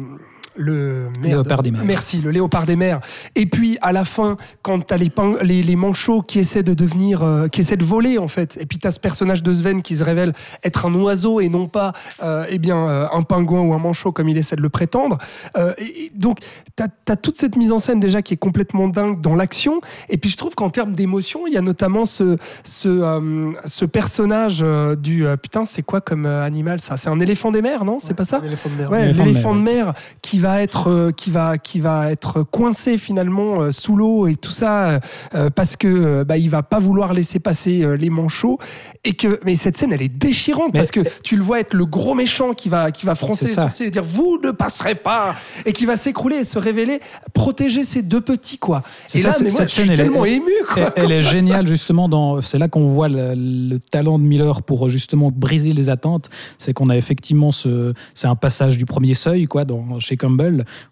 le merde. Léopard des mers. Merci, le léopard des mers. Et puis à la fin, quand t'as les, les, les manchots qui essaient de devenir, euh, qui essaient de voler en fait, et puis t'as ce personnage de Sven qui se révèle être un oiseau et non pas, euh, eh bien, euh, un pingouin ou un manchot comme il essaie de le prétendre. Euh, et, et donc t'as as toute cette mise en scène déjà qui est complètement dingue dans l'action. Et puis je trouve qu'en termes d'émotion, il y a notamment ce ce, euh, ce personnage euh, du euh, putain, c'est quoi comme euh, animal ça? C'est un éléphant des mers, non? C'est pas ça? Un éléphant de mer. Ouais, L'éléphant de l'éléphant de mer, mer qui va être euh, qui va qui va être coincé finalement euh, sous l'eau et tout ça euh, parce que bah il va pas vouloir laisser passer les manchots et que mais cette scène elle est déchirante Mais- parce que tu le vois être le gros méchant qui va qui va froncer les sourcils et dire vous ne passerez pas et qui va s'écrouler et se révéler protéger ses deux petits quoi. Et ça, là moi cette je suis scène, elle est- tellement ému quoi. Elle, elle est ça géniale justement dans. C'est là qu'on voit le, le talent de Miller pour justement briser les attentes. C'est qu'on a effectivement ce. C'est un passage du premier seuil quoi dans chez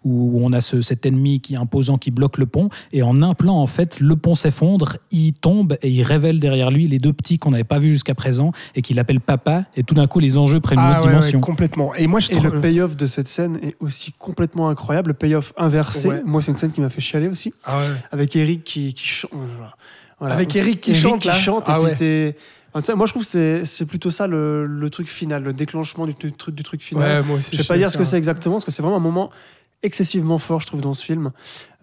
Où on a ce, cet ennemi qui est imposant qui bloque le pont et en un plan en fait le pont s'effondre, il tombe et il révèle derrière lui les deux petits qu'on n'avait pas vus jusqu'à présent et qu'il appelle papa et tout d'un coup les enjeux prennent une Ah autre ouais, ouais, dimension. complètement. Et moi je Et trouve le payoff de cette scène est aussi complètement incroyable. Le payoff inversé, Ouais. moi, c'est une scène qui m'a fait chialer aussi. Ah ouais. Avec Eric qui, qui chante. Voilà. Avec Eric qui chante, là. chante, Ah et puis sais, moi, je trouve que c'est- plutôt ça le, le truc final, le déclenchement du, du truc, du truc final. Ouais, moi aussi, je vais suis pas dire ce que c'est exactement, parce que c'est vraiment un moment excessivement fort, je trouve, dans ce film,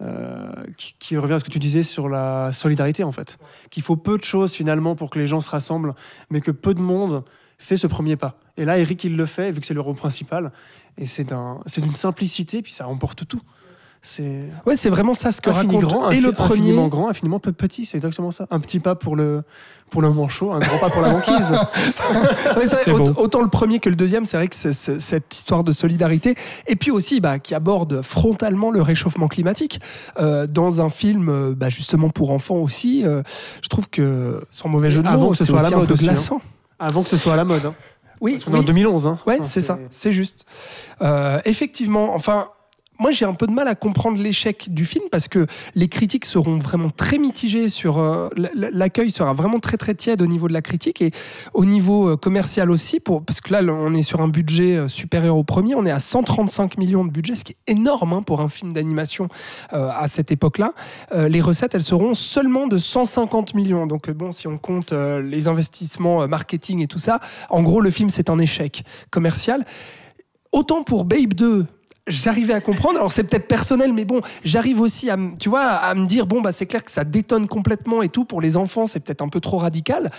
euh, qui, qui revient à ce que tu disais sur la solidarité, en fait. Qu'il faut peu de choses, finalement, pour que les gens se rassemblent, mais que peu de monde fait ce premier pas. Et là, Eric, il le fait, vu que c'est le rôle principal, et c'est d'une simplicité, puis ça emporte tout. C'est Ouais, c'est vraiment ça ce que infini raconte grand, et le premier infiniment grand, infiniment peu petit, c'est exactement ça. Un petit pas pour le pour le manchot, un grand pas pour la banquise. Ouais, vrai, beau. autant le premier que le deuxième, c'est vrai que c'est c'est cette histoire de solidarité. Et puis aussi, bah, qui aborde frontalement le réchauffement climatique. Euh, dans un film, euh, bah, justement pour enfants aussi, euh, je trouve que, sans mauvais jeu de mots, c'est à la aussi un mode peu aussi, hein. glaçant. Avant que ce soit à la mode. Hein. Oui, Parce qu'on est en oui. 2011. Hein. Ouais, Enfin, c'est ça, c'est juste. Euh, effectivement, enfin. Moi, j'ai un peu de mal à comprendre l'échec du film parce que les critiques seront vraiment très mitigées sur euh, l'accueil sera vraiment très très tiède au niveau de la critique et au niveau euh, commercial aussi parce que là on est sur un budget euh, supérieur au premier, on est à 135 millions de budget, ce qui est énorme hein, pour un film d'animation à cette époque-là. Les recettes, elles seront seulement de 150 millions. Donc bon, si on compte les investissements marketing et tout ça, en gros, le film c'est un échec commercial. Autant pour Babe 2, j'arrivais à comprendre. Alors c'est peut-être personnel, mais bon, j'arrive aussi à, tu vois, à me dire bon bah c'est clair que ça détonne complètement et tout pour les enfants, c'est peut-être un peu trop radical.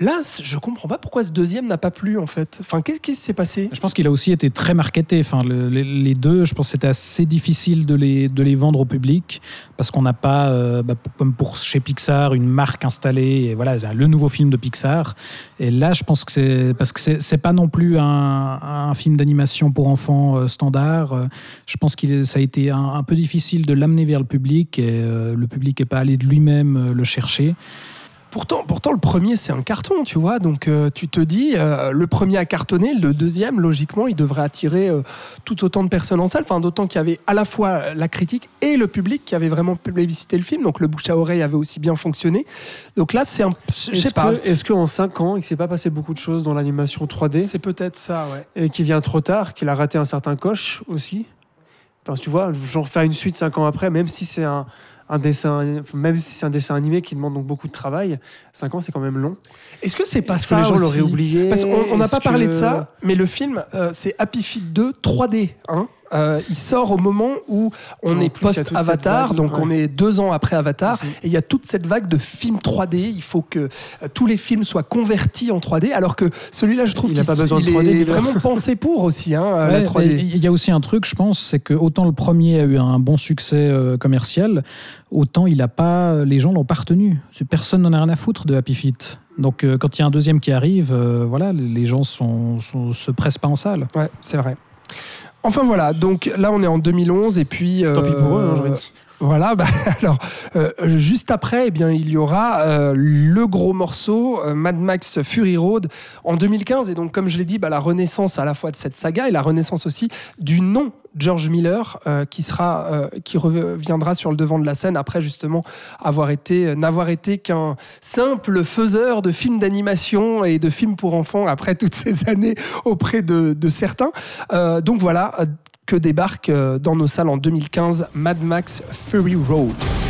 Là, je comprends pas pourquoi ce deuxième n'a pas plu en fait. Enfin, qu'est-ce qui s'est passé? Je pense qu'il a aussi été très marketé. Enfin, le- les, deux, je pense que c'était assez difficile de les, de les vendre au public parce qu'on n'a pas, euh, bah, comme pour chez Pixar, une marque installée. Et voilà, le nouveau film de Pixar. Et là, je pense que c'est parce que c'est pas non plus un, film d'animation pour enfants euh, standard. Euh, Je pense qu'il ça a été un, peu difficile de l'amener vers le public et le public n'est pas allé de lui-même le chercher. Pourtant, pourtant, le premier, c'est un carton, tu vois. Donc, euh, tu te dis, euh, le premier a cartonné, le deuxième, logiquement, il devrait attirer euh, tout autant de personnes en salle. Enfin, d'autant qu'il y avait à la fois la critique et le public qui avait vraiment plébiscité le film. Donc, le bouche à oreille avait aussi bien fonctionné. Donc là, c'est un. Je sais Est-ce pas. Est-ce qu'en 5 ans, il s'est pas passé beaucoup de choses dans l'animation 3D C'est peut-être ça, ouais. et qui vient trop tard, qu'il a raté un certain coche aussi? Enfin, tu vois, genre faire une suite 5 ans après, même si c'est un, un dessin, même si c'est un dessin animé qui demande donc beaucoup de travail, 5 ans c'est quand même long. Est-ce que c'est pas Est-ce que ça les gens aussi? l'auraient oublié? Parce qu'on on n'a pas parlé de que- ça, mais le film, euh, c'est Happy Feet 2 3D. Hein? Euh, il sort au moment où on En est post-Avatar, donc ouais. on est deux ans après Avatar, Mhm. et il y a toute cette vague de films 3D. Il faut que euh, tous les films soient convertis en 3D, alors que celui-là, je trouve qu'il pas s- besoin de il 3D, est vraiment pensé pour aussi, hein, la Ouais, 3D. mais Il y a aussi un truc, je pense, c'est que autant le premier a eu un bon succès euh, commercial, autant il a pas, les gens l'ont pas retenu. Personne n'en a rien à foutre de Happy Feet. Donc euh, quand il y a un deuxième qui arrive, euh, voilà, les- les gens sont, sont- se pressent pas en salle. Ouais, c'est vrai. Enfin voilà, donc là on est en 2011 et puis... Tant pis pour eux, hein, euh. Voilà, bah, alors euh, juste après, eh bien, il y aura euh, le gros morceau euh, Mad Max Fury Road en 2015. Et donc, comme je l'ai dit, bah, la renaissance à la fois de cette saga et la renaissance aussi du nom George Miller euh, qui sera, euh, qui reviendra sur le devant de la scène après justement avoir été, euh, n'avoir été qu'un simple faiseur de films d'animation et de films pour enfants après toutes ces années auprès de, certains. Donc voilà. que débarque dans nos salles en 2015 Mad Max Fury Road.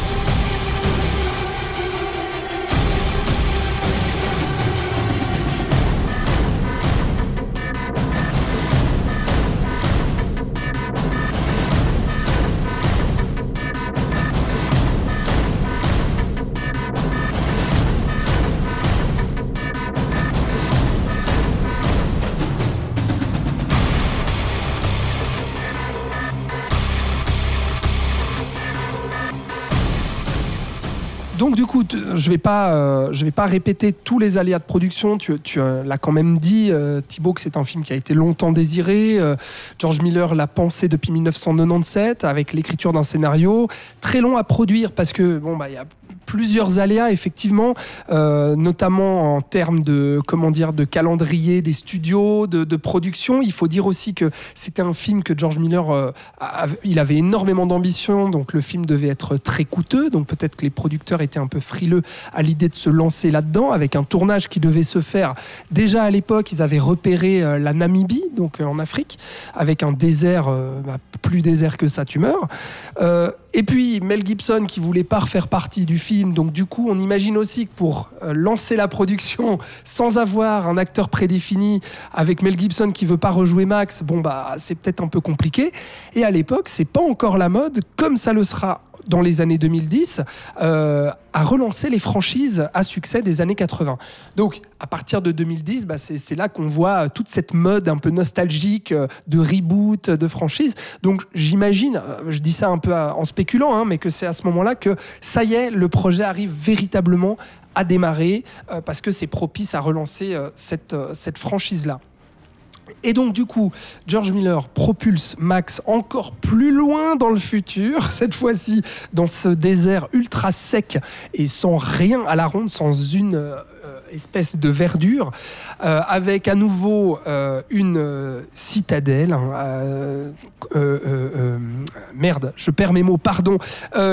Je vais euh, vais pas répéter tous les aléas de production. Tu, tu euh, l'as quand même dit, euh, Thibaut, que c'est un film qui a été longtemps désiré. Euh, George Miller l'a pensé depuis 1997 avec l'écriture d'un scénario très long à produire parce que bon bah il y a plusieurs aléas effectivement, euh, notamment en termes de comment dire de calendrier des studios, de, production. Il faut dire aussi que c'était un film que George Miller, euh, avait- il avait énormément d'ambition, donc le film devait être très coûteux, donc peut-être que les producteurs étaient un peu frileux à l'idée de se lancer là-dedans, avec un tournage qui devait se faire. Déjà à l'époque, ils avaient repéré euh, la Namibie, donc en Afrique, avec un désert, bah, plus désert que ça, tu meurs. Et puis Mel Gibson qui voulait pas refaire partie du film, donc du coup on imagine aussi que pour euh, lancer la production sans avoir un acteur prédéfini, avec Mel Gibson qui veut pas rejouer Max, bon bah c'est peut-être un peu compliqué. Et à l'époque c'est pas encore la mode, comme ça le sera dans les années 2010, euh, à relancer les franchises à succès des années 80. Donc, à partir de 2010, bah, c'est là qu'on voit euh, toute cette mode un peu nostalgique euh, de reboot, de franchise. Donc, j'imagine, je dis ça un peu en spéculant, hein, mais que c'est à ce moment-là que ça y est, le projet arrive véritablement à démarrer parce que c'est propice à relancer cette, cette franchise-là. Et donc, du coup, George Miller propulse Max encore plus loin dans le futur, cette fois-ci dans ce désert ultra sec et sans rien à la ronde, sans une euh, espèce de verdure, euh, avec à nouveau euh, une citadelle. hein, merde, je perds mes mots, pardon.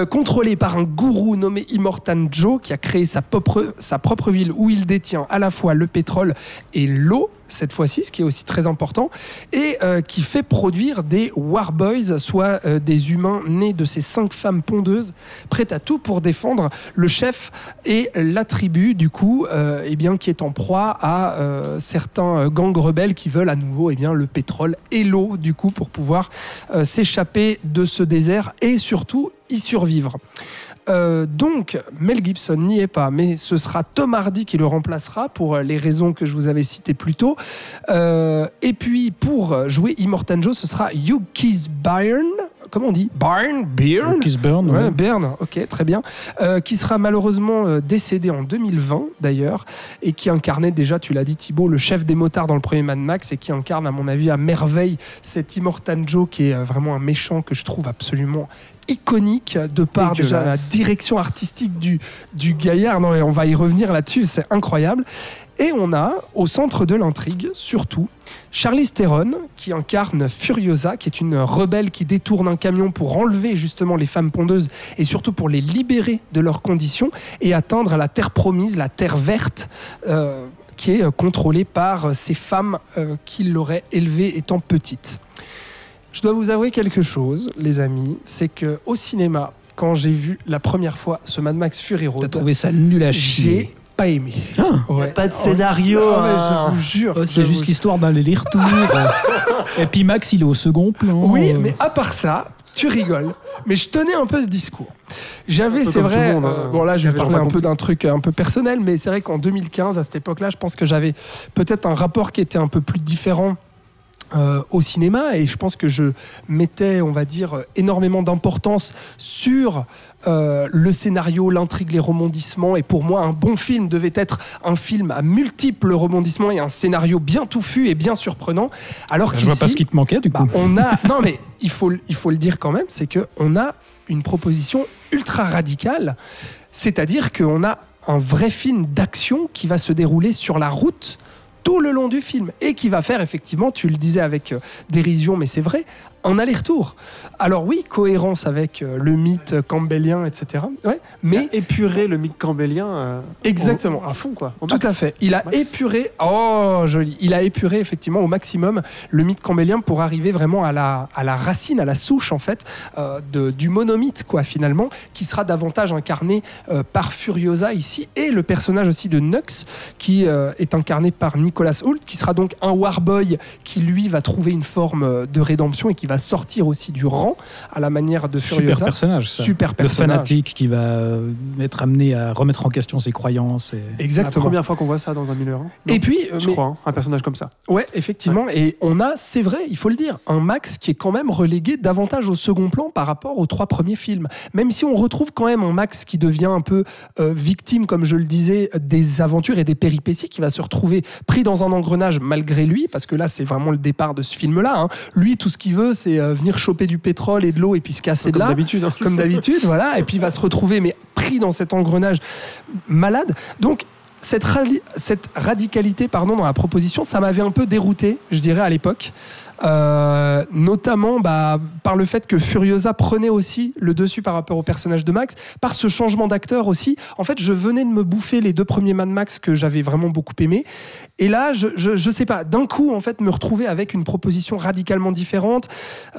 contrôlée par un gourou nommé Immortan Joe qui a créé sa propre, sa propre ville où il détient à la fois le pétrole et l'eau cette fois-ci, ce qui est aussi très important, et euh, qui fait produire des Warboys, soit euh, des humains nés de ces cinq femmes pondeuses, prêtes à tout pour défendre le chef et la tribu, du coup, euh, eh qui est en proie à certains gangs rebelles qui veulent à nouveau eh le pétrole et l'eau, du coup, pour pouvoir s'échapper de ce désert et surtout y survivre. Euh, donc, Mel Gibson n'y est pas, mais ce sera Tom Hardy qui le remplacera pour euh, les raisons que je vous avais citées plus tôt. Euh, et puis, pour jouer Immortan Joe, ce sera Hugh Keys Byrne. Comment on dit Byrne Byrne Kiss Burn, Ouais, ouais. Berne, ok, très bien. Euh, qui sera malheureusement euh, décédé en 2020 d'ailleurs, et qui incarnait déjà, tu l'as dit Thibaut, le chef des motards dans le premier Mad Max, et qui incarne à mon avis à merveille cet Immortan Joe qui est euh, vraiment un méchant que je trouve absolument iconique de par déjà la direction artistique du, du gaillard. Non, mais on va y revenir là-dessus, c'est incroyable. Et on a au centre de l'intrigue, surtout, Charlize Theron, qui incarne Furiosa, qui est une rebelle qui détourne un camion pour enlever justement les femmes pondeuses et surtout pour les libérer de leurs conditions et atteindre la terre promise, la terre verte. euh, qui est contrôlée par ces femmes euh, qui l'auraient élevée étant petite. Je dois vous avouer quelque chose, les amis, c'est que au cinéma, quand j'ai vu la première fois ce Mad Max Fury T'as Road, trouvé ça nul à j'ai chier. Pas aimé. Ouais. Pas de scénario. Ah ouais, hein. je vous jure. Oh, c'est juste vous- l'histoire d'un aller-retour. et puis Max, il est au second plan. Oui, Euh, mais à part ça, tu rigoles. Mais je tenais un peu ce discours. J'avais, c'est vrai. monde, euh, hein. bon là, je vais parler un peu d'un truc un peu personnel, mais c'est vrai qu'en 2015, à cette époque-là, je pense que j'avais peut-être un rapport qui était un peu plus différent. euh, au cinéma et je pense que je mettais on va dire euh, énormément d'importance sur euh, le scénario, l'intrigue, les rebondissements. Et pour moi un bon film devait être un film à multiples rebondissements et un scénario bien touffu et bien surprenant. Alors je vois pas ce qui te manquait du bah, coup. on a non mais il faut il faut le dire quand même c'est que on a une proposition ultra radicale. C'est-à-dire qu'on a un vrai film d'action qui va se dérouler sur la route tout le long du film et qui va faire effectivement, tu le disais avec euh, dérision, mais c'est vrai, un aller-retour. Alors oui, cohérence avec euh, le mythe campbellien, etc. Ouais, mais épurer le mythe campbellien. euh, Exactement. au- à fond, quoi. tout max. à fait. Il a Max. épuré, oh joli, il a épuré effectivement au maximum le mythe campbellien pour arriver vraiment à la, à la racine, à la souche en fait euh, de- du monomythe quoi finalement, qui sera davantage incarné par Furiosa ici et le personnage aussi de Nux qui est incarné par Nicolas Hoult, qui sera donc un warboy qui lui va trouver une forme de rédemption et qui va sortir aussi du rang à la manière de Super Furiosa. personnage. ça. Super Le personnage. fanatique qui va euh, être amené à remettre en question ses croyances. Et... C'est la Exactement. première fois qu'on voit ça dans un Miller. hein. Non, Et puis, euh, je mais- crois, hein, un personnage comme ça. Ouais, effectivement. Et on a, c'est vrai, il faut le dire, un Max qui est quand même relégué davantage au second plan par rapport aux trois premiers films. Même si on retrouve quand même un Max qui devient un peu euh, victime, comme je le disais, des aventures et des péripéties, qui va se retrouver pris dans un engrenage malgré lui, parce que là, c'est vraiment le départ de ce film-là. hein. Lui, tout ce qu'il veut, c'est euh, venir choper du pétrole et de l'eau et puis se casser de Comme là d'habitude. hein. comme d'habitude, voilà, et puis il va se retrouver mais pris dans cet engrenage malade. Donc cette, cette radicalité pardon, dans la proposition, ça m'avait un peu dérouté, je dirais, à l'époque. Euh, notamment bah, par le fait que Furiosa prenait aussi le dessus par rapport au personnage de Max, par ce changement d'acteur aussi. En fait, je venais de me bouffer les deux premiers Mad Max que j'avais vraiment beaucoup aimé. Et là, je, je, je sais pas, d'un coup, en fait, me retrouver avec une proposition radicalement différente,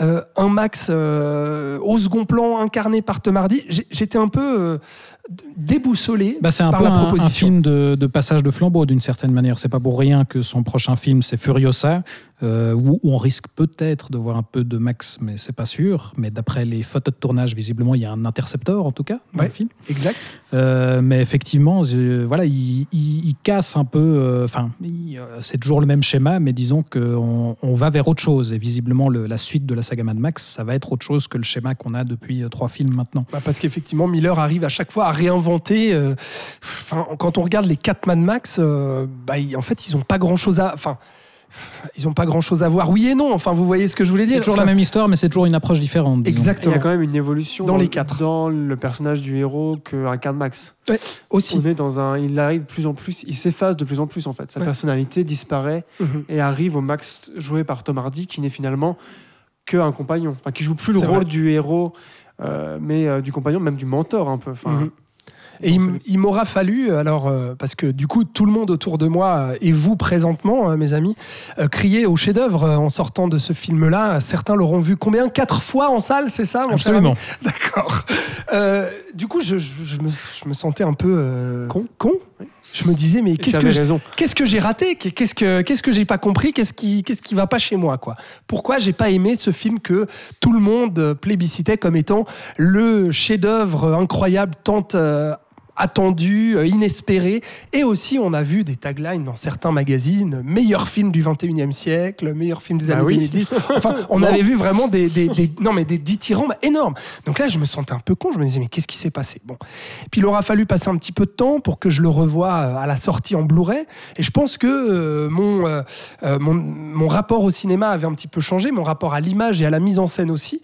euh, un Max euh, au second plan incarné par Tom Hardy. J'étais un peu déboussolé Bah, par peu la un, un proposition. film de, de passage de flambeau d'une certaine manière. C'est pas pour rien que son prochain film c'est Furiosa, euh, où, où on risque peut-être de voir un peu de Max, mais c'est pas sûr. Mais d'après les photos de tournage, visiblement, il y a un intercepteur en tout cas dans Ouais. le film. Exact. Euh, mais effectivement, voilà, il, il- il casse un peu. euh, Enfin, c'est toujours le même schéma, mais disons qu'on on va vers autre chose. Et visiblement, le- la suite de la saga Mad Max, ça va être autre chose que le schéma qu'on a depuis trois films maintenant. Bah, parce qu'effectivement, Miller arrive à chaque fois à réinventer. euh, Enfin, quand on regarde les 4 Mad Max, euh, bah, ils- en fait, ils ont pas grand chose à. Enfin, ils ont pas grand chose à voir. Oui et non. Enfin, vous voyez ce que je voulais dire. C'est toujours Ça- la même histoire, mais c'est toujours une approche différente. disons. Il y Exactement. a quand même une évolution Dans les quatre. dans le personnage du héros qu'incarne Max. Aussi. On est dans un, il arrive de plus en plus, il s'efface de plus en plus en fait. Sa Ouais. personnalité disparaît Mhm. et arrive au Max joué par Tom Hardy qui n'est finalement qu'un compagnon, enfin, qui joue plus le C'est rôle vrai. du héros, euh, mais euh, du compagnon, même du mentor un peu. Enfin, Mhm. Et il, m'aura fallu, alors, euh, parce que du coup, tout le monde autour de moi, euh, et vous présentement, euh, mes amis, euh, crier au chef-d'œuvre euh, en sortant de ce film-là. Certains l'auront vu combien? Quatre fois en salle, c'est ça, mon Absolument. D'accord. Euh, du coup, je, je- je me, je me sentais un peu euh, Con. con. Je me disais, mais qu'est-ce que j'ai- raison. qu'est-ce que j'ai raté? Qu'est-ce que qu'est-ce que j'ai pas compris? Qu'est-ce qui qu'est-ce qui va pas chez moi quoi? Pourquoi j'ai pas aimé ce film que tout le monde euh, plébiscitait comme étant le chef-d'œuvre incroyable tant euh, attendu, euh, inespéré et aussi on a vu des taglines dans certains magazines meilleur film du 21e siècle, meilleur film des Bah années oui. 2010. Enfin, on avait vu vraiment des, des, des- non mais des dithyrambes énormes. Donc là, je me sentais un peu con. Je me disais mais qu'est-ce qui s'est passé? Bon, puis il aura fallu passer un petit peu de temps pour que je le revoie euh, à la sortie en Blu-ray. Et je pense que mon, euh, mon, mon rapport au cinéma avait un petit peu changé, mon rapport à l'image et à la mise en scène aussi.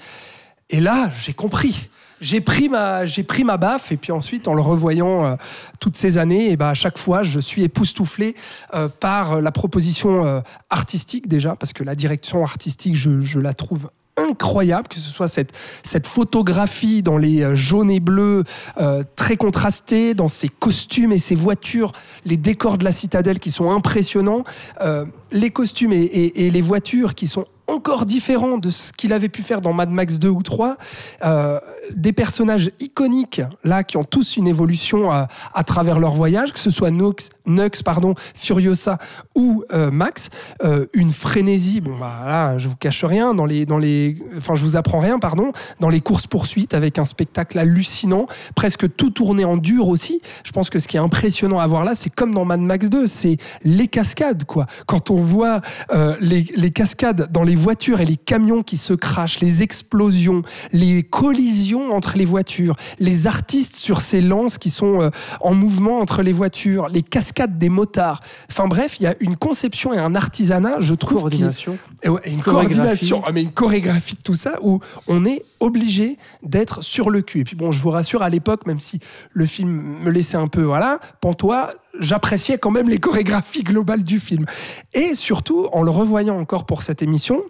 Et là, j'ai compris. J'ai pris ma j'ai pris ma baffe et puis ensuite en le revoyant euh, toutes ces années et ben à chaque fois je suis époustouflé euh, par la proposition euh, artistique déjà parce que la direction artistique je, je la trouve incroyable que ce soit cette cette photographie dans les euh, jaunes et bleus euh, très contrastés dans ces costumes et ces voitures les décors de la citadelle qui sont impressionnants euh, les costumes et, et- et les voitures qui sont encore encore différent de ce qu'il avait pu faire dans Mad Max 2 ou 3. Euh, des personnages iconiques, là, qui ont tous une évolution à, travers leur voyage, que ce soit Nux, Nux pardon, Furiosa ou euh, Max. Euh, une frénésie, bon, bah là, je vous cache rien, dans les, dans les, enfin, je vous apprends rien, pardon, dans les courses-poursuites avec un spectacle hallucinant, presque tout tourné en dur aussi. Je pense que ce qui est impressionnant à voir là, c'est comme dans Mad Max 2, c'est les cascades, quoi. Quand on voit euh, les, les cascades dans les voitures et les camions qui se crachent, les explosions, les collisions entre les voitures, les artistes sur ces lances qui sont euh, en mouvement entre les voitures, les cascades des motards. Enfin bref, il y a une conception et un artisanat, je trouve, Coordination. une Chorégraphie. coordination, ah, mais une chorégraphie de tout ça où on est obligé d'être sur le cul. Et puis bon, je vous rassure, à l'époque, même si le film me laissait un peu, voilà, pantois, j'appréciais quand même les chorégraphies globales du film. Et surtout, en le revoyant encore pour cette émission,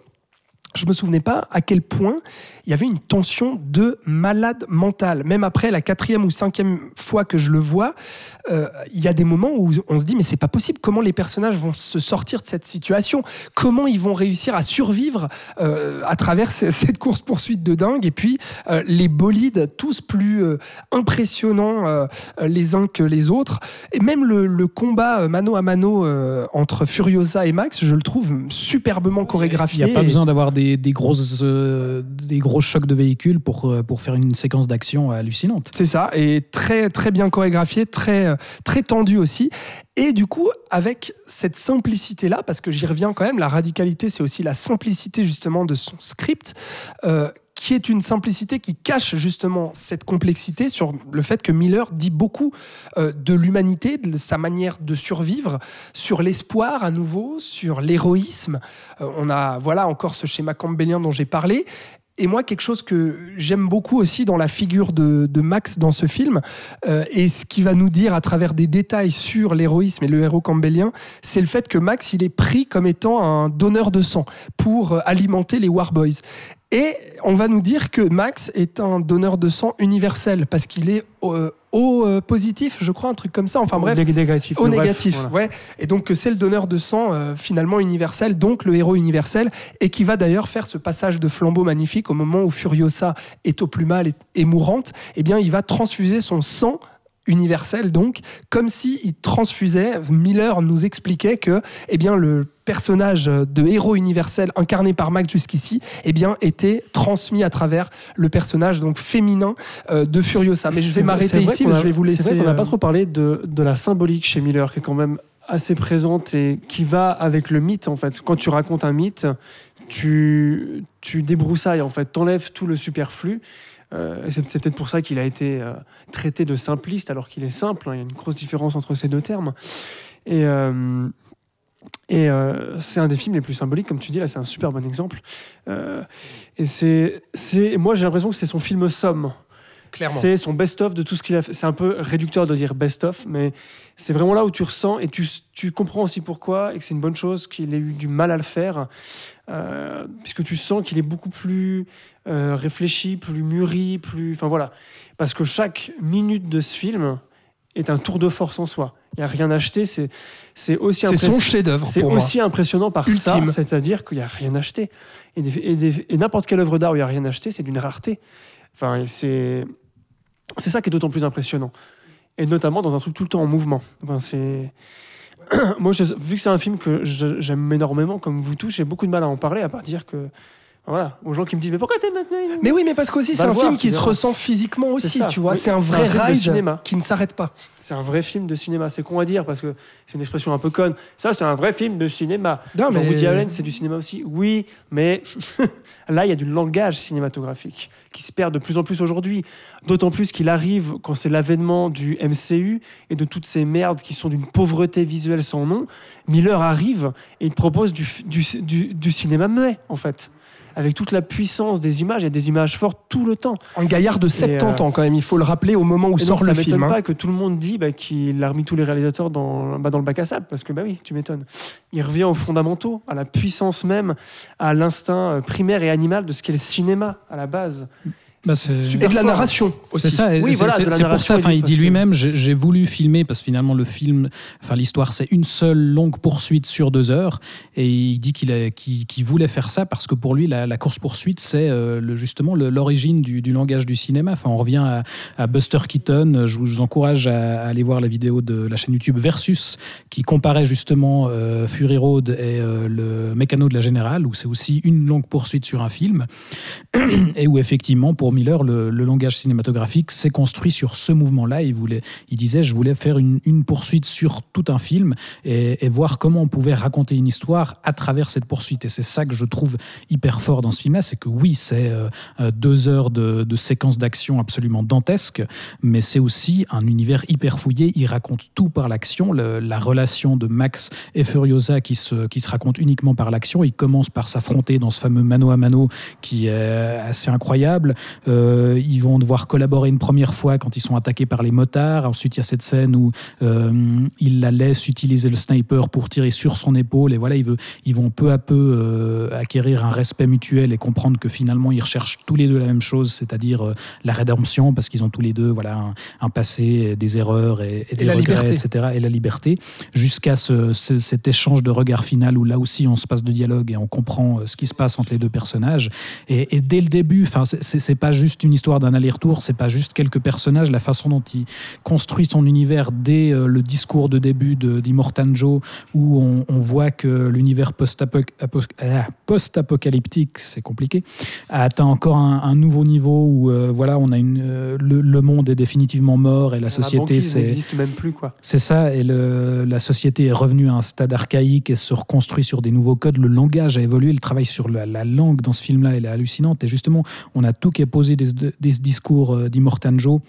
je me souvenais pas à quel point il y avait une tension de malade mental. Même après la quatrième ou cinquième fois que je le vois, euh, il y a des moments où on se dit mais c'est pas possible. Comment les personnages vont se sortir de cette situation? Comment ils vont réussir à survivre euh, à travers ce- cette course poursuite de dingue? Et puis euh, les bolides tous plus impressionnants les uns que les autres. Et même le, le combat mano à mano entre Furiosa et Max, je le trouve superbement Il chorégraphié. n'y a pas Et- besoin d'avoir des, des grosses, des chocs de véhicules pour, euh, pour faire une séquence d'action hallucinante. C'est ça, et très très bien chorégraphié, très euh, très tendu aussi. Et du coup, avec cette simplicité là, parce que j'y reviens quand même, la radicalité, c'est aussi la simplicité justement de son script. euh, qui est une simplicité qui cache justement cette complexité sur le fait que Miller dit beaucoup de l'humanité, de sa manière de survivre, sur l'espoir à nouveau, sur l'héroïsme. On a voilà encore ce schéma campbellien dont j'ai parlé. Et moi, quelque chose que j'aime beaucoup aussi dans la figure de, Max dans ce film, euh, et ce qui va nous dire à travers des détails sur l'héroïsme et le héros campbellien, c'est le fait que Max, il est pris comme étant un donneur de sang pour euh, alimenter les Warboys. Et on va nous dire que Max est un donneur de sang universel parce qu'il est euh, au euh, positif, je crois, un truc comme ça. Enfin bref, Nég- négatif. au bref, négatif, voilà. ouais. Et donc que c'est le donneur de sang euh, finalement universel, donc le héros universel, et qui va d'ailleurs faire ce passage de flambeau magnifique au moment où Furiosa est au plus mal et, et mourante. Eh bien, il va transfuser son sang universel, donc comme si il transfusait. Miller nous expliquait que, eh bien, le personnage de héros universel incarné par Max jusqu'ici, eh bien, était transmis à travers le personnage donc féminin euh, de Furiosa. Mais je vais m'arrêter ici, mais a- je vais vous laisser. C'est vrai qu'on n'a euh, pas trop parlé de, de la symbolique chez Miller, qui est quand même assez présente et qui va avec le mythe, en fait. Quand tu racontes un mythe, tu, tu débroussailles, en fait. T'enlèves tout le superflu. Euh, c'est peut-être pour ça qu'il a été euh, traité de simpliste, alors qu'il est simple. hein. Il y a une grosse différence entre ces deux termes. Et, euh, et euh, c'est un des films les plus symboliques, comme tu dis, là, c'est un super bon exemple. Euh, et c'est, c'est, moi, j'ai l'impression que c'est son film somme. Clairement. C'est son best-of de tout ce qu'il a fait. C'est un peu réducteur de dire best-of, mais c'est vraiment là où tu ressens et tu, tu comprends aussi pourquoi et que c'est une bonne chose qu'il ait eu du mal à le faire, euh, puisque tu sens qu'il est beaucoup plus euh, réfléchi, plus mûri, plus. Enfin voilà. Parce que chaque minute de ce film est un tour de force en soi. Il n'y a rien à acheter. C'est, c'est aussi C'est son chef-d'œuvre c'est moi. aussi impressionnant par ça, Ultime. c'est-à-dire qu'il n'y a rien acheté. Et, des- et des- et n'importe quelle œuvre d'art où il n'y a rien acheté, c'est d'une rareté. Enfin, c'est c'est ça qui est d'autant plus impressionnant. Et notamment dans un truc tout le temps en mouvement. Enfin, c'est moi, je- vu que c'est un film que j'aime énormément, comme vous tous, j'ai beaucoup de mal à en parler, à part dire que voilà, aux gens qui me disent mais pourquoi t'es maintenant Mais oui, mais parce qu'aussi c'est un voir, film qui se ressent physiquement aussi, tu vois. oui. C'est un vrai ride cinéma. qui ne s'arrête pas. C'est un vrai film de cinéma. C'est con à dire parce que c'est une expression un peu conne. Ça, c'est un vrai film de cinéma. Non, mais- Woody Allen, c'est du cinéma aussi. Oui, mais là, il y a du langage cinématographique qui se perd de plus en plus aujourd'hui. D'autant plus qu'il arrive quand c'est l'avènement du MCU et de toutes ces merdes qui sont d'une pauvreté visuelle sans nom. Miller arrive et il propose du, du, du- du cinéma muet, en fait. Avec toute la puissance des images, il y a des images fortes tout le temps. Un gaillard de 70 euh, ans quand même, il faut le rappeler au moment où Et sort donc, le ça film. m'étonne hein. pas que tout le monde dit bah, qu'il a remis tous les réalisateurs dans, bah, dans le bac à sable, parce que bah oui, tu m'étonnes. Il revient aux fondamentaux, à la puissance même, à l'instinct euh, primaire et animal de ce qu'est le cinéma à la base. Bah, Et de la narration aussi. C'est ça, Oui, c'est- voilà, pour ça. Enfin, il dit lui-même, j'ai voulu filmer parce que finalement le film, enfin l'histoire, c'est une seule longue poursuite sur deux heures, et il dit qu'il qu'il qu'il voulait faire ça parce que pour lui, la, course poursuite, c'est euh, justement l'origine du, du langage du cinéma. Enfin, on revient à, à Buster Keaton. Je vous, je vous encourage à, à aller voir la vidéo de la chaîne YouTube Versus qui comparait justement euh, Fury Road et euh, le Mécano de la Générale, où c'est aussi une longue poursuite sur un film et où effectivement pour Miller le, langage cinématographique s'est construit sur ce mouvement-là. Il il disait, je voulais faire une, poursuite sur tout un film et, voir comment on pouvait raconter une histoire à travers cette poursuite. Et c'est ça que je trouve hyper fort dans ce film-là, c'est que oui, c'est euh, euh, deux heures de, de séquences d'action absolument dantesques, mais c'est aussi un univers hyper fouillé. Il raconte tout par l'action, la relation de Max et Furiosa qui se, qui se raconte uniquement par l'action. Il commence par s'affronter dans ce fameux mano à mano qui est assez incroyable. Euh, ils vont devoir collaborer une première fois quand ils sont attaqués par les motards. Ensuite, il y a cette scène où euh, il la laisse utiliser le sniper pour tirer sur son épaule. Et voilà, ils, veut- ils vont peu à peu euh, acquérir un respect mutuel et comprendre que finalement, ils recherchent tous les deux la même chose, c'est-à-dire euh, la rédemption, parce qu'ils ont tous les deux voilà, un, un passé, des erreurs et, et des la regrets, liberté. etc. Et la liberté, jusqu'à ce- ce- cet échange de regard final où là aussi on se passe de dialogue et on comprend euh, ce qui se passe entre les deux personnages. Et, et dès le début, enfin, c'est- c'est pas juste une histoire d'un aller-retour, c'est pas juste quelques personnages, la façon dont il construit son univers dès euh, le discours de début de d'Immortan Joe, où on, on voit que l'univers ah, post-apocalyptique, c'est compliqué, a atteint encore un, un nouveau niveau où euh, voilà, on a une, euh, le, le monde est définitivement mort et la société La c'est n'existe même plus, quoi. c'est ça, et le- la société est revenue à un stade archaïque et se reconstruit sur des nouveaux codes. Le langage a évolué, le travail sur la, la langue dans ce film-là, elle est hallucinante. Et justement, on a tout qui est posé des, des discours euh, d'Immortan Joe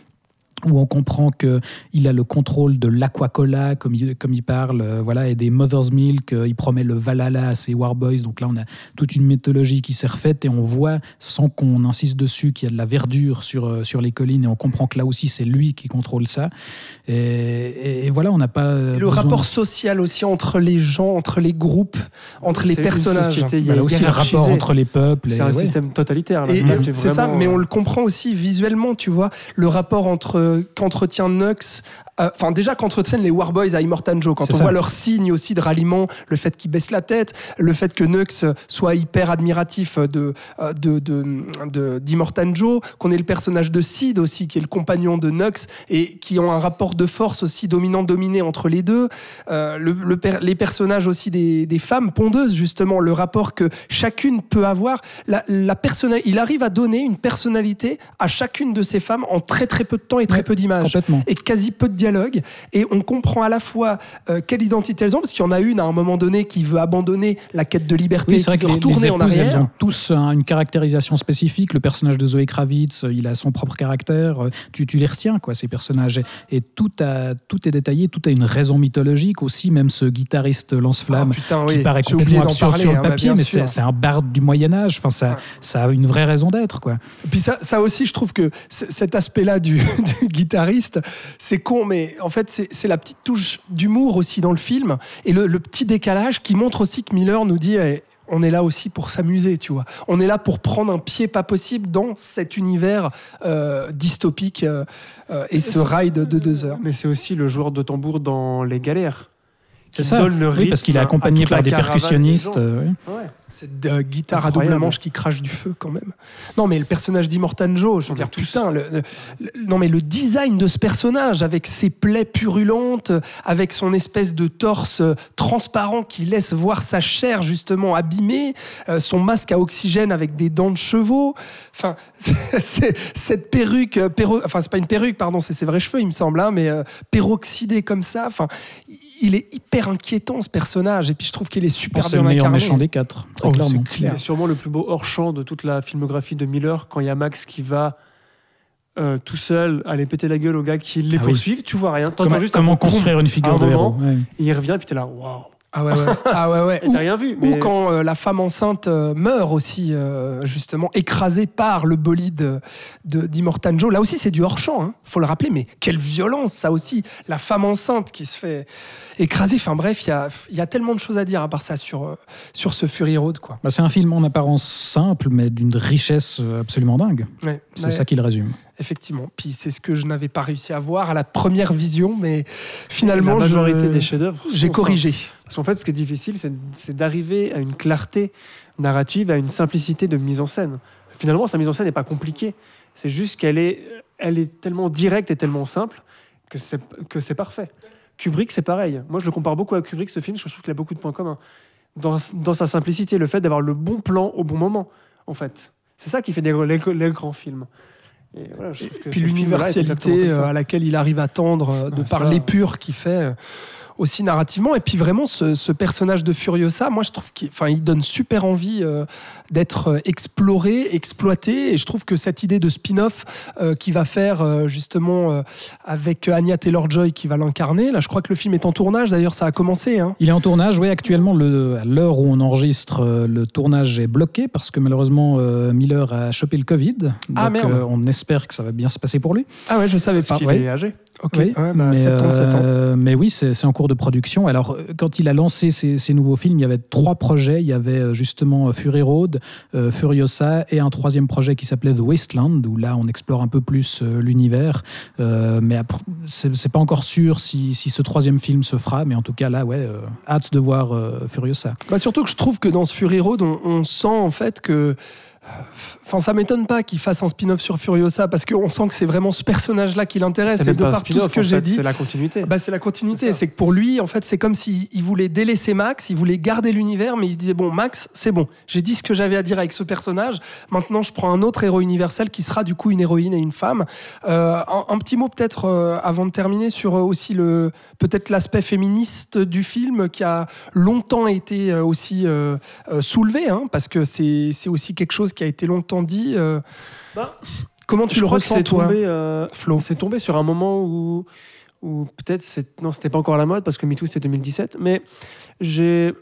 où on comprend qu'il a le contrôle de l'Aquacola, comme il, comme il parle, euh, voilà, et des Mother's Milk, euh, il promet le Valhalla à ses Warboys, donc là on a toute une mythologie qui s'est refaite, et on voit, sans qu'on insiste dessus, qu'il y a de la verdure sur, euh, sur les collines, et on comprend que là aussi c'est lui qui contrôle ça. Et, et- et voilà, on n'a pas... Et le besoin- rapport social aussi entre les gens, entre les groupes, entre les personnages. société Voilà aussi le rapport entre les peuples. C'est un ouais. système totalitaire. là. Et, c'est ça, mais on le comprend aussi visuellement, tu vois, le rapport entre qu'entretient Nux, euh, enfin déjà qu'entretiennent les Warboys à Immortan Joe, quand on ça. voit leur signe aussi de ralliement, le fait qu'ils baissent la tête, le fait que Nux soit hyper admiratif de euh, de de- de- d'Immortan Joe, qu'on ait le personnage de Sid aussi qui est le compagnon de Nux et qui ont un rapport de force aussi dominant-dominé entre les deux, Euh, le, le per- les personnages aussi des, des femmes pondeuses justement, le rapport que chacune peut avoir, la, la il arrive à donner une personnalité à chacune de ces femmes en très très peu de temps et très Ouais, peu d'images et quasi peu de dialogue. Et on comprend à la fois euh, quelle identité elles ont, parce qu'il y en a une à un moment donné qui veut abandonner la quête de liberté, Oui, c'est vrai qui que veut les, les retourner en épouses, elles arrière. ont tous un- une caractérisation spécifique. Le personnage de Zoé Kravitz, euh, il a son propre caractère. Euh, Tu, tu les retiens, quoi, ces personnages. Et, et tout, a, tout est détaillé, tout a une raison mythologique aussi. Même ce guitariste lance-flamme Oh, qui oui, paraît j'ai complètement absurde parler, sur le hein, bah, papier, bien mais c'est c'est un barde du Moyen-Âge. Enfin, ça, ça a une vraie raison d'être, quoi. Puis ça, ça aussi, je trouve que c- cet aspect-là du, du guitariste, c'est con, mais en fait, c'est la petite touche d'humour aussi dans le film et le, le petit décalage qui montre aussi que Miller nous dit. eh, on est là aussi pour s'amuser, tu vois. On est là pour prendre un pied pas possible dans cet univers euh, dystopique euh, euh, et ce ride de deux heures. Mais c'est aussi le joueur de tambour dans Les Galères. C'est qui ça. donne le Oui, parce qu'il est accompagné par des percussionnistes. des euh, oui. Ouais. Cette euh, guitare à double manche qui crache du feu quand même. Non mais le personnage d'Immortan Joe, je veux dire tous. putain, le, non mais le design de ce personnage avec ses plaies purulentes, avec son espèce de torse euh, transparent qui laisse voir sa chair justement abîmée, euh, son masque à oxygène avec des dents de chevaux, enfin c'est- cette perruque, perro- enfin c'est pas une perruque pardon, c'est ses vrais cheveux il me semble, hein, mais euh, peroxydé comme ça, enfin il est hyper inquiétant ce personnage et puis je trouve qu'il est super pense que c'est bien le meilleur incarné. méchant des quatre, très Oh, clairement. c'est clair. C'est sûrement le plus beau hors-champ de toute la filmographie de Miller quand il y a Max qui va euh, tout seul aller péter la gueule aux gars qui les Ah oui. poursuivent. Tu vois rien. Comment, juste comment construire une figure un de moment, héros ouais. Et il revient et puis t'es là, waouh. Ah ouais, ouais. Ah ouais, ouais. Et t'as rien vu. Ou quand euh, la femme enceinte euh, meurt aussi, euh, justement, écrasée par le bolide de d'Immortan Joe. Là aussi, c'est du hors-champ, hein, faut le rappeler, mais quelle violence, ça aussi. La femme enceinte qui se fait écraser. Enfin bref, il y a, il y a tellement de choses à dire à part ça sur, euh, sur ce Fury Road, quoi. Bah, c'est un film en apparence simple, mais d'une richesse absolument dingue. Ouais, C'est ouais, ça qui le résume. Effectivement. Puis c'est ce que je n'avais pas réussi à voir à la première vision, mais finalement, la majorité je- des chefs-d'œuvre. j'ai corrigé. Parce qu'en fait, ce qui est difficile, c'est d'arriver à une clarté narrative, à une simplicité de mise en scène. Finalement, sa mise en scène n'est pas compliquée. C'est juste qu'elle est, elle est tellement directe et tellement simple que c'est parfait. Kubrick, c'est pareil. Moi, je le compare beaucoup à Kubrick, ce film, parce que je trouve qu'il a beaucoup de points communs. Dans, dans sa simplicité, le fait d'avoir le bon plan au bon moment, en fait. C'est ça qui fait des, les, les grands films. Et voilà, je Puis l'universalité euh, à laquelle il arrive à tendre euh, de Ah, par l'épure qu'il fait euh, aussi narrativement. Et puis vraiment, ce, ce personnage de Furiosa, moi je trouve qu'il enfin, il donne super envie euh, d'être euh, exploré, exploité. Et je trouve que cette idée de spin-off euh, qu'il va faire euh, justement euh, avec Anya Taylor-Joy qui va l'incarner, là je crois que le film est en tournage, d'ailleurs ça a commencé. Hein. Il est en tournage, oui, actuellement, le, à l'heure où on enregistre, le tournage est bloqué parce que malheureusement, euh, Miller a chopé le Covid. Donc, Ah, merde. euh, on espère que ça va bien se passer pour lui. Ah ouais, je savais pas. Qu'il ouais. est âgé. Ok, Oui, ouais, bah, mais, 77 ans. euh, mais oui, c'est en cours de production. Alors, euh, quand il a lancé ses, ses nouveaux films, il y avait trois projets. Il y avait euh, justement Fury Road, Furiosa et un troisième projet qui s'appelait The Wasteland, où là, on explore un peu plus l'univers. Mais c'est pas encore sûr si, si ce troisième film se fera. Mais en tout cas, là, ouais, hâte de voir Furiosa. Bah surtout que je trouve que dans ce Fury Road, on, on sent en fait que. Enfin, ça m'étonne pas qu'il fasse un spin-off sur Furiosa parce qu'on sent que c'est vraiment ce personnage-là qui l'intéresse. C'est Et de par tout ce spin-off, que en j'ai fait, dit, c'est la continuité. bah, c'est la continuité. C'est que pour lui, en fait, c'est comme s'il il voulait délaisser Max, il voulait garder l'univers, mais il se disait bon, Max, c'est bon. J'ai dit ce que j'avais à dire avec ce personnage. Maintenant, je prends un autre héros universel qui sera du coup une héroïne et une femme. Euh, un, un petit mot peut-être euh, avant de terminer sur euh, aussi le peut-être l'aspect féministe du film qui a longtemps été aussi soulevé, hein, parce que c'est aussi quelque chose qui a été longtemps dit. euh. Bah, Comment tu je le crois que ressens c'est toi, tombé, euh, Flo c'est tombé sur un moment où, où peut-être c'est non c'était pas encore la mode parce que MeToo c'était 2017 mais j'ai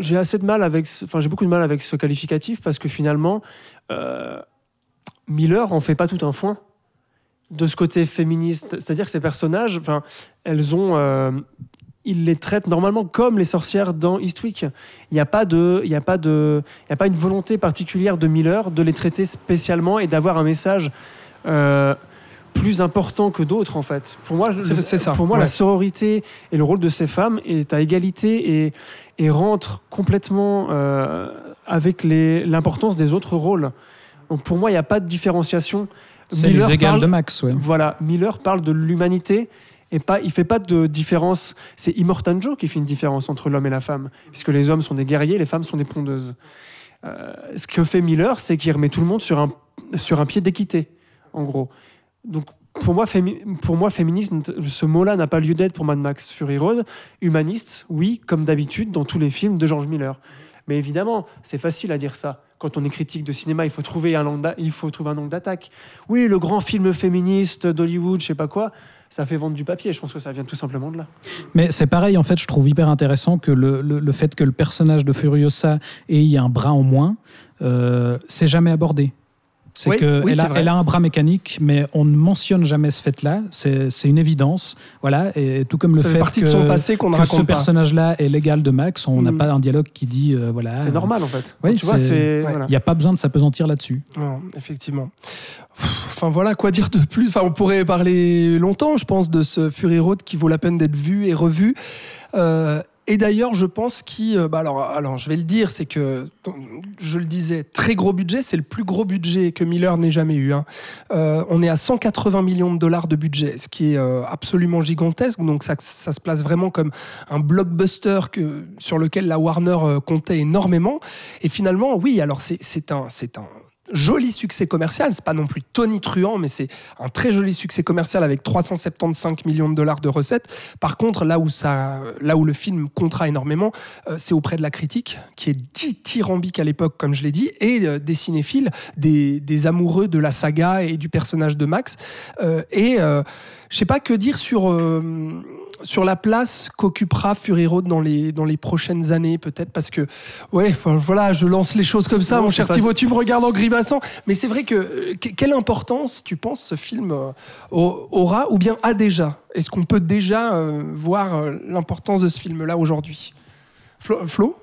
j'ai assez de mal avec ce- enfin j'ai beaucoup de mal avec ce qualificatif parce que finalement euh, Miller en fait pas tout un foin de ce côté féministe c'est-à-dire que ces personnages enfin elles ont euh, il les traite normalement comme les sorcières dans Eastwick. Il n'y a pas de, il y a pas de, il y a pas une volonté particulière de Miller de les traiter spécialement et d'avoir un message euh, plus important que d'autres en fait. Pour moi, C'est- le- c'est ça, Pour moi, ouais. la sororité et le rôle de ces femmes est à égalité et, et rentre complètement euh, avec les- l'importance des autres rôles. Donc pour moi, il n'y a pas de différenciation. C'est Miller les égales parle- de Max, ouais. voilà, Miller parle de l'humanité et pas, il fait pas de différence. C'est Immortan Joe qui fait une différence entre l'homme et la femme, puisque les hommes sont des guerriers, les femmes sont des pondeuses. Euh, ce que fait Miller, c'est qu'il remet tout le monde sur un, sur un pied d'équité, en gros. Donc pour moi, pour moi féministe, ce mot-là n'a pas lieu d'être pour Mad Max Fury Road. Humaniste, oui, comme d'habitude dans tous les films de George Miller. Mais évidemment, c'est facile à dire ça. Quand on est critique de cinéma, il faut trouver un angle d'a- il faut trouver un angle d'attaque. Oui, le grand film féministe d'Hollywood, je sais pas quoi, ça fait vendre du papier. Je pense que ça vient tout simplement de là. Mais c'est pareil, en fait, je trouve hyper intéressant que le, le- fait que le personnage de Furiosa ait un bras en moins, euh, c'est jamais abordé. C'est Oui, que oui, elle, c'est a, elle a un bras mécanique, mais on ne mentionne jamais ce fait-là. C'est une évidence. Voilà. Et tout comme le Ça fait fait partie que, de son passé qu'on ce raconte pas. personnage-là est l'égal de Max, on n'a Mm. pas un dialogue qui dit euh, voilà. C'est normal en fait. Oui, tu vois, c'est- voilà. Il n'y a pas besoin de s'apesantir là-dessus. Non, effectivement. Enfin voilà, quoi dire de plus Enfin, on pourrait parler longtemps, je pense, de ce Fury Road qui vaut la peine d'être vu et revu. Euh, et d'ailleurs, je pense qu'il. euh, bah alors, alors, je vais le dire, c'est que, je le disais, très gros budget, c'est le plus gros budget que Miller n'ait jamais eu. hein. Euh, on est à 180 millions de dollars de budget, ce qui est euh, absolument gigantesque. Donc, ça, ça se place vraiment comme un blockbuster que, sur lequel la Warner euh, comptait énormément. Et finalement, oui, alors c'est un, c'est un joli succès commercial. C'est pas non plus Tony Truant, mais c'est un très joli succès commercial avec 375 millions de dollars de recettes. Par contre, là où, ça, là où le film comptera énormément, euh, c'est auprès de la critique, qui est dithyrambique à l'époque, comme je l'ai dit, et euh, des cinéphiles, des, des amoureux de la saga et du personnage de Max. Euh, et je sais pas que dire sur. Sur la place qu'occupera Fury Road dans les, dans les prochaines années, peut-être parce que, ouais, voilà, je lance les choses comme ça, Non, mon cher Thibaut, tu me regardes en grimaçant, mais c'est vrai que, que- quelle importance, tu penses, ce film euh, au- aura ou bien a déjà? Est-ce qu'on peut déjà euh, voir euh, l'importance de ce film-là aujourd'hui? Flo, Flo?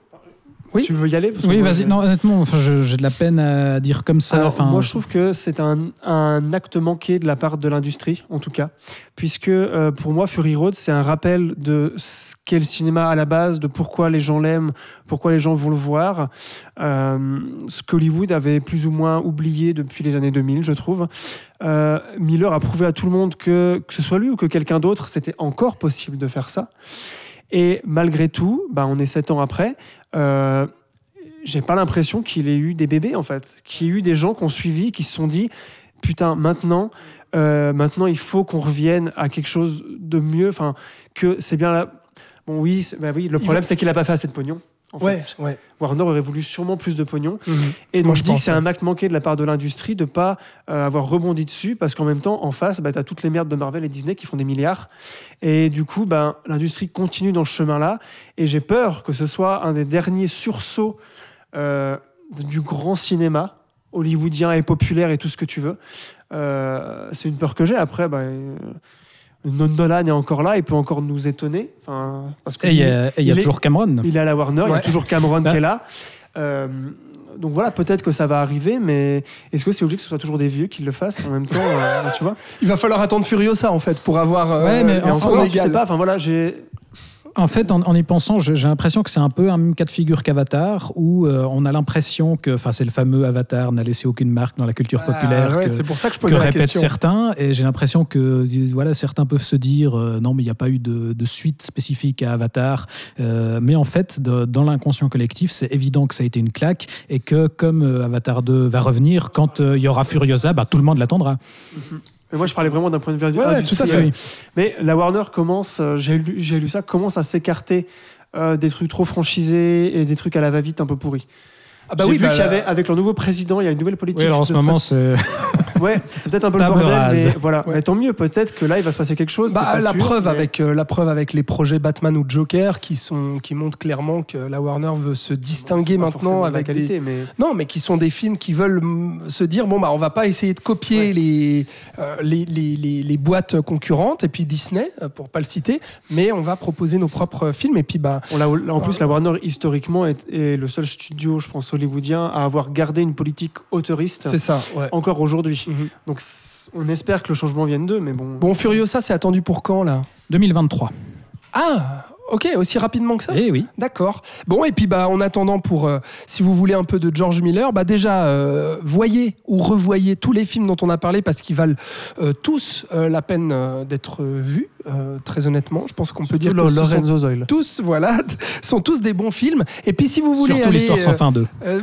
Oui. Tu veux y aller Parce que Oui, vas-y. Non, honnêtement, enfin, je- j'ai de la peine à dire comme ça. Alors, enfin, moi, je trouve que c'est un, un acte manqué de la part de l'industrie, en tout cas, puisque euh, pour moi, Fury Road, c'est un rappel de ce qu'est le cinéma à la base, de pourquoi les gens l'aiment, pourquoi les gens vont le voir, euh, ce qu'Hollywood avait plus ou moins oublié depuis les années 2000, je trouve. Euh, Miller a prouvé à tout le monde que, que ce soit lui ou que quelqu'un d'autre, c'était encore possible de faire ça. Et malgré tout, bah, on est sept ans après. euh, j'ai pas l'impression qu'il ait eu des bébés en fait, qu'il y ait eu des gens qui ont suivi, qui se sont dit putain maintenant, euh, maintenant il faut qu'on revienne à quelque chose de mieux, enfin que c'est bien là. Bon oui, bah oui, le problème c'est qu'il a pas fait assez de pognon. En Ouais, fait. ouais. Warner aurait voulu sûrement plus de pognon. Mhm. Et Moi, donc je je dis que c'est ouais. un acte manqué de la part de l'industrie de pas euh, avoir rebondi dessus parce qu'en même temps en face bah, tu as toutes les merdes de Marvel et Disney qui font des milliards et du coup ben, l'industrie continue dans ce chemin là et j'ai peur que ce soit un des derniers sursauts euh, du grand cinéma hollywoodien et populaire et tout ce que tu veux Euh, c'est une peur que j'ai après bah, Nolan est encore là il peut encore nous étonner enfin, parce que Et il y a, et il y a il est- toujours Cameron. il est à la Warner, il y a toujours Cameron Bah. qui est là. Euh, donc voilà, peut-être que ça va arriver, mais est-ce que c'est obligé que ce soit toujours des vieux qui le fassent en même temps euh, Tu vois? Il va falloir attendre Furiosa en fait pour avoir euh, Ouais, mais son encore, tu sais pas. Enfin voilà, j'ai. En fait, en, en y pensant, j'ai l'impression que c'est un peu un même cas de figure qu'Avatar, où euh, on a l'impression que, enfin, c'est le fameux Avatar n'a laissé aucune marque dans la culture Ah, populaire. ouais, que- c'est pour ça que je que posais la répètent question. certains, et j'ai l'impression que voilà, certains peuvent se dire euh, non, mais il n'y a pas eu de, de suite spécifique à Avatar. Euh, mais en fait, de- dans l'inconscient collectif, c'est évident que ça a été une claque et que comme Avatar 2 va revenir, quand il y aura Furiosa, bah, tout le monde l'attendra. Mais moi, je parlais vraiment d'un point de vue Ouais, ouais, tout à industriel. fait. Mais la Warner commence, euh, j'ai lu, j'ai lu ça, commence à s'écarter euh, des trucs trop franchisés et des trucs à la va-vite un peu pourris. Ah bah j'ai oui, vu bah, qu'il y avait, avec leur nouveau président, il y a une nouvelle politique. Oui, alors en ce moment, c'est. Ouais, c'est peut-être un peu le Table bordel, rase. mais voilà. Ouais. Mais tant mieux, peut-être que là, il va se passer quelque chose. Bah, c'est pas la sûr, preuve mais- avec euh, la preuve avec les projets Batman ou Joker qui sont qui montrent clairement que la Warner veut se distinguer C'est pas maintenant de la avec des qualité, mais non mais qui sont des films qui veulent mm, se dire bon bah on va pas essayer de copier Ouais. les, euh, les, les, les les boîtes concurrentes et puis Disney euh, pour pas le citer mais on va proposer nos propres films et puis bah On l'a- en plus, la Warner, historiquement, est, est le seul studio, je pense, hollywoodien à avoir gardé une politique autoriste c'est ça ouais. encore aujourd'hui. Mhm. Donc, on espère que le changement vienne d'eux, mais bon. Bon Furiosa c'est attendu pour quand là? 2023. Ah ok aussi rapidement que ça? Eh oui. D'accord. Bon, et puis bah, en attendant, pour euh, si vous voulez un peu de George Miller, bah, déjà, euh, voyez ou revoyez tous les films dont on a parlé parce qu'ils valent euh, tous euh, la peine euh, d'être euh, vus, euh, très honnêtement. Je pense qu'on peut dire que ce sont tous, voilà, sont tous des bons films. Et puis si vous voulez Surtout l'histoire sans euh, fin 2. euh,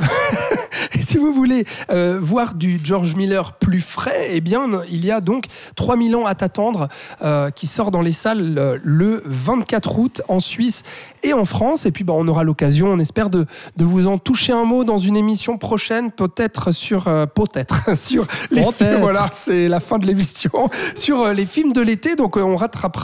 et si vous voulez euh, voir du George Miller plus frais, eh bien, il y a donc 3000 ans à t'attendre euh, qui sort dans les salles euh, le 24 août en Suisse et en France. Et puis, bah, on aura l'occasion, on espère, de, de vous en toucher un mot dans une émission prochaine, peut-être sur, euh, peut-être, sur les films. Voilà, c'est la fin de l'émission. sur euh, les films de l'été. Donc, euh, on rattrapera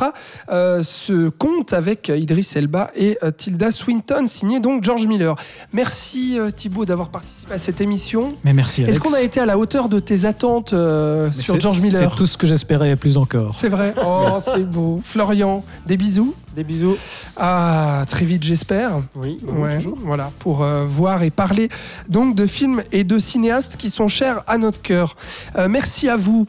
euh, ce conte avec Idris Elba et euh, Tilda Swinton, signé donc George Miller. Merci euh, Thibaut d'avoir participé à cette émission. Mais merci. Est-ce qu'on a été à la hauteur de tes attentes euh, sur George Miller C'est tout ce que j'espérais et plus encore. C'est vrai. Oh, c'est beau. Florian, des bisous. Des bisous. Ah, très vite, j'espère. Oui, Ouais, toujours. voilà, pour euh, voir et parler donc de films et de cinéastes qui sont chers à notre cœur. Euh, merci à vous.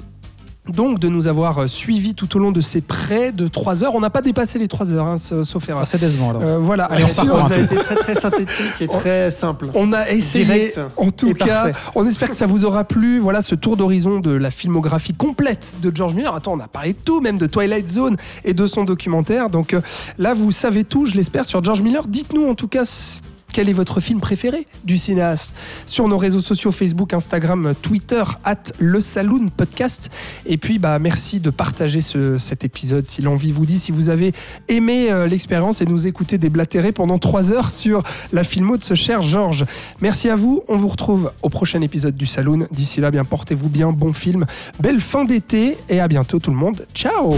Donc de nous avoir euh, suivis tout au long de ces près de 3 heures. On n'a pas dépassé les 3 heures, hein, sa- sauf erreur. Ah, c'est décevant alors. Euh, voilà. Allez, on On a été très très synthétique et On- très simple. On a essayé, Direct en tout cas, parfait. on espère que ça vous aura plu. Voilà ce tour d'horizon de la filmographie complète de George Miller. Attends, on a parlé de tout, même de Twilight Zone et de son documentaire. Donc euh, là, vous savez tout, je l'espère, sur George Miller. Dites-nous en tout cas ce- quel est votre film préféré du cinéaste? Sur nos réseaux sociaux Facebook, Instagram, Twitter, at le Saloon Podcast. Et puis, bah, merci de partager ce- cet épisode si l'envie vous dit, si vous avez aimé euh, l'expérience et nous écouter déblatérer pendant trois heures sur la filmo de ce cher Georges. Merci à vous. On vous retrouve au prochain épisode du Saloon. D'ici là, bien portez-vous bien. Bon film. Belle fin d'été et à bientôt tout le monde. Ciao